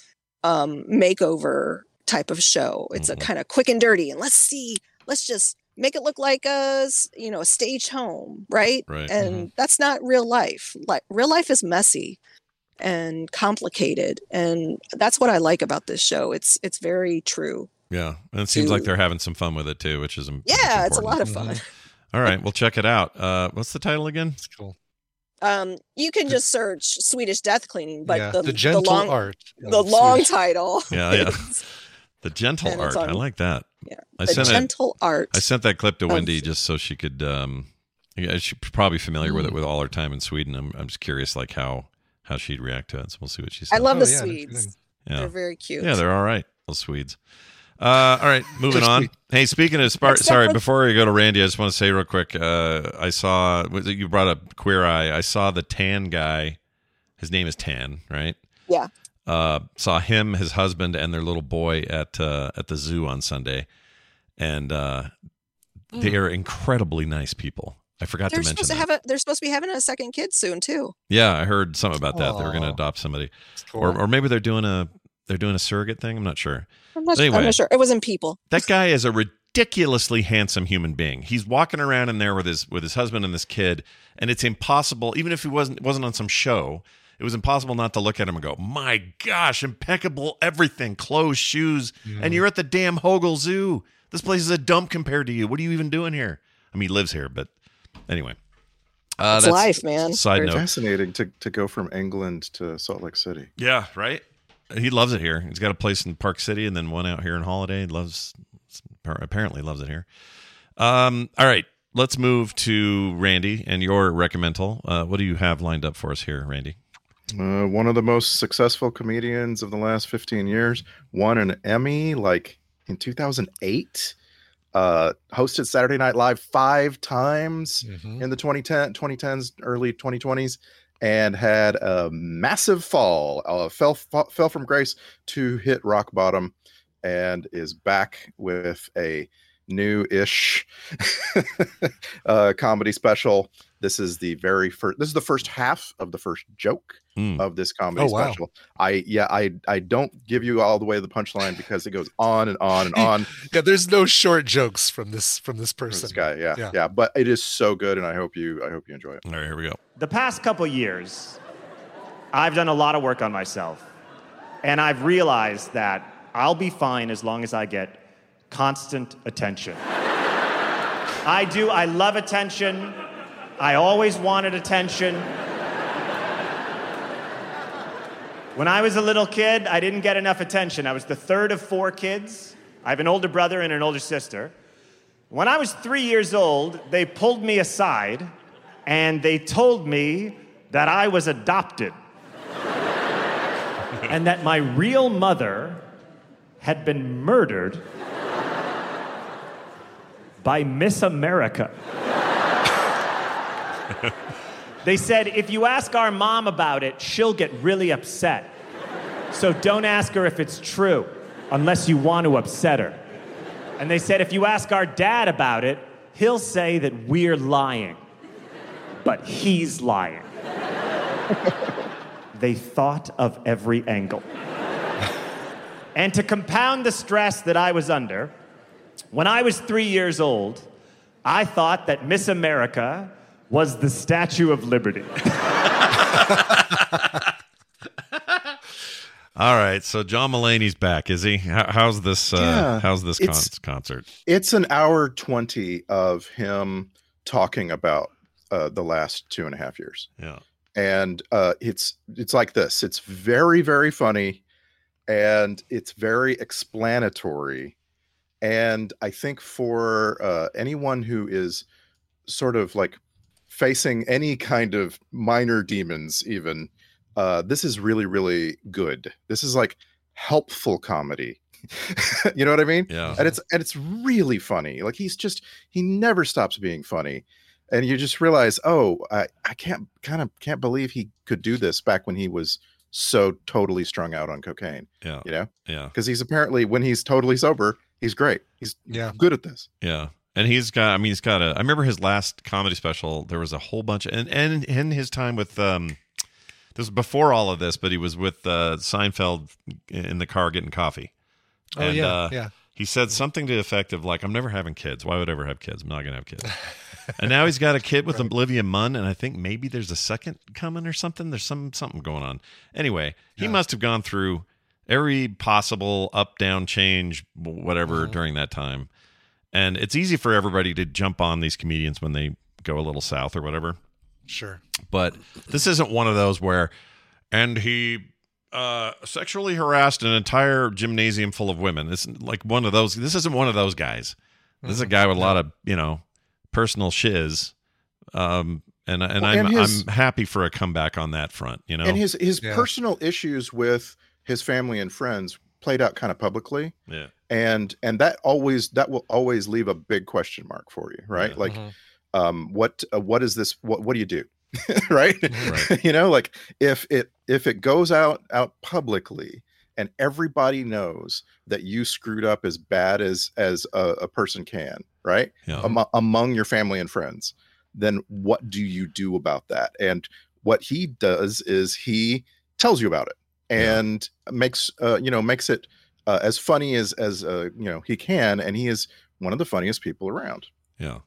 Speaker 13: um makeover type of show. It's a kind of quick and dirty and let's see, let's just make it look like a, s- you know, a stage home, right?
Speaker 1: Right.
Speaker 13: And that's not real life. Like real life is messy and complicated and that's what I like about this show. It's it's very true.
Speaker 1: Yeah, and it seems like they're having some fun with it too, which is im- which is
Speaker 13: Yeah, it's a lot of fun.
Speaker 1: All right, we'll check it out. Uh, what's the title again? It's
Speaker 2: cool.
Speaker 13: Um, you can just search Swedish death cleaning, but
Speaker 1: Yeah,
Speaker 13: the,
Speaker 1: The Gentle
Speaker 13: long,
Speaker 1: Art
Speaker 13: the
Speaker 1: of
Speaker 13: long
Speaker 1: Swedish-
Speaker 13: title.
Speaker 1: Yeah, yeah. The gentle art.
Speaker 13: it's
Speaker 1: I like that.
Speaker 13: Yeah,
Speaker 1: I
Speaker 13: the
Speaker 1: sent
Speaker 13: gentle
Speaker 1: it,
Speaker 13: art
Speaker 1: I sent that clip to
Speaker 13: of-
Speaker 1: Wendy just so she could. Um, yeah, she's probably familiar with it
Speaker 13: Mm.
Speaker 1: with all her time in Sweden. I'm, I'm just curious, like how how she'd react to it. So we'll see what she says.
Speaker 13: I love
Speaker 2: Oh,
Speaker 13: the
Speaker 2: yeah,
Speaker 13: Swedes.
Speaker 1: Yeah.
Speaker 13: They're very cute.
Speaker 1: Yeah, they're all right. Those Swedes. Uh, all right, moving on. Hey, speaking of Spar- sorry, before we go to Randy, I just want to say real quick. Uh, I saw you brought up Queer Eye. I saw the Tan guy. His name is Tan, right?
Speaker 13: Yeah.
Speaker 1: Uh, saw him, his husband, and their little boy at uh, at the zoo on Sunday, and uh, they are incredibly nice people. I forgot
Speaker 13: They're
Speaker 1: to mention
Speaker 13: supposed to
Speaker 1: that.
Speaker 13: have a they're supposed to be having a second kid soon too.
Speaker 1: Yeah, I heard something about that. They were going to adopt somebody,
Speaker 2: cool.
Speaker 1: or or maybe they're doing a they're doing a surrogate thing. I'm not sure.
Speaker 13: I'm not,
Speaker 1: But
Speaker 13: I'm
Speaker 1: anyway.
Speaker 13: not sure. It wasn't people.
Speaker 1: That guy is a ridiculously handsome human being. He's walking around in there with his with his husband and this kid, and it's impossible. Even if he wasn't wasn't on some show, it was impossible not to look at him and go, "My gosh, impeccable everything, clothes, shoes, and you're at the damn Hogle Zoo. This place is a dump compared to you. What are you even doing here?" I mean, he lives here, but anyway. Uh,
Speaker 13: It's
Speaker 1: that's
Speaker 13: life, man.
Speaker 1: Side
Speaker 13: Very
Speaker 1: note.
Speaker 9: Fascinating to, to go from England to Salt Lake City.
Speaker 1: Yeah, right. He loves it here. He's got a place in Park City and then one out here in Holladay. He loves apparently loves it here. Um, all right, let's move to Randy and your recommendal. Uh, what do you have lined up for us here, Randy?
Speaker 9: Uh, one of the most successful comedians of the last 15 years won an Emmy like in 2008. Uh, hosted Saturday Night Live five times
Speaker 2: Mhm.
Speaker 9: in the 2010, 2010s, early 2020s, and had a massive fall. Uh, fell fell from grace to hit rock bottom, and is back with a new-ish uh, comedy special. This is the very first. This is the first half of the first joke
Speaker 1: Mm.
Speaker 9: of this comedy
Speaker 2: Oh, wow.
Speaker 9: special. I yeah I I don't give you all the way to the punchline because it goes on and on and on.
Speaker 2: yeah, there's no short jokes from this from this
Speaker 9: for
Speaker 2: person.
Speaker 9: This guy, yeah,
Speaker 2: Yeah.
Speaker 9: yeah, but it is so good, and I hope you I hope you enjoy it.
Speaker 1: All right, here we go.
Speaker 24: The past couple years, I've done a lot of work on myself. And I've realized that I'll be fine as long as I get constant attention. I do, I love attention. I always wanted attention. When I was a little kid, I didn't get enough attention. I was the third of four kids. I have an older brother and an older sister. When I was three years old, they pulled me aside and they told me that I was adopted and that my real mother had been murdered by Miss America. They said, if you ask our mom about it, she'll get really upset. So don't ask her if it's true unless you want to upset her. And they said, if you ask our dad about it, he'll say that we're lying. But he's lying. they thought of every angle. and to compound the stress that I was under, when I was three years old, I thought that Miss America was the Statue of Liberty.
Speaker 1: All right, so John Mulaney's back, is he? How, how's this? Uh,
Speaker 9: Yeah,
Speaker 1: how's this con-
Speaker 9: it's-
Speaker 1: concert?
Speaker 9: It's an hour twenty of him talking about uh, the last two and a half years.
Speaker 1: Yeah.
Speaker 9: and uh, it's it's like this. It's very very funny, and it's very explanatory, and I think for uh, anyone who is sort of like facing any kind of minor demons, even uh, this is really really good. This is like helpful comedy. you know what I mean?
Speaker 1: Yeah.
Speaker 9: And it's and it's really funny. Like he's just he never stops being funny. And you just realize, oh, I, I can't kind of can't believe he could do this back when he was so totally strung out on cocaine.
Speaker 1: Yeah.
Speaker 9: You know?
Speaker 1: Yeah.
Speaker 9: Because he's apparently when he's totally sober, he's great. He's
Speaker 2: Yeah.
Speaker 9: good at this.
Speaker 1: Yeah. And he's got I mean he's got a I remember his last comedy special, there was a whole bunch and and in his time with um this was before all of this, but he was with uh Seinfeld in the car getting coffee.
Speaker 2: Oh, yeah,
Speaker 1: uh,
Speaker 2: yeah.
Speaker 1: He said something to the effect of like, I'm never having kids. Why would I ever have kids? I'm not gonna have kids. and now he's got a kid with Olivia Munn, and I think maybe there's a second coming or something. There's some something going on. Anyway, he must have gone through every possible up down change whatever during that time and it's easy for everybody to jump on these comedians when they go a little south or whatever.
Speaker 2: Sure.
Speaker 1: but this isn't one of those where and he uh sexually harassed an entire gymnasium full of women. It's like one of those this isn't one of those guys. This is a guy with a lot of you know personal shiz. Um and and
Speaker 9: Well,
Speaker 1: I'm
Speaker 9: his-
Speaker 1: I'm happy for a comeback on that front you know?
Speaker 9: And his his
Speaker 1: Yeah.
Speaker 9: personal issues with his family and friends played out kind of publicly.
Speaker 1: yeah
Speaker 9: and and that always that will always leave a big question mark for you right
Speaker 1: Yeah.
Speaker 9: like
Speaker 1: Mhm.
Speaker 9: um what uh, what is this what what do you do right
Speaker 1: Right.
Speaker 9: you know like if it if it goes out out publicly and everybody knows that you screwed up as bad as as a, a person can right
Speaker 1: Yeah.
Speaker 9: Amo- among your family and friends then what do you do about that and what he does is he tells you about it and makes uh, you know makes it uh, as funny as as uh, you know he can and he is one of the funniest people around
Speaker 1: Yeah.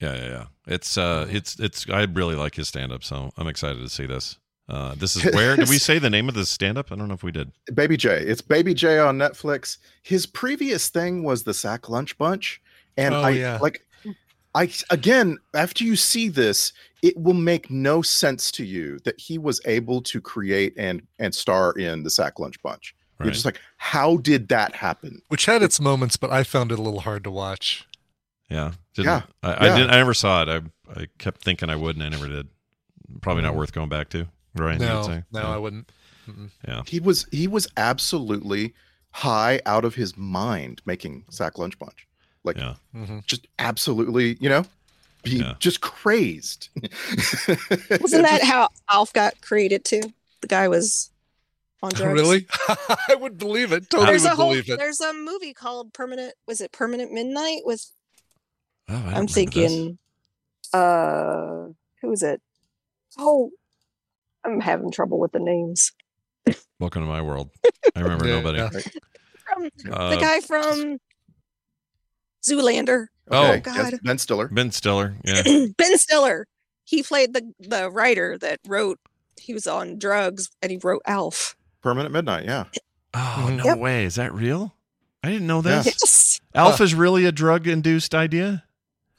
Speaker 1: Yeah, yeah, yeah. It's uh it's it's I really like his stand up, so I'm excited to see this. Uh this is where did we say the name of the stand up? I don't know if we did.
Speaker 9: baby j it's baby j on netflix his previous thing was the sack lunch bunch and
Speaker 2: Oh,
Speaker 9: i
Speaker 2: yeah.
Speaker 9: like i again after you see this it will make no sense to you that he was able to create and and star in the sack lunch bunch you're just like how did that happen
Speaker 2: Which had its moments, but I found it a little hard to watch.
Speaker 1: Yeah. Didn't,
Speaker 9: Yeah,
Speaker 1: I, I
Speaker 9: yeah.
Speaker 1: didn't I never saw it. I I kept thinking I would and I never did. Probably not worth going back to. Right.
Speaker 2: no,
Speaker 1: say.
Speaker 2: no,
Speaker 1: yeah.
Speaker 2: I wouldn't. Mm-mm.
Speaker 1: Yeah.
Speaker 9: he was he was absolutely high out of his mind making sack lunch bunch like
Speaker 1: Yeah.
Speaker 2: Mhm.
Speaker 9: just absolutely you know be
Speaker 1: Yeah.
Speaker 9: just crazed
Speaker 13: Wasn't that how Alf got created too? The guy was on drugs.
Speaker 2: Really? I would believe it. Totally
Speaker 13: There's
Speaker 2: would
Speaker 13: a whole.
Speaker 2: believe it.
Speaker 13: There's a movie called Permanent. Was it Permanent Midnight with?
Speaker 1: Oh, I don't
Speaker 13: I'm
Speaker 1: remember this.
Speaker 13: thinking. Uh, who is it? Oh, I'm having trouble with the names.
Speaker 1: Welcome to my world. I remember
Speaker 2: Yeah,
Speaker 1: nobody.
Speaker 2: yeah.
Speaker 13: From
Speaker 1: Uh,
Speaker 13: the guy from Zoolander.
Speaker 1: Oh,
Speaker 13: God.
Speaker 9: yes, ben stiller
Speaker 1: Ben Stiller. Yeah.
Speaker 13: ben Stiller. He played the the writer that wrote. He was on drugs and he wrote Alf.
Speaker 9: Permanent midnight yeah
Speaker 1: Oh, no
Speaker 13: Yep.
Speaker 1: way. Is that real? I didn't know
Speaker 9: Yeah.
Speaker 1: this.
Speaker 13: Yes.
Speaker 1: Alpha is really a drug induced idea?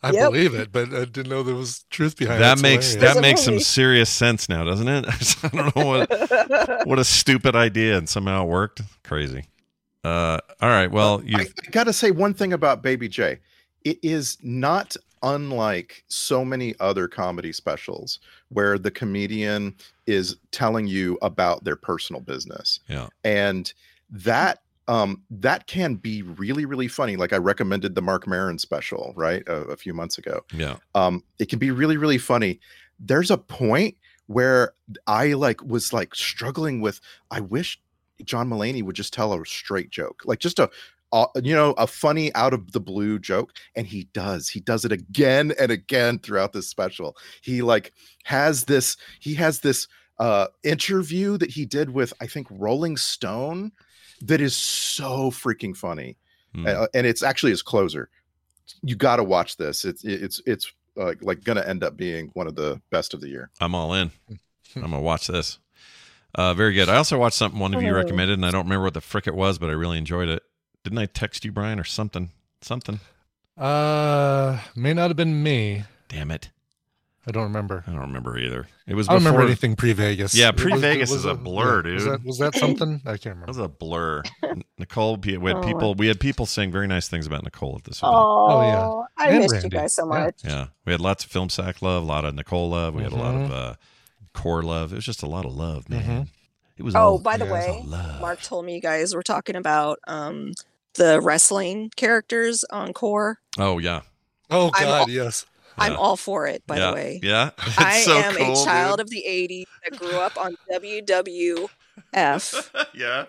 Speaker 2: I
Speaker 13: Yep.
Speaker 2: believe it, but I didn't know there was truth behind it.
Speaker 1: that
Speaker 2: It's
Speaker 1: makes
Speaker 2: hilarious.
Speaker 1: that
Speaker 13: There's
Speaker 1: makes some serious sense now, doesn't it? I don't know what what a stupid idea and somehow it worked. Crazy. Uh all right. Well, you
Speaker 9: I, I gotta say one thing about baby j it is not unlike so many other comedy specials where the comedian is telling you about their personal business
Speaker 1: yeah.
Speaker 9: and that um that can be really really funny like i recommended the Marc Maron special right a, a few months ago
Speaker 1: Yeah.
Speaker 9: um it can be really really funny there's a point where i like was like struggling with i wish john Mulaney would just tell a straight joke like just a uh, you know a funny out of the blue joke and he does he does it again and again throughout this special he like has this he has this uh interview that he did with i think rolling stone that is so freaking funny uh, and it's actually his closer you got to watch this it's it's it's uh, like gonna end up being one of the best of the year
Speaker 1: I'm all in. I'm gonna watch this. Uh very good. I also watched something one of you
Speaker 13: Oh.
Speaker 1: recommended and I don't remember what the frick it was, but I really enjoyed it. Didn't I text you, Brian, or something? Something.
Speaker 2: Uh, may not have been me.
Speaker 1: Damn it.
Speaker 2: I don't remember.
Speaker 1: I don't remember either. It was
Speaker 2: I don't remember
Speaker 1: before-
Speaker 2: anything pre-Vegas.
Speaker 1: Yeah,
Speaker 2: It was- it
Speaker 1: pre-Vegas
Speaker 2: was
Speaker 1: is a blur,
Speaker 2: yeah,
Speaker 1: dude.
Speaker 2: Was that, was that something? I can't
Speaker 1: That
Speaker 2: remember.
Speaker 1: was a blur. Nicole, we had
Speaker 13: Oh.
Speaker 1: people. We had people saying very nice things about Nicole at this event.
Speaker 13: Oh,
Speaker 2: yeah.
Speaker 13: I
Speaker 2: And
Speaker 13: missed
Speaker 2: Randy.
Speaker 13: you guys so much.
Speaker 1: Yeah, we had lots of film sack love, a lot of Nicole love. We had a lot
Speaker 2: Mm-hmm.
Speaker 1: of uh, core love. It was just a lot of love, man.
Speaker 2: Mm-hmm.
Speaker 1: It was
Speaker 13: Oh,
Speaker 1: all
Speaker 13: by the
Speaker 1: it
Speaker 13: way. Mark told me you guys were talking about um the wrestling characters on Core.
Speaker 1: Oh yeah.
Speaker 2: Oh God,
Speaker 13: all-
Speaker 2: yes.
Speaker 13: I'm
Speaker 1: Yeah.
Speaker 13: all for it, by
Speaker 1: yeah.
Speaker 13: the way.
Speaker 1: Yeah. It's
Speaker 13: I
Speaker 1: so
Speaker 13: am
Speaker 1: cool,
Speaker 13: a child
Speaker 1: dude.
Speaker 13: of the 80s that grew up on WWF.
Speaker 1: yeah.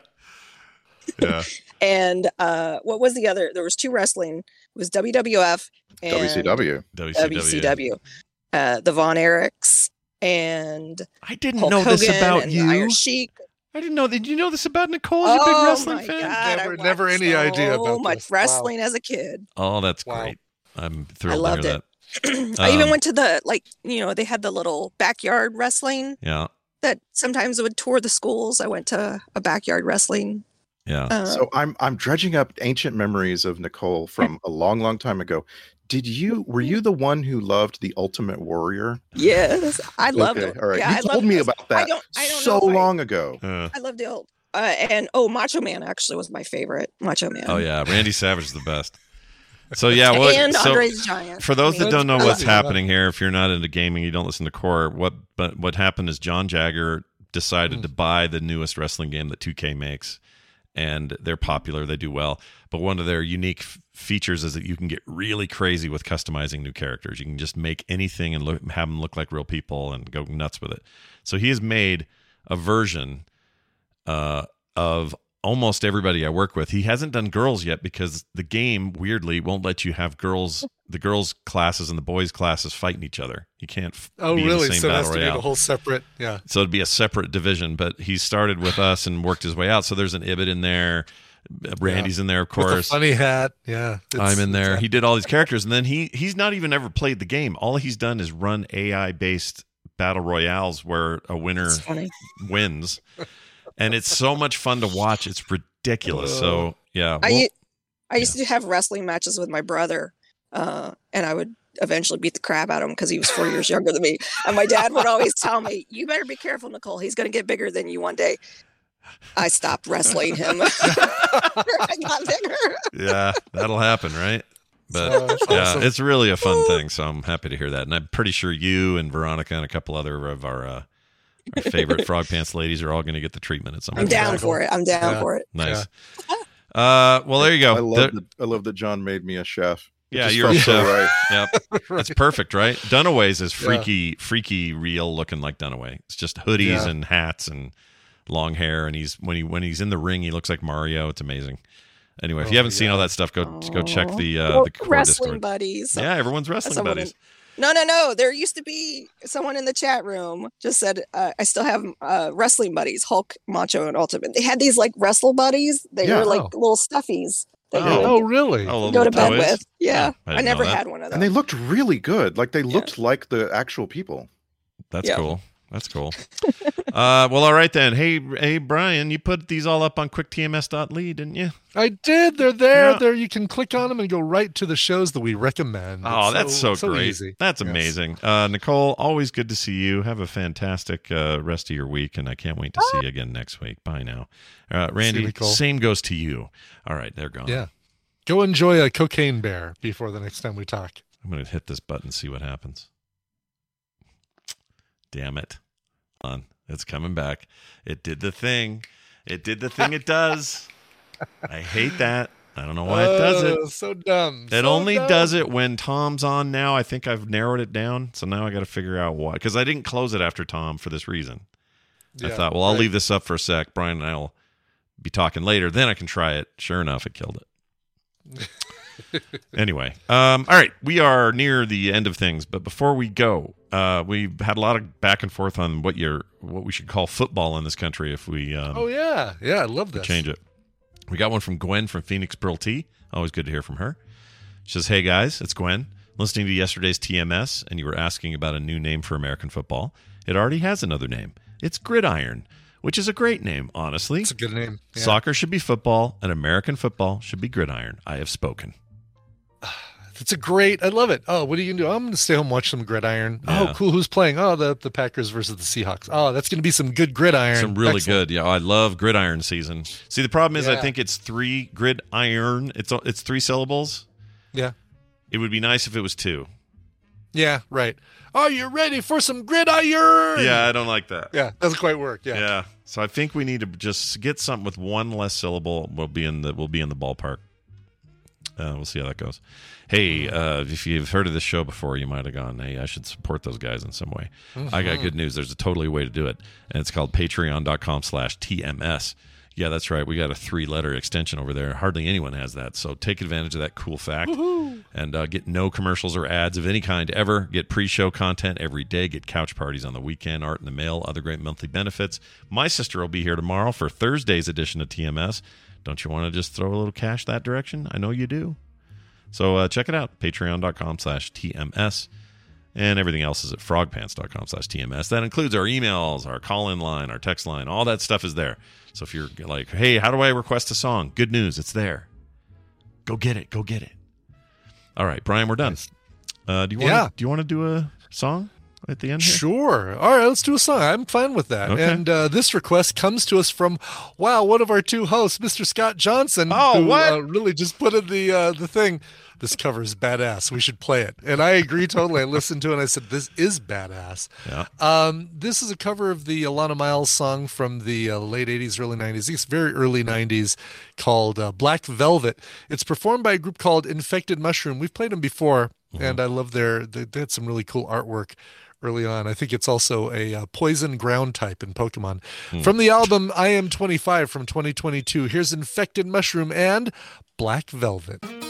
Speaker 1: Yeah.
Speaker 13: and uh what was the other there was two wrestling it was WWF and
Speaker 9: WCW.
Speaker 13: WCW. Uh the Von Erichs and
Speaker 1: I didn't
Speaker 13: Hulk
Speaker 1: know this
Speaker 13: Hogan
Speaker 1: about you.
Speaker 13: Iron Sheik.
Speaker 1: I didn't know. Did you know this about Nicole? You're a big
Speaker 13: Oh
Speaker 1: wrestling
Speaker 13: my
Speaker 1: fan.
Speaker 13: God, I
Speaker 2: Never- never
Speaker 13: watched
Speaker 2: any idea
Speaker 13: so
Speaker 2: about
Speaker 13: much
Speaker 2: this. Wow.
Speaker 13: wrestling as a kid.
Speaker 1: Oh, that's
Speaker 2: Wow.
Speaker 1: great. I'm thrilled.
Speaker 13: I loved
Speaker 1: to hear
Speaker 13: it.
Speaker 1: that.
Speaker 13: I even
Speaker 1: Um,
Speaker 13: went to the like you know they had the little backyard wrestling
Speaker 1: Yeah.
Speaker 13: that sometimes would tour the schools. I went to a backyard wrestling.
Speaker 1: Yeah.
Speaker 13: Uh,
Speaker 9: So I'm I'm dredging up ancient memories of Nicole from a long, long time ago. Did you were you the one who loved the Ultimate Warrior?
Speaker 13: yes, I loved
Speaker 9: okay,
Speaker 13: it.
Speaker 9: all right.
Speaker 13: Yeah,
Speaker 9: you
Speaker 13: I
Speaker 9: told me
Speaker 13: it.
Speaker 9: about
Speaker 13: I
Speaker 9: that
Speaker 13: don't- I don't
Speaker 9: so
Speaker 13: know why.
Speaker 9: long ago.
Speaker 1: Uh,
Speaker 13: I loved the old. Uh, and oh, Macho Man actually was my favorite. Macho Man.
Speaker 1: oh yeah, Randy Savage is the best. So yeah, what?
Speaker 13: And
Speaker 1: so
Speaker 13: Andre the Giant.
Speaker 1: For those
Speaker 13: I
Speaker 1: that don't know what's happening here, if you're not into gaming, you don't listen to Core. What? But what happened is John Jagger decided
Speaker 13: Hmm.
Speaker 1: to buy the newest wrestling game that 2K makes, and they're popular. They do well. But one of their unique f- features is that you can get really crazy with customizing new characters. You can just make anything and look, have them look like real people and go nuts with it. So he has made a version uh, of almost everybody I work with. He hasn't done girls yet because the game weirdly won't let you have girls, the girls classes and the boys classes fighting each other. You can't.
Speaker 2: Oh,
Speaker 1: be in the
Speaker 2: really? So it has
Speaker 1: battle
Speaker 2: to be a whole separate. Yeah.
Speaker 1: So it'd be a separate division, but he started with us and worked his way out. So there's an Ibbott in there. Randy's in there, of
Speaker 2: With the
Speaker 1: course.
Speaker 2: funny hat. Yeah.
Speaker 1: I'm in there. He did all these characters, and then he he's not even ever played the game. All he's done is run AI based battle royales where a winner wins, and it's so much fun to watch. It's ridiculous. So yeah,
Speaker 13: I,
Speaker 1: we'll-
Speaker 13: u- I used to have wrestling matches with my brother, uh, and I would eventually beat the crap out of him because he was four years younger than me. And my dad would always tell me, "You better be careful, Nicole. He's going to get bigger than you one day." I stopped wrestling him. I got bigger.
Speaker 1: yeah, that'll happen, right? But
Speaker 2: Oh,
Speaker 1: yeah,
Speaker 2: awesome.
Speaker 1: it's really a fun thing. So I'm happy to hear that, and I'm pretty sure you and Veronica and a couple other of our, uh, our favorite Frog Pants ladies are all going to get the treatment at some point.
Speaker 13: I'm down for it. I'm down
Speaker 2: Yeah.
Speaker 13: for it.
Speaker 1: Nice. Uh, well, there you go.
Speaker 9: I love
Speaker 1: There-
Speaker 9: that. I love that John made me a chef. It
Speaker 1: Yeah, you're a
Speaker 9: felt so
Speaker 1: chef.
Speaker 9: right.
Speaker 1: Yep, that's perfect, right? Dunaway's is
Speaker 2: Yeah.
Speaker 1: freaky, freaky, real looking like Dunaway. It's just hoodies
Speaker 2: Yeah.
Speaker 1: and hats and long hair, and he's when he when he's in the ring, he looks like Mario. It's amazing. Anyway, if you
Speaker 2: Oh,
Speaker 1: haven't seen all that stuff, go go check the uh,
Speaker 13: Well,
Speaker 1: the core
Speaker 13: wrestling
Speaker 1: Discord.
Speaker 13: buddies.
Speaker 1: Yeah, everyone's wrestling
Speaker 13: Someone
Speaker 1: buddies.
Speaker 13: No, no, no. There used to be someone in the chat room just said, uh, I still have uh, wrestling buddies, Hulk, Macho, and Ultimate. They had these like wrestle buddies. They
Speaker 9: Yeah.
Speaker 13: were like
Speaker 2: Oh.
Speaker 13: little stuffies that you
Speaker 1: Oh.
Speaker 13: would
Speaker 2: Oh, really?
Speaker 1: Oh,
Speaker 13: go to bed
Speaker 1: toys?
Speaker 13: with. Yeah.
Speaker 1: I
Speaker 13: I, never had one of them.
Speaker 9: And they looked really good. Like they looked like the actual people.
Speaker 1: That's
Speaker 13: Yeah.
Speaker 1: cool. That's cool. uh, well, all right then. Hey, hey, Brian, you put these all up on quicktms.ly, didn't you?
Speaker 2: I did. They're there.
Speaker 1: Yeah.
Speaker 2: There, you can click on them and go right to the shows that we recommend.
Speaker 1: Oh,
Speaker 2: It's
Speaker 1: that's so, great.
Speaker 2: easy.
Speaker 1: That's
Speaker 2: Yes.
Speaker 1: amazing. Uh, Nicole, always good to see you. Have a fantastic uh, rest of your week, and I can't wait to see you again next week. Bye now. Uh, Randy,
Speaker 2: Nicole.
Speaker 1: same goes to you. All right, they're gone.
Speaker 2: Yeah. Go enjoy a cocaine bear before the next time we talk.
Speaker 1: I'm going to hit this button, and see what happens. Damn it. Hold on. It's coming back. It did the thing. It did the thing it does. I hate that. I don't know why it does it.
Speaker 2: Oh, So dumb.
Speaker 1: It
Speaker 2: so
Speaker 1: only
Speaker 2: dumb.
Speaker 1: does it when Tom's on now. I think I've narrowed it down. So now I got to figure out why. Because I didn't close it after Tom for this reason. I thought, well, I'll
Speaker 2: right.
Speaker 1: leave this up for a sec. Brian and I will be talking later. Then I can try it. Sure enough, it killed it. anyway, um, all right, we are near the end of things, but before we go, uh, we've had a lot of back and forth on what your what we should call football in this country if we um,
Speaker 2: Oh yeah, yeah. I love this.
Speaker 1: change it. We got one from Gwen from Phoenix Pearl T. Always good to hear from her. She says, Hey guys, it's Gwen. Listening to yesterday's TMS, and you were asking about a new name for American football. It already has another name. It's Gridiron, which is a great name, honestly.
Speaker 2: It's a good name. Yeah.
Speaker 1: Soccer should be football, and American football should be gridiron. I have spoken.
Speaker 2: It's a great. I love it. Oh, what are you gonna do? I'm gonna stay home and watch some gridiron.
Speaker 1: Oh, yeah.
Speaker 2: Oh, cool. Who's playing? Oh, the the Packers versus the Seahawks. Oh, that's gonna be some good gridiron.
Speaker 1: Some really
Speaker 2: Excellent.
Speaker 1: good. Yeah, I love gridiron season. See, the problem is, I think it's three gridiron. It's it's three syllables.
Speaker 2: Yeah.
Speaker 1: It would be nice if it was two.
Speaker 25: Yeah, right. Are you ready for some gridiron?
Speaker 1: Yeah, I don't like that.
Speaker 25: Yeah, doesn't quite work. Yeah.
Speaker 1: Yeah. So I think we need to just get something with one less syllable. We'll be in the we'll be in the ballpark. Uh, we'll see how that goes. Hey, uh, if you've heard of this show before, you might have gone, "Hey, I should support those guys in some way." I got
Speaker 25: Mhm.
Speaker 1: good news. There's a totally way to do it, and it's called patreon.com slash TMS. Yeah, that's right. We got a three-letter extension over there. Hardly anyone has that, so take advantage of that cool fact and uh, get no commercials or ads of any kind ever. Get pre-show content every day. Get couch parties on the weekend, art in the mail, other great monthly benefits. My sister will be here tomorrow for Thursday's edition of TMS. Don't you want to just throw a little cash that direction? I know you do. So uh, check it out, patreon.com slash TMS. And everything else is at frogpants.com slash TMS. That includes our emails, our call-in line, our text line. All that stuff is there. So if you're like, hey, how do I request a song? Good news, it's there. Go get it. Go get it. All right, Brian, we're done. Uh, do you want
Speaker 25: Yeah.
Speaker 1: do you want to do a song at the end here?
Speaker 25: Sure. All right, let's do a song. I'm fine with that.
Speaker 1: Okay.
Speaker 25: And uh, this request comes to us from, wow, one of our two hosts, Mr. Scott Johnson.
Speaker 1: Oh,
Speaker 25: who,
Speaker 1: what?
Speaker 25: Uh, really just put in the uh, the thing. This cover is badass. We should play it. And I agree totally. I listened to it and I said, this is badass.
Speaker 1: Yeah.
Speaker 25: Um, this is a cover of the Alannah Myles song from the uh, late 80s, early 90s. It's very early 90s called uh, Black Velvet. It's performed by a group called Infected Mushroom. We've played them before, and I love their, they, they had some really cool artwork early on. I think it's also a uh, poison ground type in Pokemon. From the album I Am 25 from 2022, here's Infected Mushroom and Black Velvet.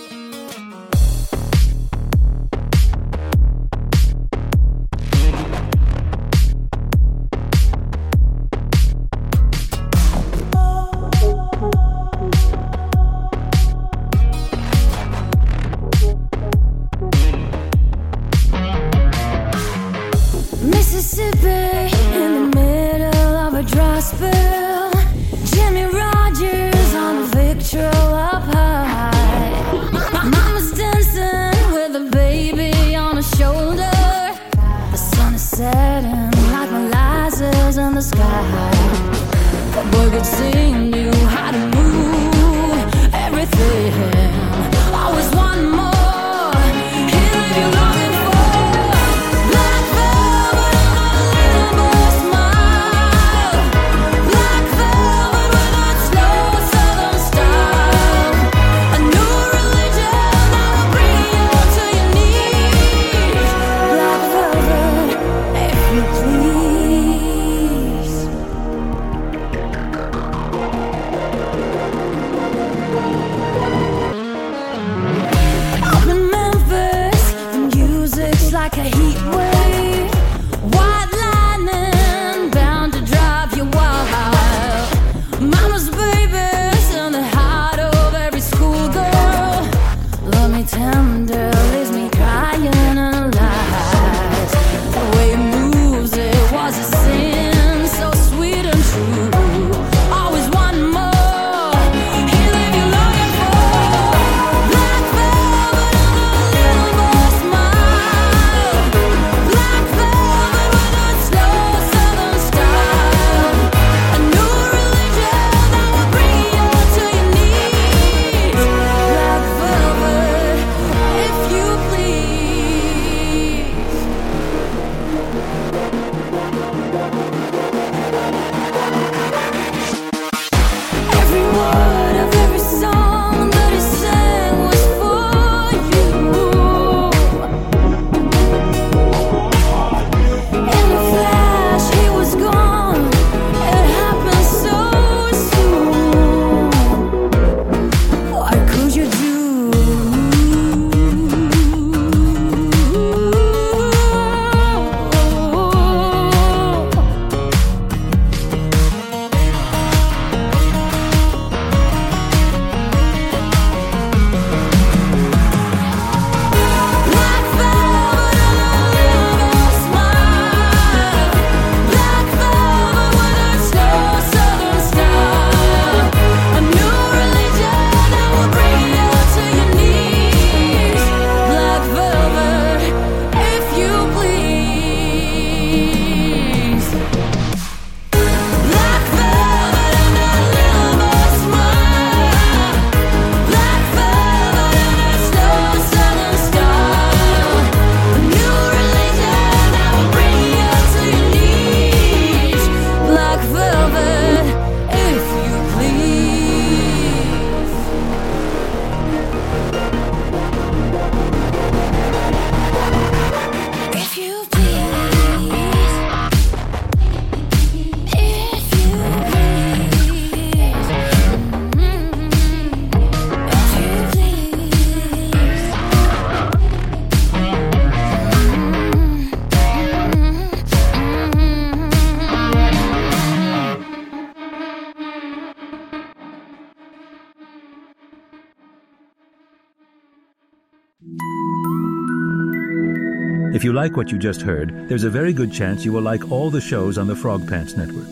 Speaker 26: If you like
Speaker 27: what you just heard, there's a very good chance you will like all the shows on the Frog Pants Network.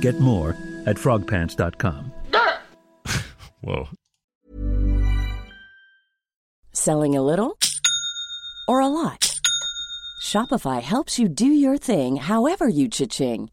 Speaker 27: Get more at frogpants.com.
Speaker 1: Whoa.
Speaker 28: Selling a little or a lot? Shopify helps you do your thing however you cha-ching.